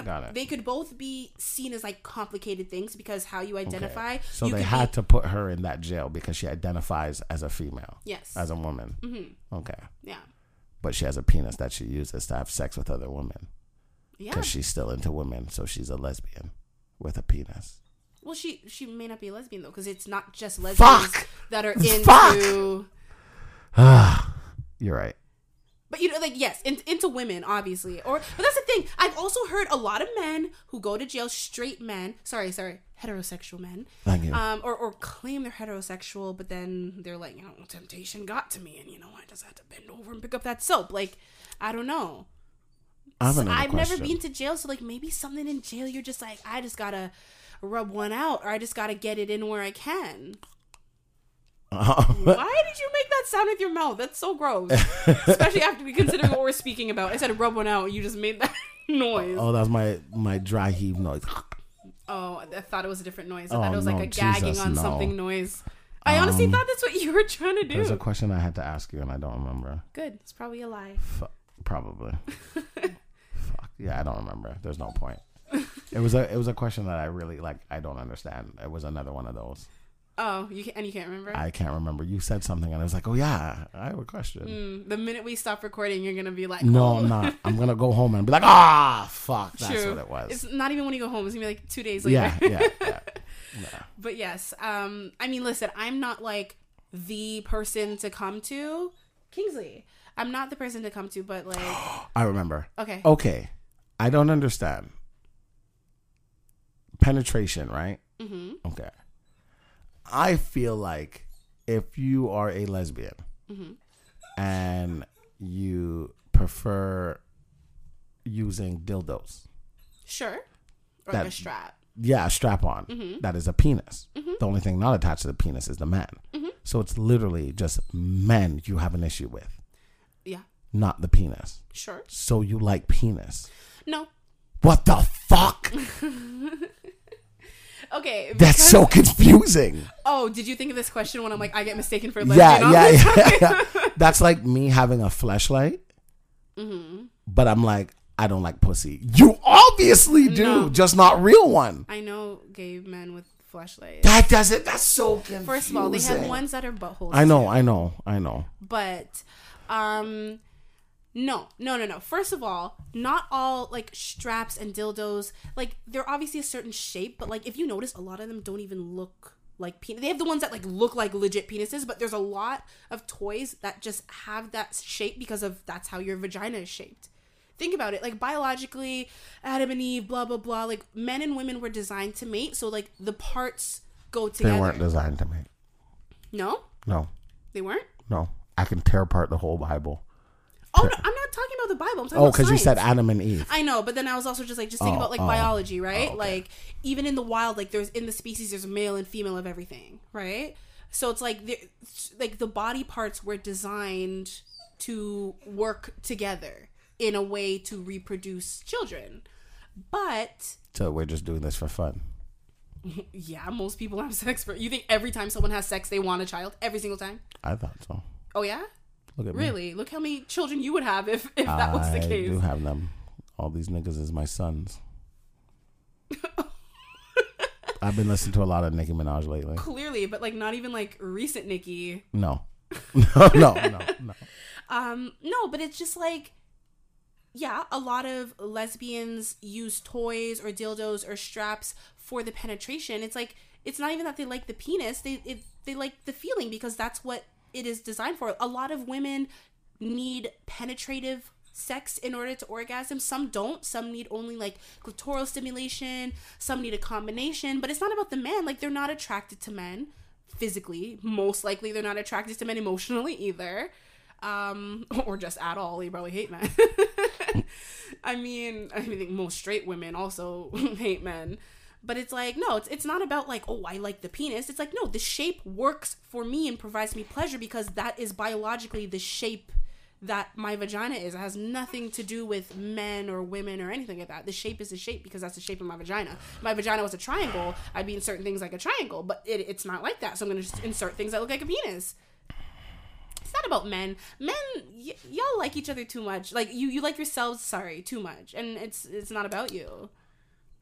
Got it. They could both be seen as like complicated things because how you identify. Okay. So you they had be, to put her in that jail because she identifies as a female, Yes. as a woman. Mm-hmm. Okay, yeah. but she has a penis that she uses to have sex with other women Yeah. because she's still into women, so she's a lesbian with a penis. Well, she she may not be a lesbian though, because it's not just lesbians Fuck! that are into. Fuck! You're right. But you know, like yes, in, into women, obviously. Or but that's the thing. I've also heard a lot of men who go to jail, straight men. Sorry, sorry, heterosexual men. Thank you. Um, or or claim they're heterosexual, but then they're like, you know, temptation got to me, and you know, I just had to bend over and pick up that soap. Like, I don't know. I have another I've never been to jail, so like maybe something in jail, you're just like, I just gotta rub one out, or I just gotta get it in where I can. Why did you make that sound with your mouth? That's so gross. Especially after we consider what we're speaking about. I said rub one out. You just made that noise. oh, that was my my dry heave noise. Oh, I thought it was a different noise. I Oh, thought it was no, like a gagging Jesus, on no. something noise. I honestly Um, thought that's what you were trying to do. There's a question I had to ask you and I don't remember. Good. It's probably a lie. F- probably. Fuck. Yeah, I don't remember. There's no point. It was a it was a question that I really like. I don't understand. It was another one of those. Oh, you can, and you can't remember. I can't remember. You said something and I was like, oh yeah, I have a question. Mm, the minute we stop recording, you're gonna be like, No, oh. I'm not. I'm gonna go home and be like, ah, fuck. That's True. what it was. It's not even when you go home. It's gonna be like two days later. yeah, yeah, yeah. yeah. But yes, um, I mean, listen, I'm not like the person to come to. Kingsley, I'm not the person to come to, but like, I remember. okay, Okay, I don't understand penetration, right? hmm Okay. I feel like if you are a lesbian Mm-hmm. and you prefer using dildos, sure, or That- like a strap. yeah, a strap on Mm-hmm. that is a penis. The only thing not attached to the penis is the man. Mm-hmm. So it's literally just men you have an issue with, Yeah, not the penis. sure. So you like penis. No, What the fuck? okay. That's so confusing. Oh, did you think of this question when I'm like, I get mistaken for lesbian? Yeah, yeah, time? yeah, yeah. That's like me having a Fleshlight, Mm-hmm. but I'm like, I don't like pussy. You obviously do, No. just not real one. I know gay men with Fleshlights. That doesn't. That's so confusing. First of all, they have ones that are buttholes. I know, too. I know, I know. but um no no no no first of all not all like straps and dildos like they're obviously a certain shape but like if you notice a lot of them don't even look like penis they have the ones that like look like legit penises but there's a lot of toys that just have that shape because of that's how your vagina is shaped think about it like biologically adam and eve blah blah blah like men and women were designed to mate so like the parts go together. They weren't designed to mate. no No, they weren't no. I can tear apart the whole Bible. Oh no i'm not talking about the bible i'm talking Oh, because you said. Adam and Eve. I know, but then I was also just like just thinking Oh, about like oh. biology, right? Oh, okay. Like even in the wild, like there's in the species there's male and female of everything, right? So it's like the like the body parts were designed to work together in a way to reproduce children. But So we're just doing this for fun. yeah, most people have sex for you think every time someone has sex they want a child every single time? I thought so. Oh yeah? Look at me. Really? Look how many children you would have if if that was the case. I do have them All these niggas is my sons. I've been listening to a lot of Nicki Minaj lately. Clearly, but like not even like recent Nicki. No, no, no, no, no. Um, no, but it's just like, yeah, a lot of lesbians use toys or dildos or straps for the penetration. It's like it's not even that they like the penis; they it, they like the feeling because that's what it is designed for. A lot of women need penetrative sex in order to orgasm. Some don't. Some need only like clitoral stimulation. Some need a combination. But it's not about the man. Like they're not attracted to men physically. Most likely, they're not attracted to men emotionally either um, or just at all. They probably hate men. I mean, I think most straight women also hate men. But it's like, no, it's, it's not about like, oh, I like the penis. It's like, no, the shape works for me and provides me pleasure because that is biologically the shape that my vagina is. It has nothing to do with men or women or anything like that. The shape is the shape because that's the shape of my vagina. If my vagina was a triangle, I'd be inserting things like a triangle, but it, it's not like that. So I'm going to just insert things that look like a penis it's not about men. Men, y- y'all like each other too much. Like you, you like yourselves. Sorry, too much, and it's it's not about you.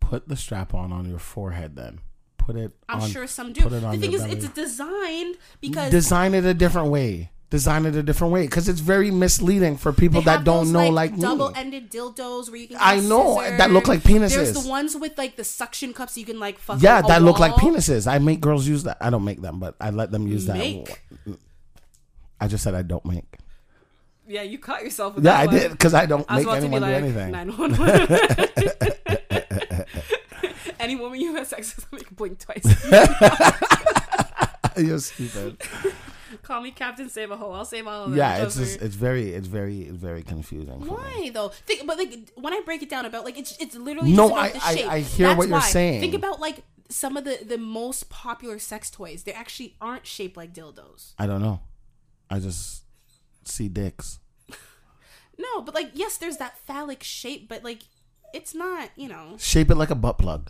Put the strap on on your forehead. Then put it. I'm on, sure some do. put it The on thing your is, belly. it's designed because design it a different way. Design it a different way because it's very misleading for people they that don't those, know like, like, double-ended dildos where you can. I know, scissors. that look like penises. There's penises. the ones with like the suction cups you can like fuck. Yeah, a that look like penises. I make girls use that. I don't make them, but I let them use Make. that. Mm. I just said I don't make. Yeah, you caught yourself. With Yeah, I one. did because I don't I make about to be anyone do like anything. 911. Any woman you have sex with, make blink twice. You're stupid. Call me Captain Save a Hole. I'll save all of them. Yeah, it's just it's very it's very it's very confusing. For me. Why though? Think, but like when I break it down about like it's it's literally No, just about I- the I- shape. I hear That's what you're why. saying. Think about like some of the the most popular sex toys. They actually aren't shaped like dildos. I don't know. I just see dicks. No, but like yes, there's that phallic shape, but like it's not. You know. Shape it like a butt plug.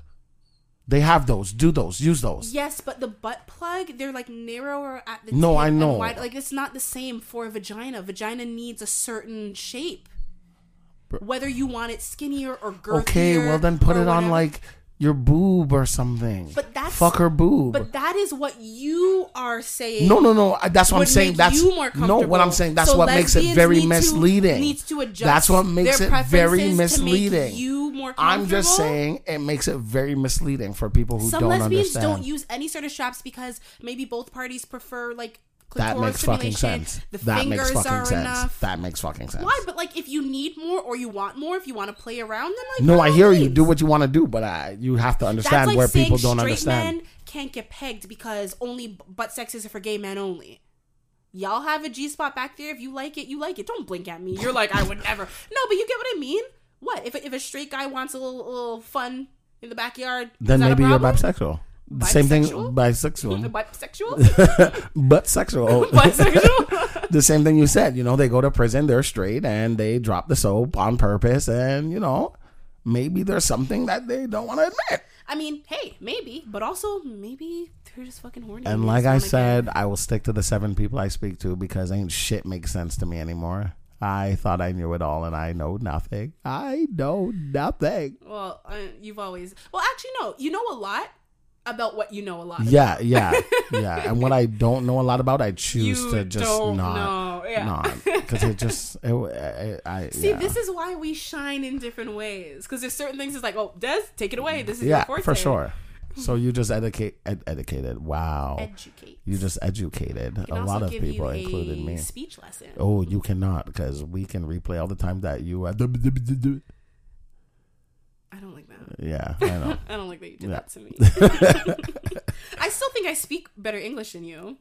They have those. Do those. Use those. Yes, but the butt plug, they're like narrower at the No, I know. wide- Like it's not the same for a vagina. Vagina needs a certain shape. Whether you want it skinnier or girthier. Okay, well then put it on like your boob or something. But that's- fuck her boob. But that is what you are saying. no, no, no. That's what I'm saying. That's you more no. What I'm saying. That's So what makes it very need to- misleading. needs to adjust That's what makes it very to misleading. you more I'm just saying it makes it very misleading for people who Some don't lesbians understand. don't use any sort of straps because maybe both parties prefer like that makes fucking sense. The that makes fucking sense. enough. That makes fucking sense. Why? But like, if you need more or you want more, if you want to play around, then like No, I hear you. Do what you want to do, but I, you have to understand like where people don't understand. men can't get pegged because only butt sex is for gay men only. Y'all have a G spot back there. If you like it, you like it. Don't blink at me. You're like, I would never. No, but you get what I mean. What if if a straight guy wants a little, a little fun in the backyard? Then maybe you're bisexual. The Same thing, Bisexual? bisexual, but sexual. Bisexual? the same thing you said. You know, they go to prison, they're straight, and they drop the soap on purpose, and you know, maybe there's something that they don't want to admit. I mean, hey, maybe, but also maybe they're just fucking horny. And like I said, I will stick to the seven people I speak to because ain't shit makes sense to me anymore. I thought I knew it all, and I know nothing. I know nothing. well, uh, you've always. Well, actually, no. You know a lot about what you know a lot. about. Yeah, yeah, yeah. And what I don't know a lot about, I choose You to just not, know, yeah. not, because it just, it, it, I, See, yeah. this is why we shine in different ways. Because there's certain things. It's like, oh, Des, take it away. This is yeah, your forte. for sure. So you just educate, ed- educated. Wow, Educate. you just educated I a lot of people, you including me. Speech lesson. Oh, you cannot because we can replay all the time that you. Uh, I don't like that. Yeah, I know. I don't like that you did Yeah. that to me. I still think I speak better English than you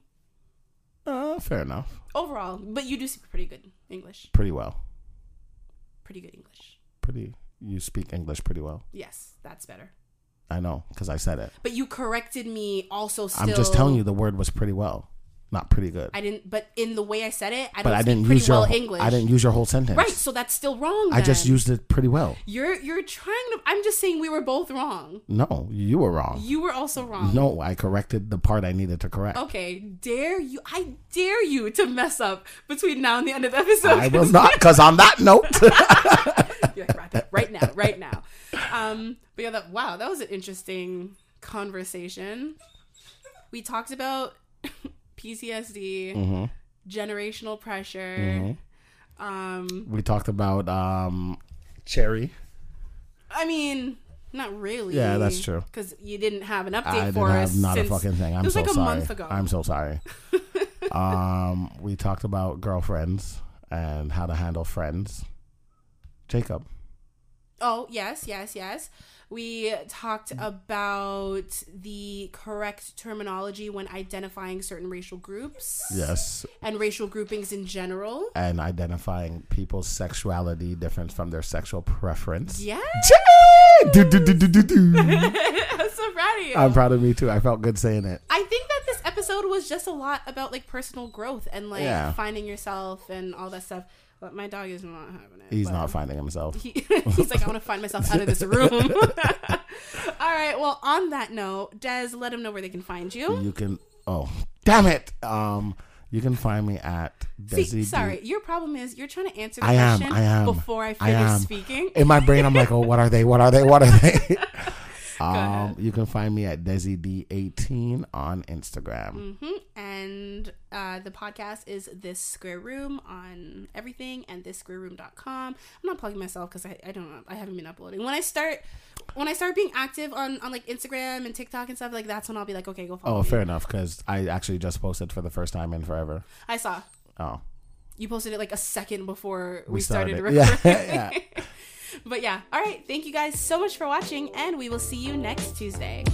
Uh, fair enough. overall, but you do speak pretty good English. Pretty well. Pretty good English. Pretty. You speak English pretty well. Yes, that's better. I know because I said it. But you corrected me also. Still, I'm just telling you the word was pretty well, not pretty good. I didn't. But in the way I said it, I but I didn't use your. well whole- English. I didn't use your whole sentence. Right, so that's still wrong. I just used it pretty well. You're you're trying to. I'm just saying we were both wrong. No, you were wrong. You were also wrong. No, I corrected the part I needed to correct. Okay, dare you? I dare you to mess up between now and the end of the episode. I will not, because on that note, You're like, right, right now, right now. Um, but yeah, that wow, that was an interesting conversation. We talked about PTSD, Mm-hmm. generational pressure. Um, We talked about um, Cherry. I mean, not really. Yeah, that's true. Because you didn't have an update I didn't for us. have not a fucking thing. I'm it was so like a sorry. month ago. I'm so sorry. um, we talked about girlfriends and how to handle friends. Jacob. Oh, yes, yes, yes. We talked about the correct terminology when identifying certain racial groups Yes. and racial groupings in general. And identifying people's sexuality different from their sexual preference. Yeah. Do, do, do, do, do, do. I'm so proud of you. I'm proud of me too. I felt good saying it. I think that this episode was just a lot about like personal growth and like Yeah. finding yourself and all that stuff. But my dog is not having it. He's not finding himself. He, he's like, I want to find myself out of this room. All right. Well, on that note, Des, let them know where they can find you. You can. Oh, damn it. Um, you can find me at See, Desi. D- sorry, your problem is you're trying to answer the I am, question I am, before I I finish am. speaking. In my brain, I'm like, oh, what are they? What are they? What are they? Um, you can find me at Desi D18 on Instagram. hmm And uh, the podcast is This Square Room on everything and thissquareroom.com. I'm not plugging myself because I, I don't know. I haven't been uploading. When I start when I start being active on, on like Instagram and TikTok and stuff, like that's when I'll be like, okay, go follow Oh, me. fair enough. Because I actually just posted for the first time in forever. I saw. Oh, You posted it like a second before we, we started, started. recording. Yeah, yeah. But yeah, all right. Thank you guys so much for watching, and we will see you next Tuesday.